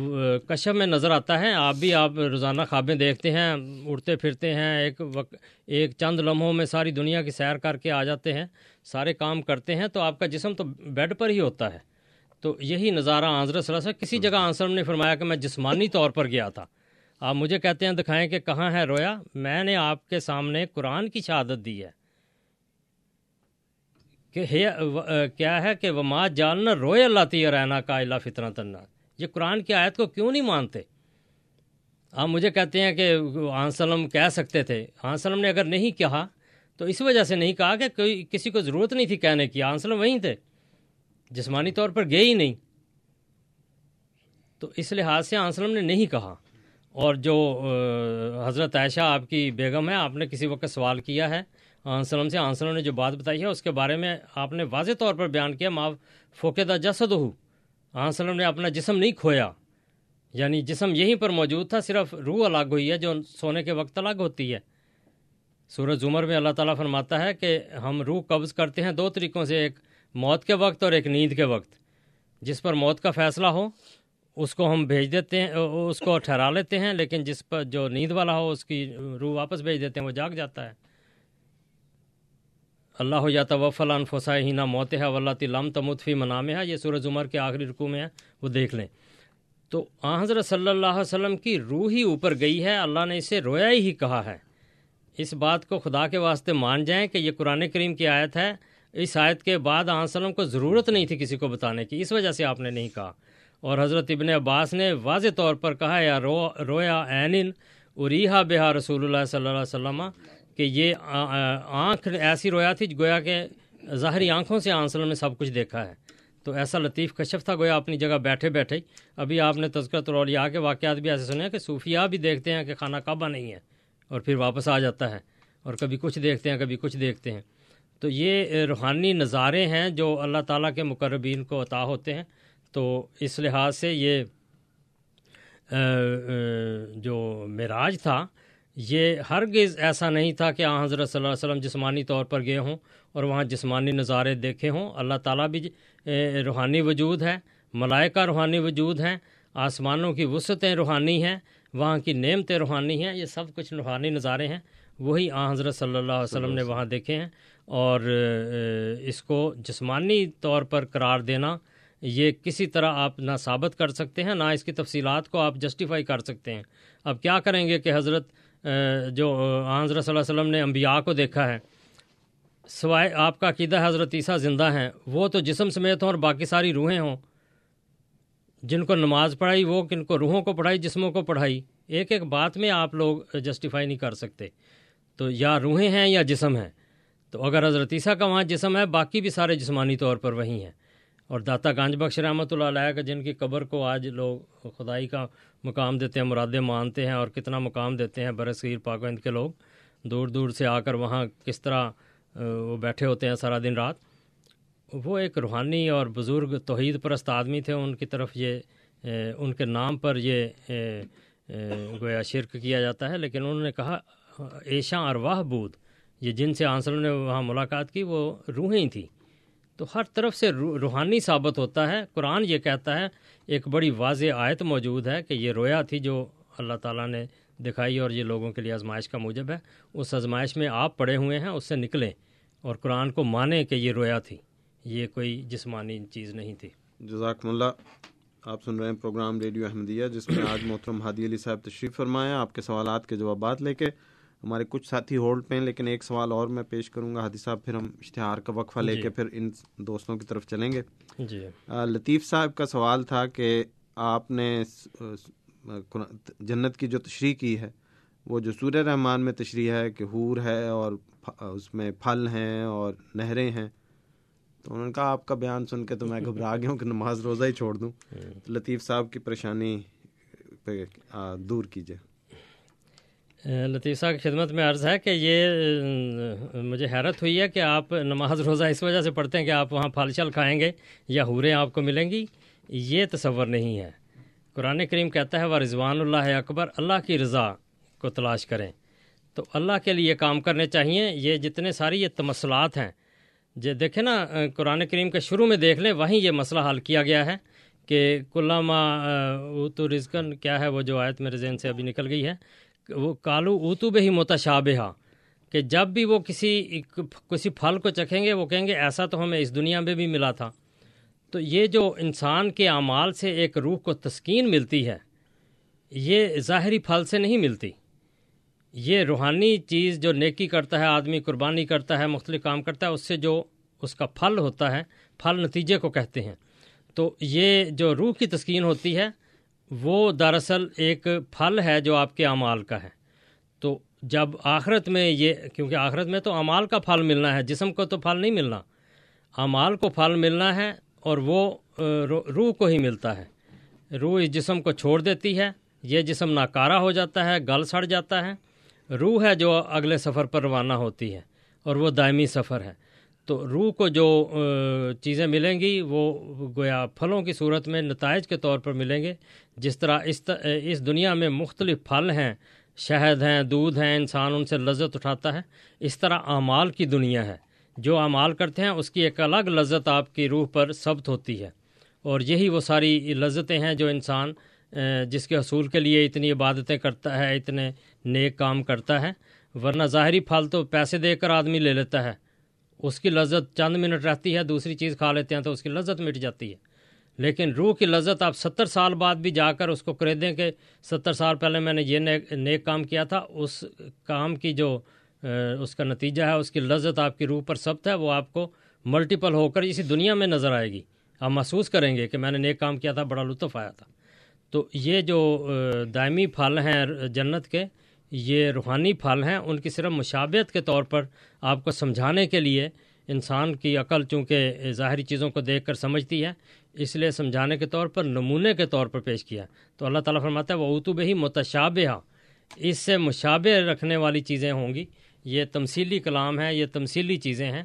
کشف میں نظر آتا ہے، آپ بھی آپ روزانہ خوابیں دیکھتے ہیں، اڑتے پھرتے ہیں، ایک وقت ایک چند لمحوں میں ساری دنیا کی سیر کر کے آ جاتے ہیں، سارے کام کرتے ہیں، تو آپ کا جسم تو بیڈ پر ہی ہوتا ہے۔ تو یہی نظارہ آنظر صلی اللہ کسی جگہ آنسر نے فرمایا کہ میں جسمانی طور پر گیا تھا۔ آپ مجھے کہتے ہیں، دکھائیں کہ کہاں ہے رویا؟ میں نے آپ کے سامنے قرآن کی شہادت دی ہے۔ کہ کیا ہے کہ وما جالنا روئے اللہ تی رہنا کا اللہ فطرہ تنہا یہ قرآن کی آیت کو کیوں نہیں مانتے؟ آپ مجھے کہتے ہیں کہ آنسلم کہہ سکتے تھے۔ آنسلم نے اگر نہیں کہا، تو اس وجہ سے نہیں کہا کہ کوئی کسی کو ضرورت نہیں تھی کہنے کی۔ آنسلم وہیں تھے۔ جسمانی طور پر گئے ہی نہیں۔ تو اس لحاظ سے آنسلم نے نہیں کہا۔ اور جو حضرت عائشہ آپ کی بیگم ہے آپ نے کسی وقت سوال کیا ہے آنسلم سے؟ آنسلم نے جو بات بتائی ہے، اس کے بارے میں آپ نے واضح طور پر بیان کیا، ماں فوقیدہ جسد ہو آنسلم نے اپنا جسم نہیں کھویا۔ یعنی جسم یہیں پر موجود تھا، صرف روح الگ ہوئی ہے جو سونے کے وقت الگ ہوتی ہے۔ سورج عمر میں اللہ تعالیٰ فرماتا ہے کہ ہم روح قبض کرتے ہیں دو طریقوں سے، ایک موت کے وقت اور ایک نیند کے وقت۔ جس پر موت کا فیصلہ ہو، اس کو ہم بھیج دیتے ہیں، اس کو ٹھہرا لیتے ہیں، لیکن جس پر جو نیند والا ہو، اس کی روح واپس بھیج دیتے ہیں، وہ جاگ جاتا ہے۔ اللہ ہو جاتا وفلان فسائے موت ہے و اللہ تلام تمتفی منام ہے۔ یہ سورج عمر کے آخری رقو میں ہے، وہ دیکھ لیں۔ تو آ حضرت صلی اللہ علیہ وسلم کی روح ہی اوپر گئی ہے، اللہ نے اسے رویا ہی کہا ہے۔ اس بات کو خدا کے واسطے مان جائیں کہ یہ قرآن کریم کی آیت ہے۔ اس آیت کے بعد آن وسلم کو ضرورت نہیں تھی کسی کو بتانے کی، اس وجہ سے آپ نے نہیں کہا۔ اور حضرت ابن عباس نے واضح طور پر کہا، یا رو، رویا عین اریحا بہا رسول اللہ صلی اللہ علیہ وسلم۔ کہ یہ آنکھ ایسی رویا تھی گویا کہ ظاہری آنکھوں سے آنسلم نے سب کچھ دیکھا ہے۔ تو ایسا لطیف کشف تھا گویا اپنی جگہ بیٹھے بیٹھے۔ ابھی آپ نے تذکرہ ترولیا کے واقعات بھی ایسے سنے کہ صوفیہ بھی دیکھتے ہیں کہ خانہ کعبہ نہیں ہے اور پھر واپس آ جاتا ہے اور کبھی کچھ دیکھتے ہیں، کبھی کچھ دیکھتے ہیں۔ تو یہ روحانی نظارے ہیں جو اللہ تعالیٰ کے مقربین کو عطا ہوتے ہیں۔ تو اس لحاظ سے یہ جو معراج تھا یہ ہرگز ایسا نہیں تھا کہ آن حضرت صلی اللہ علیہ وسلم جسمانی طور پر گئے ہوں اور وہاں جسمانی نظارے دیکھے ہوں۔ اللہ تعالیٰ بھی روحانی وجود ہے ملائکہ روحانی وجود ہیں آسمانوں کی وسعتیں روحانی ہیں وہاں کی نعمتیں روحانی ہیں یہ سب کچھ روحانی نظارے ہیں۔ وہی آ حضرت صلی اللہ علیہ وسلم نے وہاں دیکھے ہیں۔ اور اس کو جسمانی طور پر قرار دینا یہ کسی طرح آپ نہ ثابت کر سکتے ہیں نہ اس کی تفصیلات کو آپ جسٹیفائی کر سکتے ہیں۔ اب کیا کریں گے کہ حضرت جو حضرت صلی اللہ علیہ وسلم نے انبیاء کو دیکھا ہے، سوائے آپ کا عقیدہ حضرت عیسیٰ زندہ ہیں، وہ تو جسم سمیت ہوں اور باقی ساری روحیں ہوں۔ جن کو نماز پڑھائی، وہ کن کو روحوں کو پڑھائی، جسموں کو پڑھائی۔ ایک ایک بات میں آپ لوگ جسٹیفائی نہیں کر سکتے۔ تو یا روحیں ہیں یا جسم ہیں۔ تو اگر حضرت عیسیٰ کا وہاں جسم ہے، باقی بھی سارے جسمانی طور پر وہی ہیں۔ اور داتا گانج بخش رحمۃ اللہ علیہ کا، جن کی قبر کو آج لوگ خدائی کا مقام دیتے ہیں مرادیں مانتے ہیں اور کتنا مقام دیتے ہیں برصغیر پاک و ہند کے لوگ۔ دور دور سے آ کر وہاں کس طرح وہ بیٹھے ہوتے ہیں سارا دن رات۔ وہ ایک روحانی اور بزرگ توحید پرست آدمی تھے۔ ان کی طرف یہ ان کے نام پر یہ گویا شرک کیا جاتا ہے۔ لیکن انہوں نے کہا، ایشاں ارواہ بود یہ جن سے آنسر نے وہاں ملاقات کی، وہ روحیں تھیں۔ تو ہر طرف سے روحانی ثابت ہوتا ہے۔ قرآن یہ کہتا ہے ایک بڑی واضح آیت موجود ہے کہ یہ رویا تھی جو اللہ تعالیٰ نے دکھائی اور یہ لوگوں کے لیے آزمائش کا موجب ہے۔ اس آزمائش میں آپ پڑے ہوئے ہیں، اس سے نکلیں اور قرآن کو مانیں کہ یہ رویا تھی۔ یہ کوئی جسمانی چیز نہیں تھی۔ جزاکم اللہ۔ آپ سن رہے ہیں پروگرام ریڈیو احمدیہ، جس میں آج محترم ہادی علی صاحب تشریف فرمائے آپ کے سوالات کے جوابات لے کے ہمارے کچھ ساتھی ہولڈ پہ ہیں لیکن ایک سوال اور میں پیش کروں گا۔ ہادی صاحب پھر ہم اشتہار کا وقفہ لے جی۔ کے پھر ان دوستوں کی طرف چلیں گے۔ جی۔ لطیف صاحب کا سوال تھا کہ آپ نے جنت کی جو تشریح کی ہے وہ جو سورہ رحمان میں تشریح ہے کہ حور ہے اور اس میں پھل ہیں اور نہریں ہیں۔ تو انہوں نے کہا آپ کا بیان سن کے تو میں گھبرا گیا ہوں کہ نماز روزہ ہی چھوڑ دوں۔ لطیف صاحب کی پریشانی پہ دور کیجیے۔ لطیف صاحب کی خدمت میں عرض ہے کہ یہ مجھے حیرت ہوئی ہے کہ آپ نماز روزہ اس وجہ سے پڑھتے ہیں کہ آپ وہاں پھل شل کھائیں گے یا حوریں آپ کو ملیں گی، یہ تصور نہیں ہے۔ قرآن کریم کہتا ہے وہ رضوان اللہ اکبر اللہ کی رضا کو تلاش کریں۔ تو اللہ کے لیے کام کرنے چاہیے۔ یہ جتنے ساری یہ تمسلات ہیں جو دیکھیں نا قرآن کریم کے شروع میں دیکھ لیں، وہیں یہ مسئلہ حل کیا گیا ہے کہ کلامہ اوتو رزقن کیا ہے وہ جو آیت میرے ذہن سے ابھی نکل گئی ہے؟ وہ کالو اوتو بے ہی متشابہ کہ جب بھی وہ کسی کسی پھل کو چکھیں گے، وہ کہیں گے ایسا تو ہمیں اس دنیا میں بھی ملا تھا۔ تو یہ جو انسان کے اعمال سے ایک روح کو تسکین ملتی ہے، یہ ظاہری پھل سے نہیں ملتی۔ یہ روحانی چیز جو نیکی کرتا ہے، آدمی قربانی کرتا ہے، مختلف کام کرتا ہے، اس سے جو اس کا پھل ہوتا ہے، پھل نتیجے کو کہتے ہیں۔ تو یہ جو روح کی تسکین ہوتی ہے وہ دراصل ایک پھل ہے جو آپ کے اعمال کا ہے۔ تو جب آخرت میں یہ، کیونکہ آخرت میں تو اعمال کا پھل ملنا ہے، جسم کو تو پھل نہیں ملنا۔ اعمال کو پھل ملنا ہے اور وہ روح کو ہی ملتا ہے۔ روح اس جسم کو چھوڑ دیتی ہے، یہ جسم ناکارہ ہو جاتا ہے، گل سڑ جاتا ہے۔ روح ہے جو اگلے سفر پر روانہ ہوتی ہے اور وہ دائمی سفر ہے۔ تو روح کو جو چیزیں ملیں گی، وہ گویا پھلوں کی صورت میں نتائج کے طور پر ملیں گے۔ جس طرح اس اس دنیا میں مختلف پھل ہیں، شہد ہیں، دودھ ہیں، انسان ان سے لذت اٹھاتا ہے۔ اس طرح اعمال کی دنیا ہے۔ جو اعمال کرتے ہیں، اس کی ایک الگ لذت آپ کی روح پر ثبت ہوتی ہے۔ اور یہی وہ ساری لذتیں ہیں جو انسان جس کے حصول کے لیے اتنی عبادتیں کرتا ہے، اتنے نیک کام کرتا ہے۔ ورنہ ظاہری پھل تو پیسے دے کر آدمی لے لیتا ہے۔ اس کی لذت چند منٹ رہتی ہے، دوسری چیز کھا لیتے ہیں تو اس کی لذت مٹ جاتی ہے۔ لیکن روح کی لذت آپ ستر سال بعد بھی جا کر اس کو خریدیں کہ ستر سال پہلے میں نے یہ نیک نیک کام کیا تھا، اس کام کی جو اس کا نتیجہ ہے، اس کی لذت آپ کی روح پر سبت ہے، وہ آپ کو ملٹیپل ہو کر اسی دنیا میں نظر آئے گی۔ آپ محسوس کریں گے کہ میں نے نیک کام کیا تھا، بڑا لطف آیا تھا۔ تو یہ جو دائمی پھل ہیں جنت کے یہ روحانی پھل ہیں، ان کی صرف مشابت کے طور پر آپ کو سمجھانے کے لیے انسان کی عقل چونکہ ظاہری چیزوں کو دیکھ کر سمجھتی ہے، اس لیے سمجھانے کے طور پر، نمونے کے طور پر پیش کیا۔ تو اللہ تعالیٰ فرماتا ہے وہ اتوب ہی متشابہ اس سے مشابہ رکھنے والی چیزیں ہوں گی۔ یہ تمثیلی کلام ہے یہ تمثیلی چیزیں ہیں۔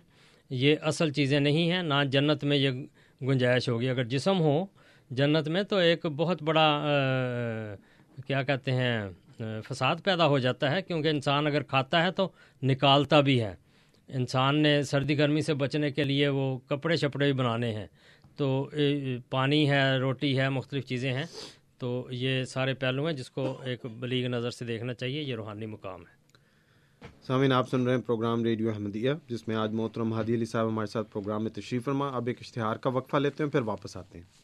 یہ اصل چیزیں نہیں ہیں، نہ جنت میں یہ گنجائش ہوگی۔ اگر جسم ہو جنت میں تو ایک بہت بڑا کیا کہتے ہیں؟ فساد پیدا ہو جاتا ہے، کیونکہ انسان اگر کھاتا ہے تو نکالتا بھی ہے۔ انسان نے سردی گرمی سے بچنے کے لیے وہ کپڑے شپڑے بھی بنانے ہیں۔ تو پانی ہے، روٹی ہے، مختلف چیزیں ہیں۔ تو یہ سارے پہلو ہیں جس کو ایک بلیغ نظر سے دیکھنا چاہیے۔ یہ روحانی مقام ہے۔ سامعین، آپ سن رہے ہیں پروگرام ریڈیو احمدیہ، جس میں آج محترم حادی علی صاحب ہمارے ساتھ پروگرام میں تشریف فرما۔ اب ایک اشتہار کا وقفہ لیتے ہیں، پھر واپس آتے ہیں۔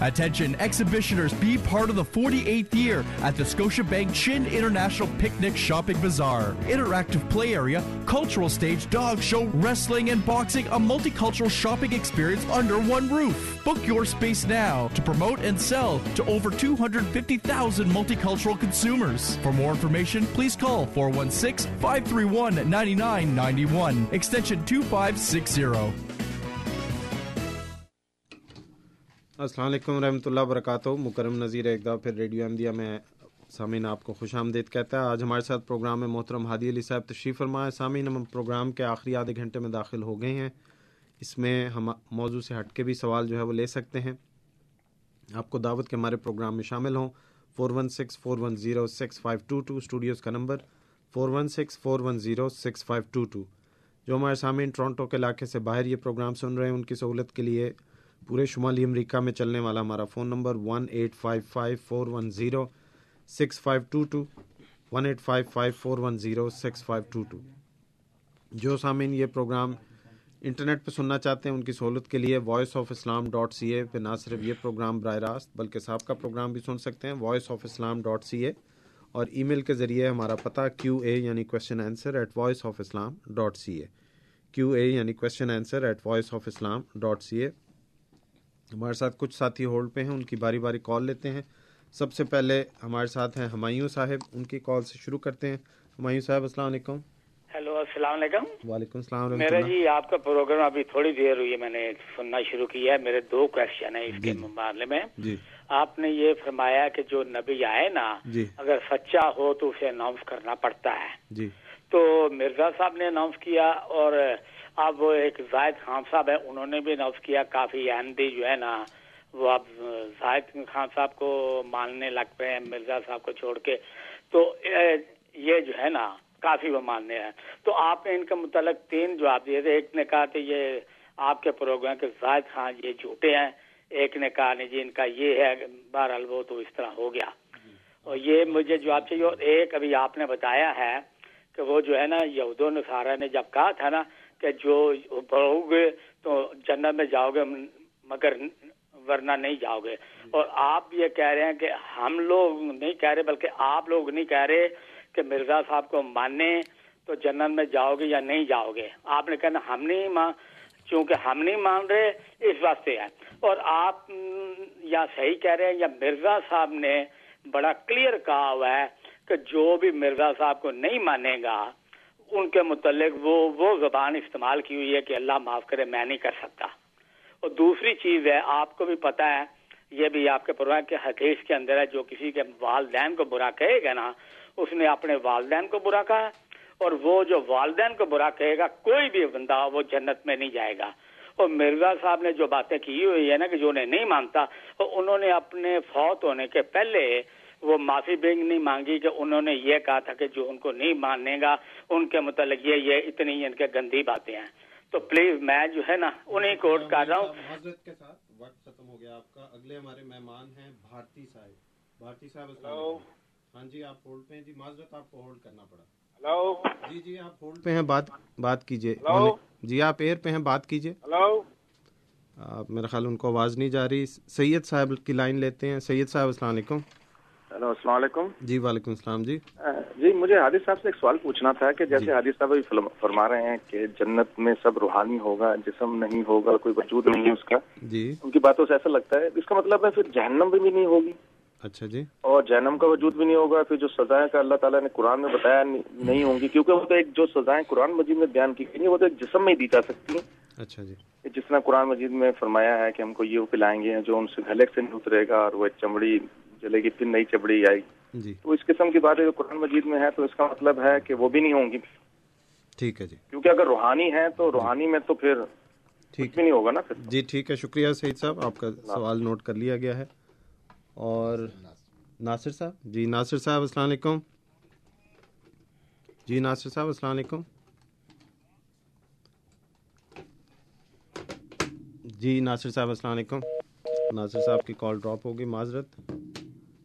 Attention exhibitioners, be part of the 48th year at the Scotiabank Chin International Picnic Shopping Bazaar. Interactive play area, cultural stage, dog show, wrestling, and boxing, a multicultural shopping experience under one roof. Book your space now to promote and sell to over 250,000 multicultural consumers. For more information, please call 416 531 9991, extension 2560. السلام علیکم رحمۃ اللہ وبرکاتہ۔ مکرم نظیر ایک دفعہ پھر ریڈیو احمدیہ میں سامعین آپ کو خوش آمدید کہتا ہے۔ آج ہمارے ساتھ پروگرام میں محترم ہادی علی صاحب تشریف فرما ہے سامعین، ہم پروگرام کے آخری آدھے گھنٹے میں داخل ہو گئے ہیں۔ اس میں ہم موضوع سے ہٹ کے بھی سوال جو ہے وہ لے سکتے ہیں۔ آپ کو دعوت کے ہمارے پروگرام میں شامل ہوں۔ Four one six, four one zero six five two two, studios کا number four one six, four one zero six five two two. جو ہمارے سامعین ٹرانٹو کے علاقے سے باہر یہ پروگرام سن رہے ہیں، ان کی سہولت کے لیے پورے شمالی امریکہ میں چلنے والا ہمارا phone number one eight five five four one zero six five two two one eight five five four one zero six five two two جو سامعین یہ پروگرام انٹرنیٹ پہ سننا چاہتے ہیں، ان کی سہولت کے لیے voice of Islam dot C A پہ نہ صرف یہ پروگرام براہ راست، بلکہ صاحب کا پروگرام بھی سن سکتے ہیں voice of Islam dot C A اور ای میل کے ذریعے ہمارا پتہ کیو اے یعنی question answer at voice of Islam dot C A Q A یعنی question answer at voice of Islam dot C A ہمارے ساتھ کچھ ساتھی ہولڈ پہ ہیں ان کی باری باری کال لیتے ہیں۔ سب سے پہلے ہمارے ساتھ ہیں ہمایوں صاحب ان کی کال سے شروع کرتے ہیں۔ ہمایوں صاحب السلام علیکم۔ ہیلو السلام علیکم۔ وعلیکم السلام میرا جی آپ کا پروگرام ابھی تھوڑی دیر ہوئی ہے میں نے سننا شروع کیا ہے۔ میرے دو کوشچن ہیں اس کے جی۔ معاملے میں۔ جی۔ آپ نے یہ فرمایا کہ جو نبی آئے نا جی۔ اگر سچا ہو تو اسے اناؤنس کرنا پڑتا ہے۔ جی۔ تو مرزا صاحب نے اناؤنس کیا اور اب ایک زائد خان صاحب ہیں، انہوں نے بھی اناؤنس کیا، کافی آئندی جو ہے نا، وہ اب زائد خان صاحب کو ماننے لگ پہ ہیں، مرزا صاحب کو چھوڑ کے۔ تو یہ جو ہے نا، کافی وہ ماننے ہیں۔ تو آپ نے ان کے متعلق تین جواب دیے تھے۔ ایک نے کہا کہ یہ آپ کے پروگرام کے زائد خان یہ جھوٹے ہیں۔ ایک نے کہا نہیں جی ان کا یہ ہے، بہرحال وہ تو اس طرح ہو گیا۔ اور یہ مجھے جواب چاہیے۔ اور ایک ابھی آپ نے بتایا ہے کہ وہ جو ہے نا یہود و نصارہ نے جب کہا تھا نا کہ جو بڑھو گے تو جنت میں جاؤ گے، مگر ورنہ نہیں جاؤ گے۔ اور آپ یہ کہہ رہے ہیں کہ ہم لوگ نہیں کہہ رہے، بلکہ آپ لوگ نہیں کہہ رہے کہ مرزا صاحب کو مانے تو جنت میں جاؤ گے یا نہیں جاؤ گے۔ آپ نے کہنا ہم نہیں مان، چونکہ ہم نہیں مان رہے، اس واسطے ہے۔ اور آپ یا صحیح کہہ رہے ہیں یا مرزا صاحب نے بڑا کلیئر کہا ہوا ہے کہ جو بھی مرزا صاحب کو نہیں مانے گا، ان کے متعلق وہ وہ زبان استعمال کی ہوئی ہے کہ اللہ معاف کرے، میں نہیں کر سکتا۔ اور دوسری چیز ہے، آپ کو بھی پتا ہے، یہ بھی آپ کے پروگرام کے حدیث کے اندر ہے، جو کسی کے والدین کو برا کہے گا نا، اس نے اپنے والدین کو برا کہا اور وہ جو والدین کو برا کہے گا، کوئی بھی بندہ وہ جنت میں نہیں جائے گا۔ اور مرزا صاحب نے جو باتیں کی ہوئی ہے نا، کہ جو انہیں نہیں مانتا انہوں نے اپنے فوت ہونے کے پہلے وہ معافی بھی نہیں مانگی کہ انہوں نے یہ کہا تھا کہ جو ان کو نہیں ماننے گا ان کے متعلق یہ یہ اتنی ان کے گندی باتیں ہیں۔ تو پلیز میں جو ہے نا انہیں کوٹ کر رہا ہوں۔ جی حضرت کے ساتھ وقت ختم ہو گیا۔ آپ کا اگلے ہمارے مہمان ہیں بھارتی صاحب۔ بھارتی صاحب ہاں جی آپ ہولڈ پہ ہیں۔ جی معذرت آپ کو ہولڈ کرنا پڑا۔ ہلو۔ جی جی آپ ہولڈ جی، پہ ہیں بات بات کیجیے جی آپ ایئر پہ ہیں بات کیجیے ہلو۔ میرا خیال ان کو آواز نہیں جا رہی۔ سید صاحب کی لائن لیتے ہیں۔ سید صاحب السلام علیکم۔ ہلو السلام علیکم. جی وعلیکم السلام جی۔ جی مجھے حادث صاحب سے ایک سوال پوچھنا تھا کہ جیسے جی۔ حادث صاحب ابھی فرما رہے ہیں کہ جنت میں سب روحانی ہوگا جسم نہیں ہوگا کوئی وجود نہیں ہے اس کا۔ جی۔ ان کی باتوں سے ایسا لگتا ہے۔ اس کا مطلب ہے پھر جہنم بھی نہیں ہوگی۔ اچھا جی۔ اور جہنم کا وجود بھی نہیں ہوگا پھر جو سزائیں کا اللہ تعالیٰ نے قرآن میں بتایا نہیں ہوں گی کیونکہ وہ تو ایک جو سزائیں قرآن مجید میں بیان کی گئی وہ تو ایک جسم میں ہی دی جا سکتی ہیں۔ اچھا جی۔ جس طرح قرآن مجید میں فرمایا ہے کہ ہم کو یہ پلائیں گے جو ان سے گھلک سے نہیں اترے گا اور وہ چمڑی جلے گی پھر نئی چپڑی آئی جی۔ تو اس قسم کی باتیں جو قرآن مجید میں ہے تو اس کا مطلب ہے کہ وہ بھی نہیں ہوں گی۔ ٹھیک ہے جی۔ کیونکہ اگر روحانی ہے تو روحانی میں تو پھر ٹھیک۔ بھی نہیں ہوگا نا پھر۔ جی ٹھیک ہے۔ شکریہ سعید صاحب آپ کا سوال نوٹ کر لیا گیا ہے۔ اور ناصر صاحب؟ جی ناصر صاحب السلام علیکم۔ جی ناصر صاحب السلام علیکم۔ جی ناصر صاحب السلام علیکم۔ ناصر صاحب کی کال ڈراپ ہوگی معذرت۔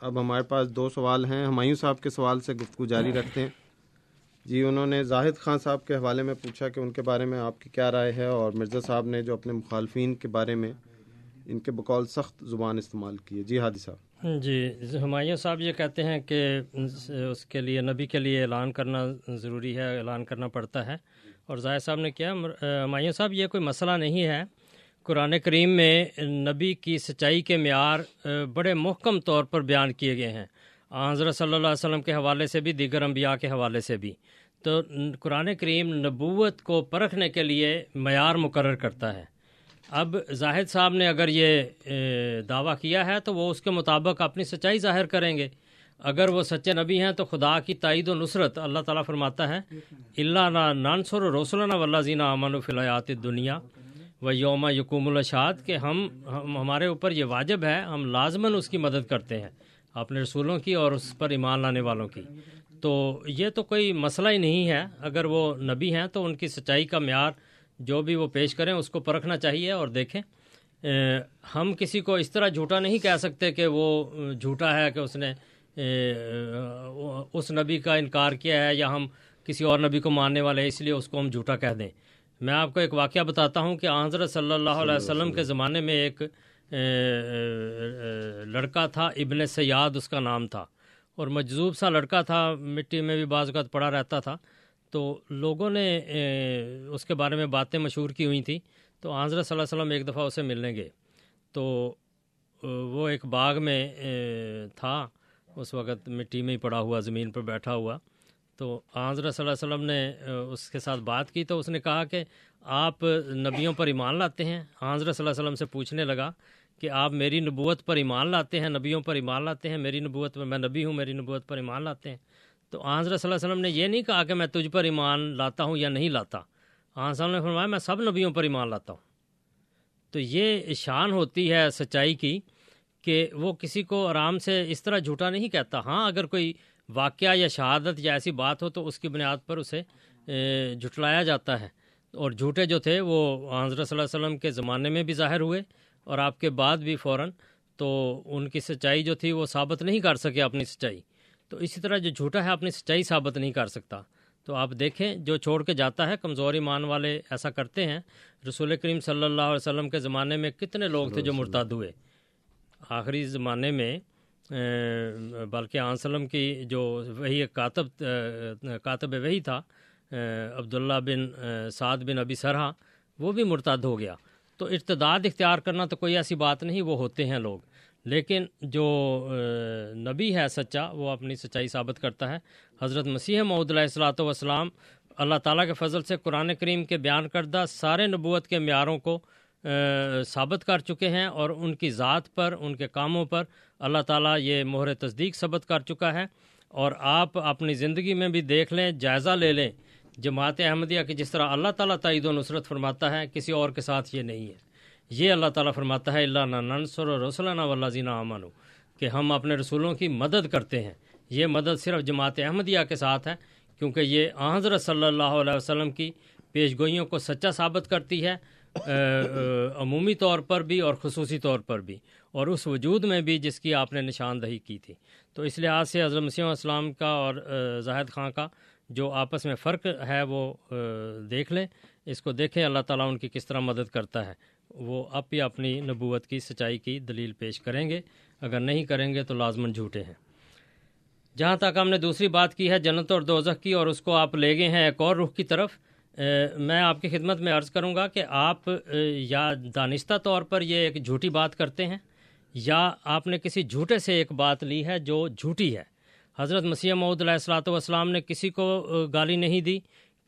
اب ہمارے پاس دو سوال ہیں۔ ہمایوں صاحب کے سوال سے گفتگو جاری رکھتے ہیں۔ جی انہوں نے زاہد خان صاحب کے حوالے میں پوچھا کہ ان کے بارے میں آپ کی کیا رائے ہے اور مرزا صاحب نے جو اپنے مخالفین کے بارے میں ان کے بقول سخت زبان استعمال کی ہے۔ جی ہادی صاحب۔ جی ہمایوں صاحب یہ کہتے ہیں کہ اس کے لیے، نبی کے لیے اعلان کرنا ضروری ہے، اعلان کرنا پڑتا ہے۔ اور زاہد صاحب نے کیا ہمایوں صاحب یہ کوئی مسئلہ نہیں ہے۔ قرآن کریم میں نبی کی سچائی کے معیار بڑے محکم طور پر بیان کیے گئے ہیں۔ حضرت صلی اللہ علیہ وسلم کے حوالے سے بھی، دیگر انبیاء کے حوالے سے بھی۔ تو قرآن کریم نبوت کو پرکھنے کے لیے معیار مقرر کرتا ہے۔ اب زاہد صاحب نے اگر یہ دعویٰ کیا ہے تو وہ اس کے مطابق اپنی سچائی ظاہر کریں گے۔ اگر وہ سچے نبی ہیں تو خدا کی تائید و نصرت، اللہ تعالیٰ فرماتا ہے، اللہ نانسر و رسول ولہ زینہ امن و فلیات دنیا و یوم یقوم الشاد کہ ہم ہمارے اوپر یہ واجب ہے، ہم لازماً اس کی مدد کرتے ہیں اپنے رسولوں کی اور اس پر ایمان لانے والوں کی۔ تو یہ تو کوئی مسئلہ ہی نہیں ہے۔ اگر وہ نبی ہیں تو ان کی سچائی کا معیار جو بھی وہ پیش کریں، اس کو پرکھنا چاہیے اور دیکھیں۔ ہم کسی کو اس طرح جھوٹا نہیں کہہ سکتے کہ وہ جھوٹا ہے کہ اس نے اس نبی کا انکار کیا ہے یا ہم کسی اور نبی کو ماننے والے اس لیے اس کو ہم جھوٹا کہہ دیں۔ میں آپ کو ایک واقعہ بتاتا ہوں کہ حضرت صلی اللہ علیہ وسلم کے زمانے میں ایک لڑکا تھا ابن سیاد اس کا نام تھا۔ اور مجذوب سا لڑکا تھا مٹی میں بھی بعض اوقات پڑا رہتا تھا۔ تو لوگوں نے اس کے بارے میں باتیں مشہور کی ہوئی تھیں۔ تو حضرت صلی اللہ علیہ وسلم ایک دفعہ اسے ملنے گئے۔ تو وہ ایک باغ میں تھا۔ اس وقت مٹی میں ہی پڑا ہوا زمین پر بیٹھا ہوا۔ تو حضرت صلی اللہ علیہ وسلم نے اس کے ساتھ بات کی تو اس نے کہا کہ آپ نبیوں پر ایمان لاتے ہیں۔ حضرت صلی اللہ علیہ وسلم سے پوچھنے لگا کہ آپ میری نبوت پر ایمان لاتے ہیں، نبیوں پر ایمان لاتے ہیں، میری نبوت پر، میں نبی ہوں، میری نبوت پر ایمان لاتے ہیں۔ تو حضرت صلی اللہ علیہ وسلم نے یہ نہیں کہا کہ میں تجھ پر ایمان لاتا ہوں یا نہیں لاتا۔ حضرت صلی اللہ نے فرمایا، میں سب نبیوں پر ایمان لاتا ہوں۔ تو یہ شان ہوتی ہے سچائی کی کہ وہ کسی کو آرام سے اس طرح جھوٹا نہیں کہتا۔ ہاں اگر کوئی واقعہ یا شہادت یا ایسی بات ہو تو اس کی بنیاد پر اسے جھٹلایا جاتا ہے۔ اور جھوٹے جو تھے وہ حضرت صلی اللہ علیہ وسلم کے زمانے میں بھی ظاہر ہوئے اور آپ کے بعد بھی فوراً تو ان کی سچائی جو تھی وہ ثابت نہیں کر سکے اپنی سچائی۔ تو اسی طرح جو جھوٹا ہے اپنی سچائی ثابت نہیں کر سکتا۔ تو آپ دیکھیں جو چھوڑ کے جاتا ہے کمزور ایمان والے ایسا کرتے ہیں۔ رسول کریم صلی اللہ علیہ وسلم کے زمانے میں کتنے لوگ تھے جو مرتاد ہوئے۔ آخری زمانے میں بلکہ وسلم کی جو وہی کاتب کاتب وہی تھا عبداللہ بن سعد بن ابی سرحا وہ بھی مرتد ہو گیا۔ تو ارتداد اختیار کرنا تو کوئی ایسی بات نہیں، وہ ہوتے ہیں لوگ۔ لیکن جو نبی ہے سچا، وہ اپنی سچائی ثابت کرتا ہے۔ حضرت مسیح محدود علیہ السلاۃ والسلام، اللہ تعالیٰ کے فضل سے قرآن کریم کے بیان کردہ سارے نبوت کے معیاروں کو ثابت کر چکے ہیں اور ان کی ذات پر، ان کے کاموں پر اللہ تعالیٰ یہ مہر تصدیق ثبت کر چکا ہے اور آپ اپنی زندگی میں بھی دیکھ لیں، جائزہ لے لیں۔ جماعت احمدیہ کی جس طرح اللہ تعالیٰ تعید و نصرت فرماتا ہے، کسی اور کے ساتھ یہ نہیں ہے۔ یہ اللہ تعالیٰ فرماتا ہے، اللہ ننسر و رسول و زینہ امن کہ ہم اپنے رسولوں کی مدد کرتے ہیں۔ یہ مدد صرف جماعت احمدیہ کے ساتھ ہے، کیونکہ یہ حضرت صلی اللہ علیہ وسلم کی پیش گوئیوں کو سچا ثابت کرتی ہے۔ عمومی طور پر بھی اور خصوصی طور پر بھی اور اس وجود میں بھی جس کی آپ نے نشاندہی کی تھی۔ تو اس لحاظ سے حضرت مسیح السلام کا اور زاہد خان کا جو آپس میں فرق ہے وہ دیکھ لیں۔ اس کو دیکھیں اللہ تعالیٰ ان کی کس طرح مدد کرتا ہے۔ وہ اب بھی اپنی نبوت کی سچائی کی دلیل پیش کریں گے۔ اگر نہیں کریں گے تو لازمن جھوٹے ہیں۔ جہاں تک ہم نے دوسری بات کی ہے، جنت اور دوزخ کی اور اس کو آپ لے گئے ہیں ایک اور رخ کی طرف۔ میں آپ کی خدمت میں عرض کروں گا کہ آپ یا دانستہ طور پر یہ ایک جھوٹی بات کرتے ہیں، یا آپ نے کسی جھوٹے سے ایک بات لی ہے جو جھوٹی ہے۔ حضرت مسیح محدود علیہ السلاۃ والسلام نے کسی کو گالی نہیں دی،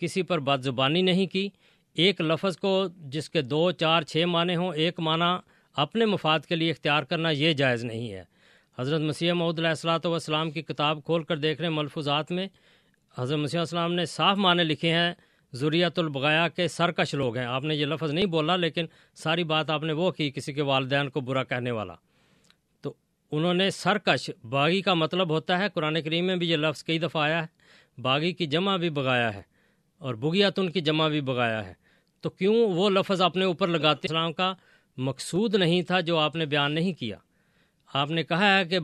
کسی پر بات زبانی نہیں کی۔ ایک لفظ کو جس کے دو، چار، چھ معنی ہوں، ایک معنی اپنے مفاد کے لیے اختیار کرنا یہ جائز نہیں ہے۔ حضرت مسیح محدود علیہ السلاۃ والسلام کی کتاب کھول کر دیکھ رہے ہیں ملفوظات میں، حضرت مسیح السلام نے صاف معنی لکھے ہیں ضروریت البغایا کے سرکش لوگ ہیں۔ آپ نے یہ لفظ نہیں بولا، لیکن ساری بات آپ نے وہ کی، کسی کے والدین کو برا کہنے والا۔ تو انہوں نے سرکش، باغی کا مطلب ہوتا ہے، قرآن کریم میں بھی یہ لفظ کئی دفعہ آیا ہے، باغی کی جمع بھی بغایا ہے اور بغیات ان کی جمع بھی بغایا ہے۔ تو کیوں وہ لفظ اپنے اوپر لگاتے اسلام کا مقصود نہیں تھا جو آپ نے بیان نہیں کیا۔ آپ نے کہا ہے کہ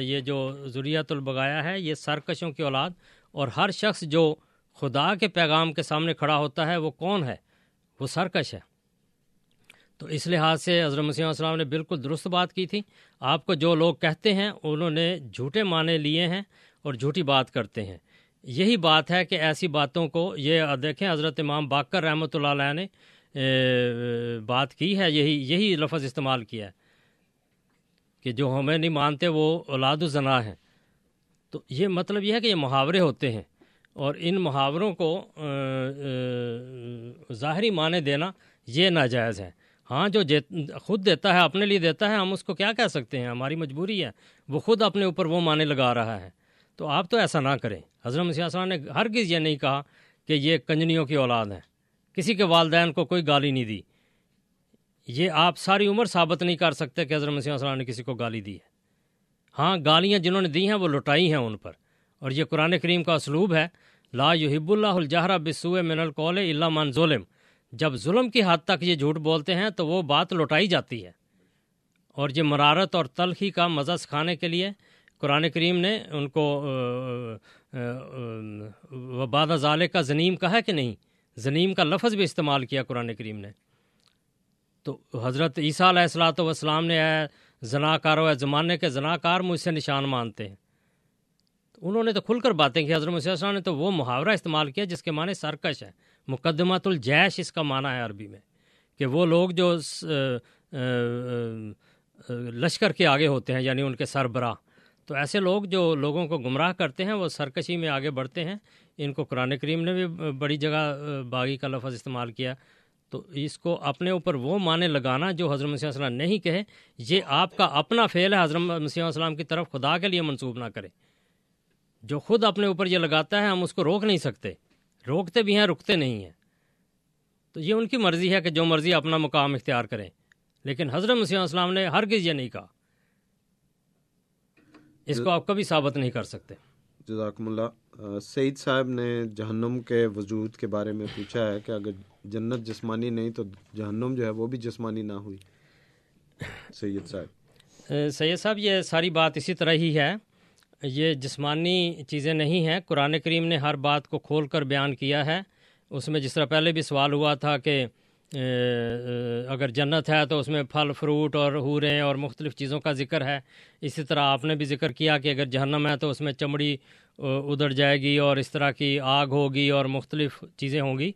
یہ جو ضروریات البغایا ہے، یہ سرکشوں کی اولاد اور ہر شخص جو خدا کے پیغام کے سامنے کھڑا ہوتا ہے، وہ کون ہے؟ وہ سرکش ہے۔ تو اس لحاظ سے حضرت مسیح السلام نے بالکل درست بات کی تھی۔ آپ کو جو لوگ کہتے ہیں، انہوں نے جھوٹے معنی لیے ہیں اور جھوٹی بات کرتے ہیں۔ یہی بات ہے کہ ایسی باتوں کو، یہ دیکھیں، حضرت امام باقر رحمۃ اللہ علیہ نے بات کی ہے، یہی یہی لفظ استعمال کیا ہے کہ جو ہمیں نہیں مانتے، وہ اولاد الزنا ہیں۔ تو یہ مطلب یہ ہے کہ یہ محاورے ہوتے ہیں۔ اور ان محاوروں کو ظاہری معنی دینا یہ ناجائز ہے۔ ہاں جو خود دیتا ہے، اپنے لیے دیتا ہے، ہم اس کو کیا کہہ سکتے ہیں؟ ہماری مجبوری ہے۔ وہ خود اپنے اوپر وہ معنی لگا رہا ہے۔ تو آپ تو ایسا نہ کریں۔ حضرت مسیح السلام نے ہرگز یہ نہیں کہا کہ یہ کنجنیوں کی اولاد ہیں۔ کسی کے والدین کو کوئی گالی نہیں دی۔ یہ آپ ساری عمر ثابت نہیں کر سکتے کہ حضرت مسیح السلام نے کسی کو گالی دی ہے۔ ہاں گالیاں جنہوں نے دی ہیں، وہ لٹائی ہیں ان پر۔ اور یہ قرآن کریم کا اسلوب ہے۔ لا یحب اللہ الجہرہ بسوء من القول اللہ من ظلم۔ جب ظلم کی حد تک یہ جھوٹ بولتے ہیں تو وہ بات لوٹائی جاتی ہے۔ اور یہ مرارت اور تلخی کا مزہ سکھانے کے لیے قرآن کریم نے ان کو وباد ظالے کا ضنیم کہا کہ نہیں ضنیم کا لفظ بھی استعمال کیا قرآن کریم نے۔ تو حضرت عیسیٰ علیہ السلاۃ والسلام نے، اے زنا کار و زمانے کے زنا کار مجھ سے نشان مانتے ہیں۔ انہوں نے تو کھل کر باتیں کی، حضرت مسیح نے تو وہ محاورہ استعمال کیا جس کے معنی سرکش ہے مقدمات الجیش اس کا معنی ہے عربی میں، کہ وہ لوگ جو لشکر کے آگے ہوتے ہیں یعنی ان کے سربراہ۔ تو ایسے لوگ جو لوگوں کو گمراہ کرتے ہیں، وہ سرکشی میں آگے بڑھتے ہیں۔ ان کو قرآن کریم نے بھی بڑی جگہ باغی کا لفظ استعمال کیا۔ تو اس کو اپنے اوپر وہ معنی لگانا جو حضرت مسیح السلام نہیں کہے، یہ آپ کا اپنا فعل ہے، حضرت مسیح السلام کی طرف خدا کے لیے منسوب نہ کرے۔ جو خود اپنے اوپر یہ لگاتا ہے ہم اس کو روک نہیں سکتے۔ روکتے بھی ہیں رکتے نہیں ہیں۔ تو یہ ان کی مرضی ہے کہ جو مرضی اپنا مقام اختیار کریں۔ لیکن حضرت مسیح السلام نے ہرگز یہ نہیں کہا۔ اس کو آپ کبھی ثابت نہیں کر سکتے۔ جزاکم اللہ۔ سعید صاحب نے جہنم کے وجود کے بارے میں پوچھا ہے کہ اگر جنت جسمانی نہیں تو جہنم جو ہے وہ بھی جسمانی نہ ہوئی۔ سید صاحب۔ سید صاحب یہ ساری بات اسی طرح ہی ہے۔ یہ جسمانی چیزیں نہیں ہیں۔ قرآن کریم نے ہر بات کو کھول کر بیان کیا ہے۔ اس میں جس طرح پہلے بھی سوال ہوا تھا کہ اگر جنت ہے تو اس میں پھل، فروٹ اور حوریں اور مختلف چیزوں کا ذکر ہے۔ اسی طرح آپ نے بھی ذکر کیا کہ اگر جہنم ہے تو اس میں چمڑی ادڑ جائے گی اور اس طرح کی آگ ہوگی اور مختلف چیزیں ہوں گی۔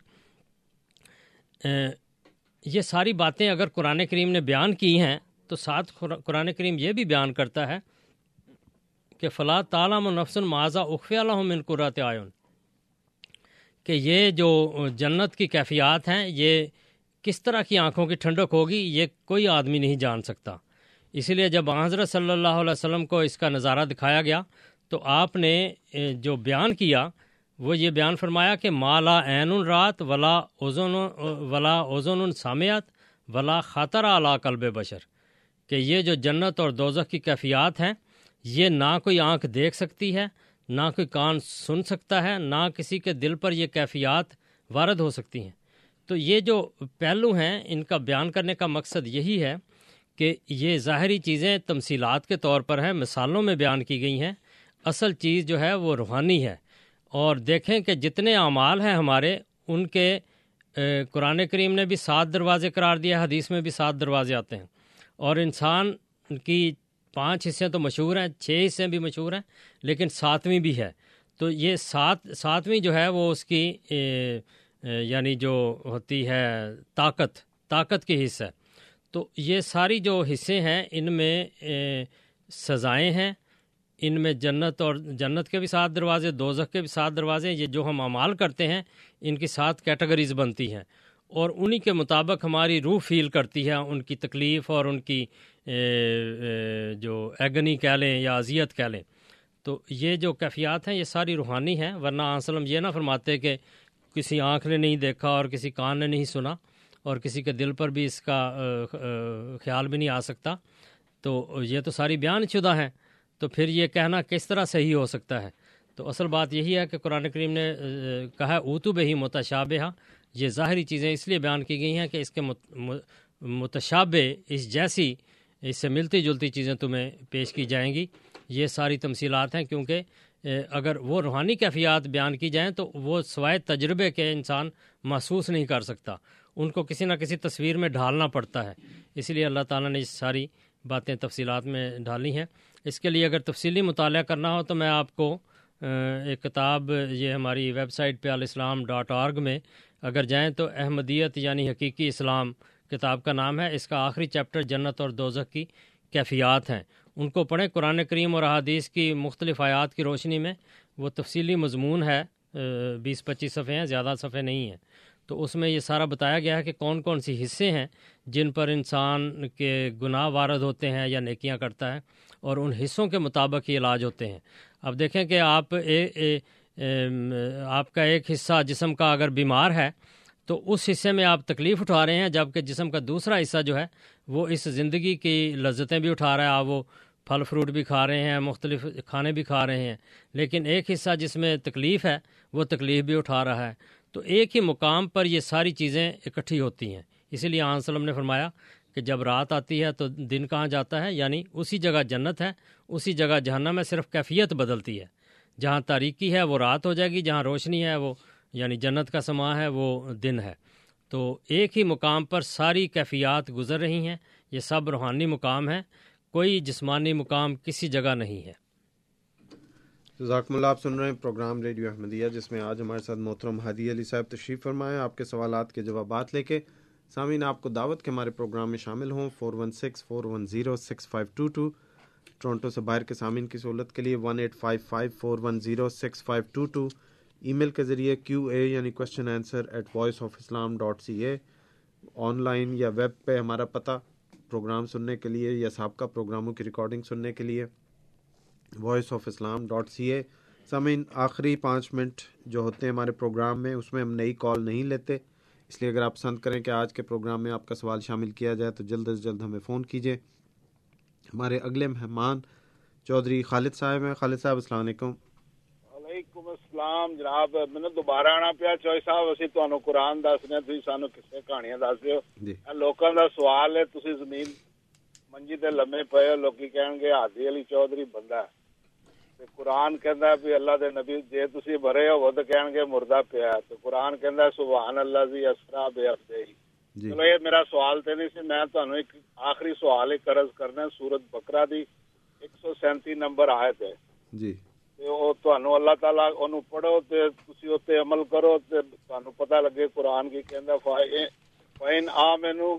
یہ ساری باتیں اگر قرآن کریم نے بیان کی ہیں تو ساتھ قرآن کریم یہ بھی بیان کرتا ہے کہ فلاں تعالم و نفسن معاذہ اخفی من قرات آئن کہ یہ جو جنت کی کیفیات ہیں، یہ کس طرح کی آنکھوں کی ٹھنڈک ہوگی، یہ کوئی آدمی نہیں جان سکتا۔ اسی لیے جب حضرت صلی اللہ علیہ وسلم کو اس کا نظارہ دکھایا گیا، تو آپ نے جو بیان کیا، وہ یہ بیان فرمایا کہ مالا عین الرات ولا اوزون ولا اوزون السامیات ولا خطر اعلیٰ قلب بشر۔ کہ یہ جو جنت اور دوزخ کی کیفیات ہیں یہ نہ کوئی آنکھ دیکھ سکتی ہے، نہ کوئی کان سن سکتا ہے، نہ کسی کے دل پر یہ کیفیات وارد ہو سکتی ہیں۔ تو یہ جو پہلو ہیں، ان کا بیان کرنے کا مقصد یہی ہے کہ یہ ظاہری چیزیں تمثیلات کے طور پر ہیں، مثالوں میں بیان کی گئی ہیں۔ اصل چیز جو ہے، وہ روحانی ہے۔ اور دیکھیں کہ جتنے اعمال ہیں ہمارے، ان کے قرآن کریم نے بھی سات دروازے قرار دیا حدیث میں بھی سات دروازے آتے ہیں۔ اور انسان کی پانچ حصے تو مشہور ہیں، چھ حصے بھی مشہور ہیں، لیکن ساتویں بھی ہے۔ تو یہ سات، ساتویں جو ہے وہ اس کی یعنی جو ہوتی ہے طاقت طاقت کی حصہ تو یہ ساری جو حصے ہیں، ان میں سزائیں ہیں۔ ان میں جنت اور جنت کے بھی سات دروازے، دوزخ کے بھی سات دروازے یہ جو ہم اعمال کرتے ہیں، ان کی سات کیٹیگریز بنتی ہیں۔ اور انہی کے مطابق ہماری روح فیل کرتی ہے، ان کی تکلیف اور ان کی جو ایگنی کہہ لیں یا اذیت کہہ لیں۔ تو یہ جو کیفیات ہیں، یہ ساری روحانی ہیں، ورنہ آسلم یہ نہ فرماتے کہ کسی آنکھ نے نہیں دیکھا اور کسی کان نے نہیں سنا اور کسی کے دل پر بھی اس کا خیال بھی نہیں آ سکتا۔ تو یہ تو ساری بیان شدہ ہیں۔ تو پھر یہ کہنا کس طرح صحیح ہو سکتا ہے؟ تو اصل بات یہی ہے کہ قرآن کریم نے کہا اوتو بے ہی متشابہ یہ ظاہری چیزیں اس لیے بیان کی گئی ہیں کہ اس کے متشابہ اس جیسی اس سے ملتی جلتی چیزیں تمہیں پیش کی جائیں گی۔ یہ ساری تمثیلات ہیں کیونکہ اگر وہ روحانی کیفیات بیان کی جائیں تو وہ سوائے تجربے کے انسان محسوس نہیں کر سکتا۔ ان کو کسی نہ کسی تصویر میں ڈھالنا پڑتا ہے۔ اس لیے اللہ تعالیٰ نے اس ساری باتیں تفصیلات میں ڈالی ہیں۔ اس کے لیے اگر تفصیلی مطالعہ کرنا ہو تو میں آپ کو ایک کتاب، یہ ہماری ویب سائٹ پہ الاسلام ڈاٹ آرگ میں اگر جائیں تو احمدیت یعنی حقیقی اسلام کتاب کا نام ہے اس کا آخری چیپٹر جنت اور دوزخ کی کیفیات ہیں ان کو پڑھیں قرآن کریم اور احادیث کی مختلف آیات کی روشنی میں وہ تفصیلی مضمون ہے بیس پچیس صفحے ہیں زیادہ صفحے نہیں ہیں تو اس میں یہ سارا بتایا گیا ہے کہ کون کون سی حصے ہیں جن پر انسان کے گناہ وارد ہوتے ہیں یا نیکیاں کرتا ہے اور ان حصوں کے مطابق ہی علاج ہوتے ہیں اب دیکھیں کہ آپ اے اے آپ کا ایک حصہ جسم کا اگر بیمار ہے تو اس حصے میں آپ تکلیف اٹھا رہے ہیں، جبکہ جسم کا دوسرا حصہ جو ہے، وہ اس زندگی کی لذتیں بھی اٹھا رہا ہے آپ وہ پھل فروٹ بھی کھا رہے ہیں، مختلف کھانے بھی کھا رہے ہیں۔ لیکن ایک حصہ جس میں تکلیف ہے، وہ تکلیف بھی اٹھا رہا ہے۔ تو ایک ہی مقام پر یہ ساری چیزیں اکٹھی ہوتی ہیں۔ اسی لیے آن وسلم نے فرمایا کہ جب رات آتی ہے تو دن کہاں جاتا ہے؟ یعنی اسی جگہ جنت ہے، اسی جگہ جہنم میں صرف کیفیت بدلتی ہے۔ جہاں تاریکی ہے، وہ رات ہو جائے گی، جہاں روشنی ہے، وہ یعنی جنت کا سما ہے، وہ دن ہے۔ تو ایک ہی مقام پر ساری کیفیات گزر رہی ہیں۔ یہ سب روحانی مقام ہے کوئی جسمانی مقام کسی جگہ نہیں ہے۔ ذاکم اللہ، آپ سن رہے ہیں پروگرام ریڈیو احمدیہ، جس میں آج ہمارے ساتھ محترم ہادی علی صاحب تشریف فرمائے۔ آپ کے سوالات کے جوابات لے کے سامعین، آپ کو دعوت کے ہمارے پروگرام میں شامل ہوں۔ Four one six four one zero six five two two Toronto سے باہر کے سامعین کی سہولت کے لیے one eight five five four one zero six five two two email کے ذریعے کیو اے یعنی question answer at voice of Islam dot C A online یا ویب پہ ہمارا پتہ پروگرام سننے کے لیے یا سابقہ پروگراموں کی ریکارڈنگ سننے کے لیے voice of Islam dot C A سمعین آخری پانچ منٹ جو ہوتے ہیں ہمارے پروگرام میں، اس میں ہم نئی کال نہیں لیتے۔ اس لیے اگر آپ پسند کریں کہ آج کے پروگرام میں آپ کا سوال شامل کیا جائے تو جلد از جلد ہمیں فون کیجیے ہمارے اگلے مہمان چودھری خالد صاحب ہیں۔ خالد صاحب، السلام علیکم۔ السلام جناب میں دوبارہ آنا پیا۔ چوئی صاحب اسی تانوں قرآن دسنے تھی سانو کسے کہانیاں دس دیو۔ جی۔ لوکاں دا سوال ہے تسی زمین منجی تے لمے پئے لوکی کہن گے ہادی علی چودھری بندہ تے قرآن کہندا بھی اللہ دے نبی جے تسی بھرے ہو تے کہن گے مردہ پیا تے قرآن کہندا سبحان اللہ زی اسرا بے افدی چلو یہ میرا سوال تے نہیں سی میں تانوں ایک آخری سوال ایک عرض کرنا سورت بکرا دی 137 نمبر آیت ہے۔ جی۔ اللہ تعالی اونوں پڑھو تے تسی اوتے عمل کرو تے تانوں پتہ لگے قرآن کی کہندا فائن آمنو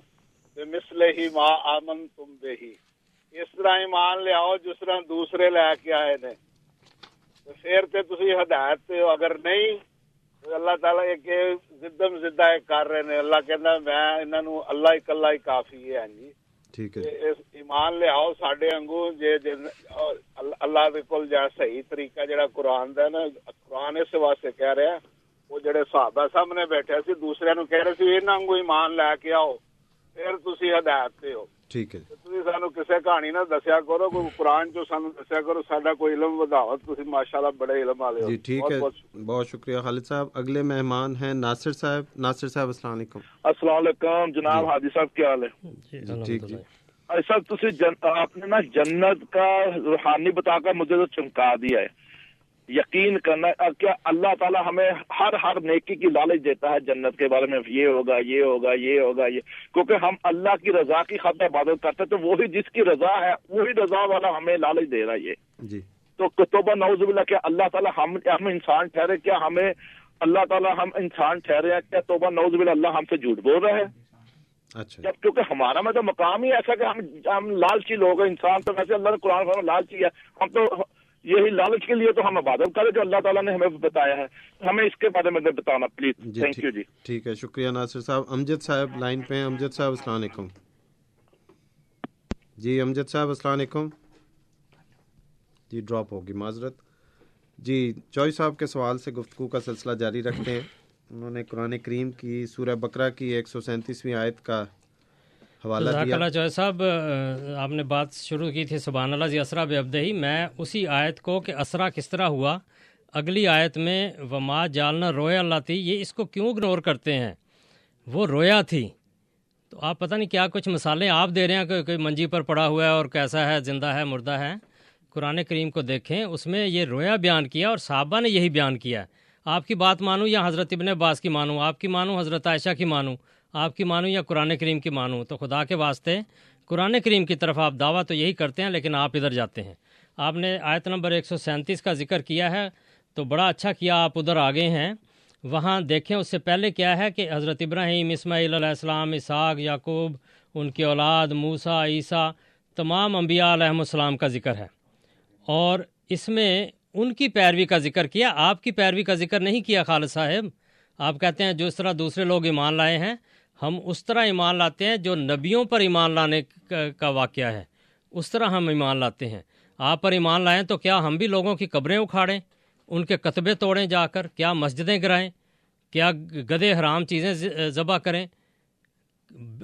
بمثلہ ما آمن تم اس طرح ایمان لے آؤ جس طرح دوسرے لے کے آئے نے پھر تے تسی ہدایت تے اگر نہیں اللہ تعالی ایک زدم زدہ کر رہے نے اللہ کہندا میں انہاں نو اللہ اکلا ہی کافی ہے ہاں جی ٹھیک ہے۔ ایمان لے آؤ ساڈے انگو جے اللہ دے کول جا صحیح طریقہ جڑا قرآن دا نا، قرآن اس واسطے کہہ رہا وہ جڑے صحابہ سامنے بیٹھے سی دوسرے نو کہہ رہے سی انہاں انگو ایمان لے کے آؤ، پھر تسی ہدایت تے ہے تسی سانو کسے کہانی نہ دسیا کرو کوئی قرآن چو سانو دسیا کرو ساڈا کوئی علم وداؤ تسی ماشاءاللہ بڑے علم والے ہو جی ٹھیک ہے بہت شکریہ خالد صاحب اگلے مہمان ہیں ناصر صاحب ناصر صاحب السلام علیکم السلام علیکم جناب حاجی صاحب کیا حال ہے ٹھیک جی صاحب. آپ نے نا جنت کا روحانی بتا کر مجھے تو چمکا دیا ہے یقین کرنا کیا اللہ تعالیٰ ہمیں ہر ہر نیکی کی لالچ دیتا ہے؟ جنت کے بارے میں یہ ہوگا یہ ہوگا یہ ہوگا یہ۔ کیونکہ ہم اللہ کی رضا کی خاطر عبادت کرتے تو وہی جس کی رضا ہے وہی رضا والا ہمیں لالچ دے رہا ہے یہ۔ جی۔ تو کتبہ نوز باللہ کیا اللہ تعالیٰ ہم ہم انسان ٹھہرے؟ کیا ہمیں اللہ تعالیٰ ہم انسان ٹھہرے ہیں؟ کیا توبہ نوز باللہ اللہ ہم سے جھوٹ بول رہے ہیں؟ اچھا۔ جب کیونکہ ہمارا میں تو مقام ہی ایسا کہ ہم ہم لالچی لوگ ہیں انسان تو ویسے اللہ نے قرآن لالچی ہے۔ ہم تو یہی لالچ کے لیے تو ہم عبادت کریں جو اللہ تعالیٰ نے ہمیں بتایا ہے۔ ہمیں اس کے بارے میں بتانا پلیز تھینک یو جی۔ ٹھیک ہے شکریہ ناصر صاحب۔ امجد صاحب لائن پہ ہیں۔ امجد صاحب السلام علیکم۔ جی امجد صاحب السلام علیکم۔ جی ڈراپ ہوگی معذرت۔ جی چوئی صاحب کے سوال سے گفتگو کا سلسلہ جاری رکھتے ہیں۔ انہوں نے قرآن کریم کی سورہ بکرا کی ایک سو سینتیسویں آیت کا حوالہ دیا۔ اللہ چوہے صاحب آپ نے بات شروع کی تھی سبحان اللہ جی اسرا بے ابد ہی۔ میں اسی آیت کو کہ اسرا کس طرح ہوا اگلی آیت میں وما جالنا رویا اللہ تھی یہ اس کو کیوں اگنور کرتے ہیں؟ وہ رویا تھی۔ تو آپ پتہ نہیں کیا کچھ مثالیں آپ دے رہے ہیں کہ کوئی منجی پر پڑا ہوا ہے اور کیسا ہے زندہ ہے مردہ ہے۔ قرآن کریم کو دیکھیں اس میں یہ رویا بیان کیا اور صحابہ نے یہی بیان کیا۔ آپ کی بات مانوں یا حضرت ابن عباس کی مانوں؟ آپ کی مانوں حضرت عائشہ کی مانوں؟ آپ کی مانوں یا قرآن کریم کی مانوں تو خدا کے واسطے قرآن کریم کی طرف آپ دعویٰ تو یہی کرتے ہیں، لیکن آپ ادھر جاتے ہیں۔ آپ نے آیت نمبر ایک سو سینتیس کا ذکر کیا ہے، تو بڑا اچھا کیا آپ ادھر آگے ہیں۔ وہاں دیکھیں، اس سے پہلے کیا ہے کہ حضرت ابراہیم، اسماعیل علیہ السلام، اسحاق، یعقوب، ان کی اولاد موسا عیسیٰ، تمام انبیاء علیہ السلام کا ذکر ہے۔ اور اس میں ان کی پیروی کا ذکر کیا، آپ کی پیروی کا ذکر نہیں کیا خالد صاحب۔ آپ کہتے ہیں جو اس طرح دوسرے لوگ ایمان لائے ہیں ہم اس طرح ایمان لاتے ہیں جو نبیوں پر ایمان لانے کا واقعہ ہے۔ اس طرح ہم ایمان لاتے ہیں۔ آپ پر ایمان لائیں تو کیا ہم بھی لوگوں کی قبریں اکھاڑیں؟ ان کے کتبے توڑیں جا کر؟ کیا مسجدیں گرائیں؟ کیا گدے حرام چیزیں ذبح کریں؟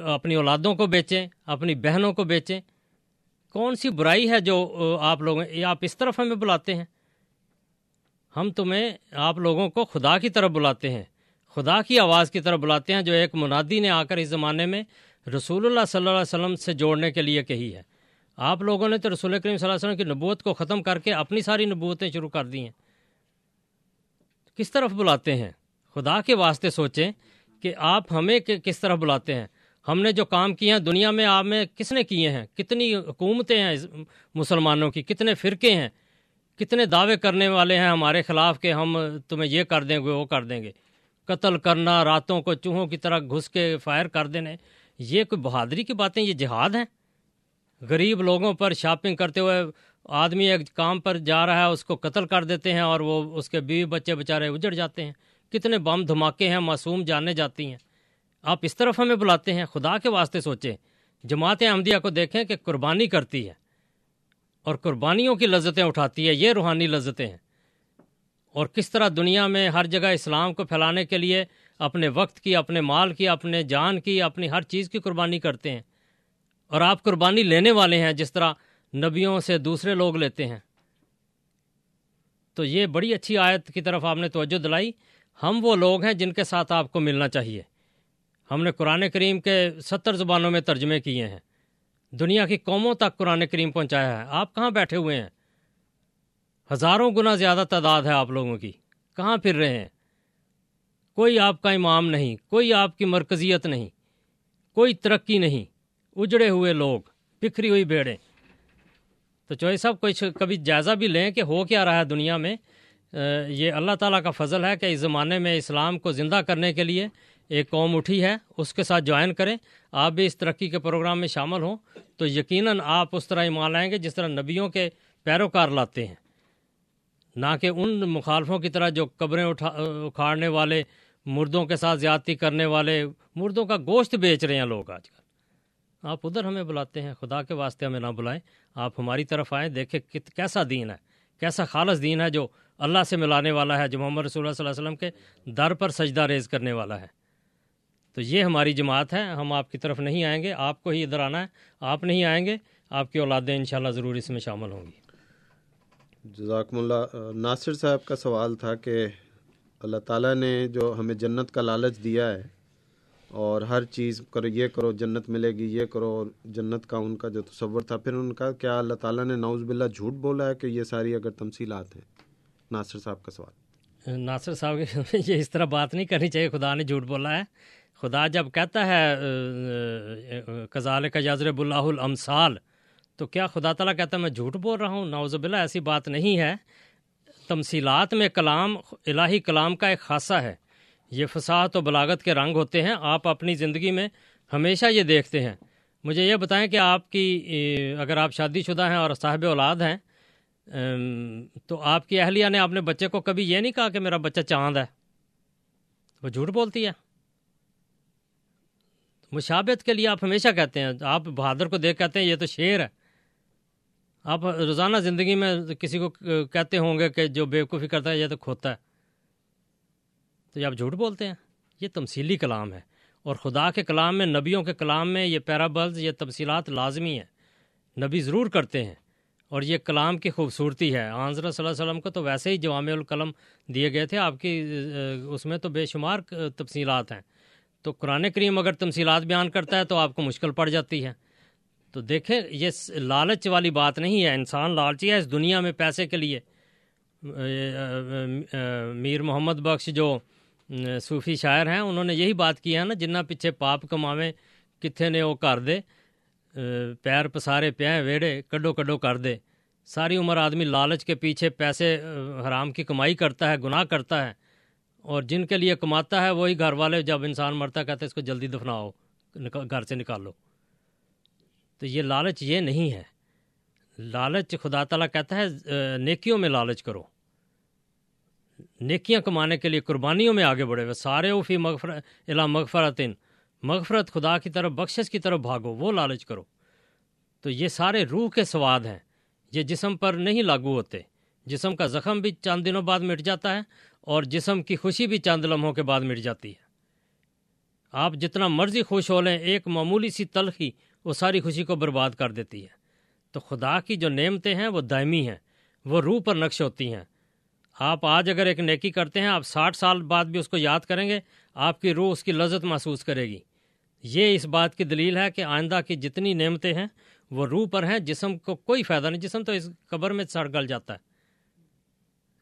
اپنی اولادوں کو بیچیں؟ اپنی بہنوں کو بیچیں؟ کون سی برائی ہے جو آپ لوگوں آپ اس طرف ہمیں بلاتے ہیں؟ ہم تمہیں آپ لوگوں کو خدا کی طرف بلاتے ہیں۔ خدا کی آواز کی طرف بلاتے ہیں جو ایک منادی نے آ کر اس زمانے میں رسول اللہ صلی اللہ علیہ وسلم سے جوڑنے کے لیے کہی ہے۔ آپ لوگوں نے تو رسول کریم صلی اللہ علیہ وسلم کی نبوت کو ختم کر کے اپنی ساری نبوتیں شروع کر دی ہیں۔ کس طرف بلاتے ہیں؟ خدا کے واسطے سوچیں کہ آپ ہمیں کس طرح بلاتے ہیں؟ ہم نے جو کام کیے ہیں دنیا میں، آپ میں کس نے کیے ہیں؟ کتنی حکومتیں ہیں مسلمانوں کی؟ کتنے فرقے ہیں؟ کتنے دعوے کرنے والے ہیں ہمارے خلاف کہ ہم تمہیں یہ کر دیں گے، وہ کر دیں گے۔ قتل کرنا، راتوں کو چوہوں کی طرح گھس کے فائر کر دینے، یہ کوئی بہادری کی باتیں، یہ جہاد ہیں؟ غریب لوگوں پر شاپنگ کرتے ہوئے آدمی ایک کام پر جا رہا ہے، اس کو قتل کر دیتے ہیں اور وہ اس کے بیوی بچے بیچارے اجڑ جاتے ہیں۔ کتنے بم دھماکے ہیں، معصوم جانے جاتی ہیں۔ آپ اس طرف ہمیں بلاتے ہیں، خدا کے واسطے سوچیں۔ جماعت احمدیہ کو دیکھیں کہ قربانی کرتی ہے اور قربانیوں کی لذتیں اٹھاتی ہے، یہ روحانی لذتیں ہیں۔ اور کس طرح دنیا میں ہر جگہ اسلام کو پھیلانے کے لیے اپنے وقت کی، اپنے مال کی، اپنے جان کی، اپنی ہر چیز کی قربانی کرتے ہیں۔ اور آپ قربانی لینے والے ہیں جس طرح نبیوں سے دوسرے لوگ لیتے ہیں۔ تو یہ بڑی اچھی آیت کی طرف آپ نے توجہ دلائی۔ ہم وہ لوگ ہیں جن کے ساتھ آپ کو ملنا چاہیے۔ ہم نے قرآن کریم کے ستر زبانوں میں ترجمے کیے ہیں۔ دنیا کی قوموں تک قرآن کریم پہنچایا ہے۔ آپ کہاں بیٹھے ہوئے ہیں؟ ہزاروں گنا زیادہ تعداد ہے آپ لوگوں کی۔ کہاں پھر رہے ہیں؟ کوئی آپ کا امام نہیں، کوئی آپ کی مرکزیت نہیں، کوئی ترقی نہیں۔ اجڑے ہوئے لوگ، بکھری ہوئی بھیڑیں تو چوہے صاحب کچھ کبھی جائزہ بھی لیں کہ ہو کیا رہا ہے دنیا میں؟ یہ اللہ تعالیٰ کا فضل ہے کہ اس زمانے میں اسلام کو زندہ کرنے کے لیے ایک قوم اٹھی ہے، اس کے ساتھ جوائن کریں۔ آپ بھی اس ترقی کے پروگرام میں شامل ہوں۔ تو یقیناً آپ اس طرح ایمان لائیں گے جس طرح نبیوں کے پیروکار لاتے ہیں۔ نہ کہ ان مخالفوں کی طرح جو قبریں اٹھا اکھاڑنے والے، مردوں کے ساتھ زیادتی کرنے والے، مردوں کا گوشت بیچ رہے ہیں لوگ آج کل۔ آپ ادھر ہمیں بلاتے ہیں، خدا کے واسطے ہمیں نہ بلائیں۔ آپ ہماری طرف آئیں، دیکھیں کیسا دین ہے، کیسا خالص دین ہے جو اللہ سے ملانے والا ہے، جو محمد رسول اللہ صلی اللہ علیہ وسلم کے در پر سجدہ ریز کرنے والا ہے۔ تو یہ ہماری جماعت ہے، ہم آپ کی طرف نہیں آئیں گے، آپ کو ہی ادھر آنا ہے، آپ نہیں آئیں گے، آپ کی اولادیں انشاءاللہ ضرور اس میں شامل ہوں گی۔ جزاکم اللہ ناصر صاحب کا سوال تھا کہ اللہ تعالیٰ نے جو ہمیں جنت کا لالچ دیا ہے اور ہر چیز کرو، یہ کرو، جنت ملے گی، یہ کرو اور جنت کا ان کا جو تصور تھا، پھر ان کا کیا اللہ تعالیٰ نے نوز باللہ جھوٹ بولا ہے کہ یہ ساری اگر تمثیلات ہیں؟ ناصر صاحب کا سوال۔ ناصر صاحب یہ اس طرح بات نہیں کرنی چاہیے، خدا نے جھوٹ بولا ہے۔ خدا جب کہتا ہے کزال کا یازرب اللہ الامثال تو کیا خدا تعالیٰ کہتا ہے میں جھوٹ بول رہا ہوں؟ نوز باللہ، ایسی بات نہیں ہے۔ تمثیلات میں کلام، الہی کلام کا ایک خاصہ ہے۔ یہ فساحت و بلاغت کے رنگ ہوتے ہیں۔ آپ اپنی زندگی میں ہمیشہ یہ دیکھتے ہیں۔ مجھے یہ بتائیں کہ آپ کی اگر آپ شادی شدہ ہیں اور صاحب اولاد ہیں تو آپ کی اہلیہ نے اپنے بچے کو کبھی یہ نہیں کہا کہ میرا بچہ چاند ہے؟ وہ جھوٹ بولتی ہے۔ مشابت کے لیے آپ ہمیشہ کہتے ہیں۔ آپ بہادر کو دیکھ کہتے ہیں یہ تو شعر ہے۔ آپ روزانہ زندگی میں کسی کو کہتے ہوں گے کہ جو بیوقوفی کرتا ہے یہ تو کھوتا ہے، تو یہ آپ جھوٹ بولتے ہیں؟ یہ تمثیلی کلام ہے۔ اور خدا کے کلام میں، نبیوں کے کلام میں یہ پیرابلز، یہ تفصیلات لازمی ہیں۔ نبی ضرور کرتے ہیں۔ اور یہ کلام کی خوبصورتی ہے۔ آنظر صلی اللہ علیہ وسلم کو تو ویسے ہی جوام القلم دیے گئے تھے۔ آپ کی اس میں تو بے شمار تفصیلات ہیں۔ تو قرآن کریم اگر تمثیلات بیان کرتا ہے تو آپ کو مشکل پڑ جاتی ہے۔ تو دیکھیں، یہ لالچ والی بات نہیں ہے۔ انسان لالچی ہے اس دنیا میں پیسے کے لیے میر محمد بخش جو صوفی شاعر ہیں، انہوں نے یہی بات کی ہے نا، جنہ پیچھے پاپ کماویں کتنے نے وہ کر دے پیر پسارے پہ ویڑے، کڈو کڈو کر دے۔ ساری عمر آدمی لالچ کے پیچھے پیسے حرام کی کمائی کرتا ہے، گناہ کرتا ہے، اور جن کے لیے کماتا ہے، وہی گھر والے جب انسان مرتا کہتے ہیں اس کو جلدی دفناؤ گھر سے نکالو۔ تو یہ لالچ یہ نہیں ہے۔ لالچ خدا تعالیٰ کہتا ہے نیکیوں میں لالچ کرو۔ نیکیاں کمانے کے لیے قربانیوں میں آگے بڑھے۔ ہوئے سارے فی مغفرت الا مغفرتن۔ مغفرت خدا کی طرف، بخشش کی طرف بھاگو، وہ لالچ کرو۔ تو یہ سارے روح کے سواد ہیں۔ یہ جسم پر نہیں لاگو ہوتے۔ جسم کا زخم بھی چند دنوں بعد مٹ جاتا ہے اور جسم کی خوشی بھی چند لمحوں کے بعد مٹ جاتی ہے۔ آپ جتنا مرضی خوش ہو لیں، ایک معمولی سی تلخی وہ ساری خوشی کو برباد کر دیتی ہے تو خدا کی جو نعمتیں ہیں، وہ دائمی ہیں، وہ روح پر نقش ہوتی ہیں۔ آپ آج اگر ایک نیکی کرتے ہیں، آپ ساٹھ سال بعد بھی اس کو یاد کریں گے، آپ کی روح اس کی لذت محسوس کرے گی۔ یہ اس بات کی دلیل ہے کہ آئندہ کی جتنی نعمتیں ہیں، وہ روح پر ہیں، جسم کو کوئی فائدہ نہیں، جسم تو اس قبر میں سڑ گل جاتا ہے۔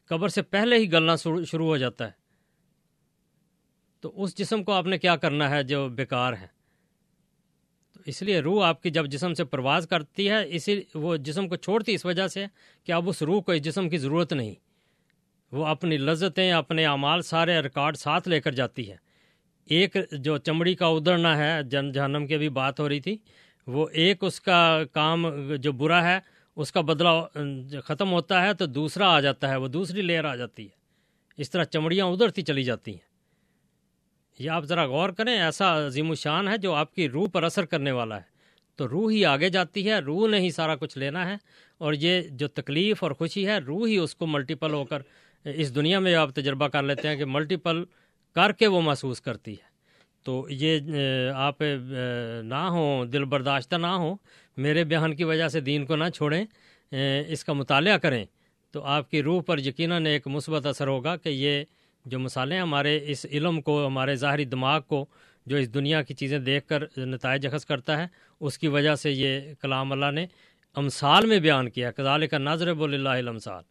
قبر سے پہلے ہی گلنا شروع ہو جاتا ہے۔ تو اس جسم کو آپ نے کیا کرنا ہے جو بیکار ہے؟ اس لیے روح آپ کی جب جسم سے پرواز کرتی ہے، اسی وہ جسم کو چھوڑتی اس وجہ سے کہ اب اس روح کو اس جسم کی ضرورت نہیں۔ وہ اپنی لذتیں، اپنے اعمال سارے ریکارڈ ساتھ لے کر جاتی ہے۔ ایک جو چمڑی کا ادڑنا ہے، جن جہنم کی بھی بات ہو رہی تھی، وہ ایک اس کا کام جو برا ہے، اس کا بدلہ ختم ہوتا ہے تو دوسرا آ جاتا ہے، وہ دوسری لیئر آ جاتی ہے۔ اس طرح چمڑیاں ادھرتی چلی جاتی ہیں۔ یہ آپ ذرا غور کریں، ایسا عظیم الشان ہے جو آپ کی روح پر اثر کرنے والا ہے۔ تو روح ہی آگے جاتی ہے، روح نے ہی سارا کچھ لینا ہے۔ اور یہ جو تکلیف اور خوشی ہے، روح ہی اس کو ملٹیپل ہو کر اس دنیا میں آپ تجربہ کر لیتے ہیں کہ ملٹیپل کر کے وہ محسوس کرتی ہے۔ تو یہ آپ نہ ہوں، دل برداشتہ نہ ہوں، میرے بیان کی وجہ سے دین کو نہ چھوڑیں اس کا مطالعہ کریں۔ تو آپ کی روح پر یقیناً ایک مثبت اثر ہوگا کہ یہ جو مثالیں ہمارے اس علم کو، ہمارے ظاہری دماغ کو، جو اس دنیا کی چیزیں دیکھ کر نتائج اخذ کرتا ہے، اس کی وجہ سے یہ کلام اللہ نے امثال میں بیان کیا کزال کا نظر بول اللہ امثال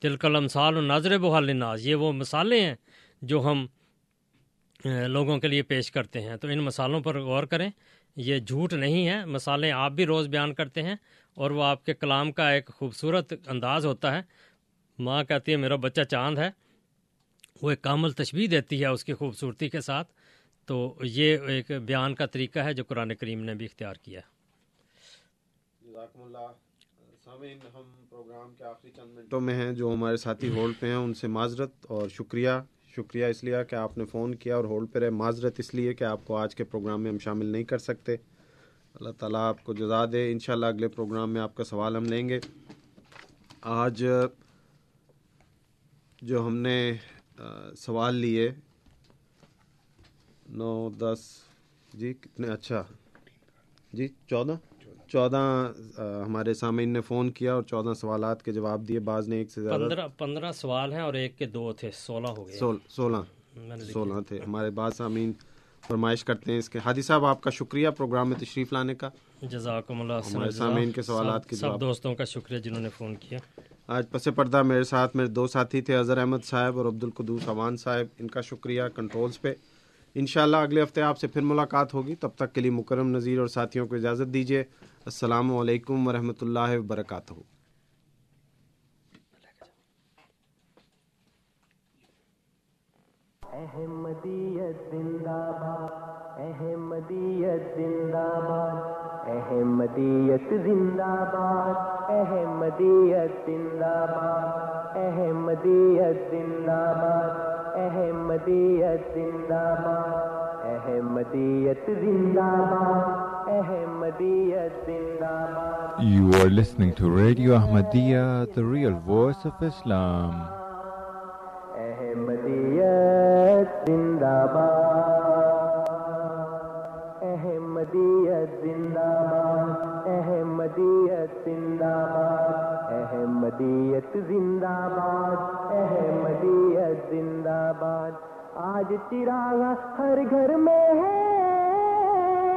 تلکل امثال و نظر بحال ناز یہ وہ مثالیں ہیں جو ہم لوگوں کے لیے پیش کرتے ہیں۔ تو ان مثالوں پر غور کریں، یہ جھوٹ نہیں ہے مثالیں آپ بھی روز بیان کرتے ہیں اور وہ آپ کے کلام کا ایک خوبصورت انداز ہوتا ہے۔ ماں کہتی ہے، میرا بچہ چاند ہے۔ وہ ایک کامل تشبیح دیتی ہے اس کی خوبصورتی کے ساتھ۔ تو یہ ایک بیان کا طریقہ ہے جو قرآن کریم نے بھی اختیار کیا۔ ہم پروگرام کے آخری چند منٹوں میں ہیں جو ہمارے ساتھی ہولڈ پہ ہیں ان سے معذرت اور شکریہ۔ شکریہ اس لیے کہ آپ نے فون کیا اور ہولڈ پہ رہے۔ معذرت اس لیے کہ آپ کو آج کے پروگرام میں ہم شامل نہیں کر سکتے۔ اللہ تعالیٰ آپ کو جزا دے۔ انشاءاللہ اگلے پروگرام میں آپ کا سوال ہم لیں گے۔ آج جو ہم نے سوال لیے۔ نو دس جی کتنے؟ اچھا۔ جی چودہ؟ چودہ ہمارے سامعین نے فون کیا اور چودہ سوالات کے جواب دیے۔ بعض نے ایک سے زیادہ۔ پندرہ سوال ہیں اور ایک کے دو تھے سولہ ہو گئے۔ سولہ۔ سولہ تھے۔ ہمارے بعض سامعین فرمائش کرتے ہیں اس کے۔ حادی صاحب آپ کا شکریہ پروگرام میں تشریف لانے کا۔ جزاکم اللہ ہمارے سامعین کے سوالات کے سب دوستوں کا شکریہ جنہوں نے فون کیا۔ آج پس پردہ میرے ساتھ میرے دو ساتھی تھے اظہر احمد صاحب اور عبد القدوس اوان صاحب۔ ان کا شکریہ کنٹرولز پہ۔ انشاءاللہ اگلے ہفتے آپ سے پھر ملاقات ہوگی۔ تب تک کے لیے مکرم نذیر اور ساتھیوں کو اجازت دیجیے السلام علیکم ورحمۃ اللہ وبرکاتہ۔ احمدیت زندہ باد احمدیت زندہ باد احمدیت زندہ باد احمدیت زندہ باد احمدیت زندہ باد احمدیت زندہ باد احمدیت زندہ باد احمدیت زندہ باد You are listening to Radio Ahmadiyya, the real voice of Islam. زندہ باد۔ احمدیت زندہ باد، احمدیت زندہ باد، احمدیت زندہ باد، احمدیت زندہ باد۔ آج چراغ ہر گھر میں ہے۔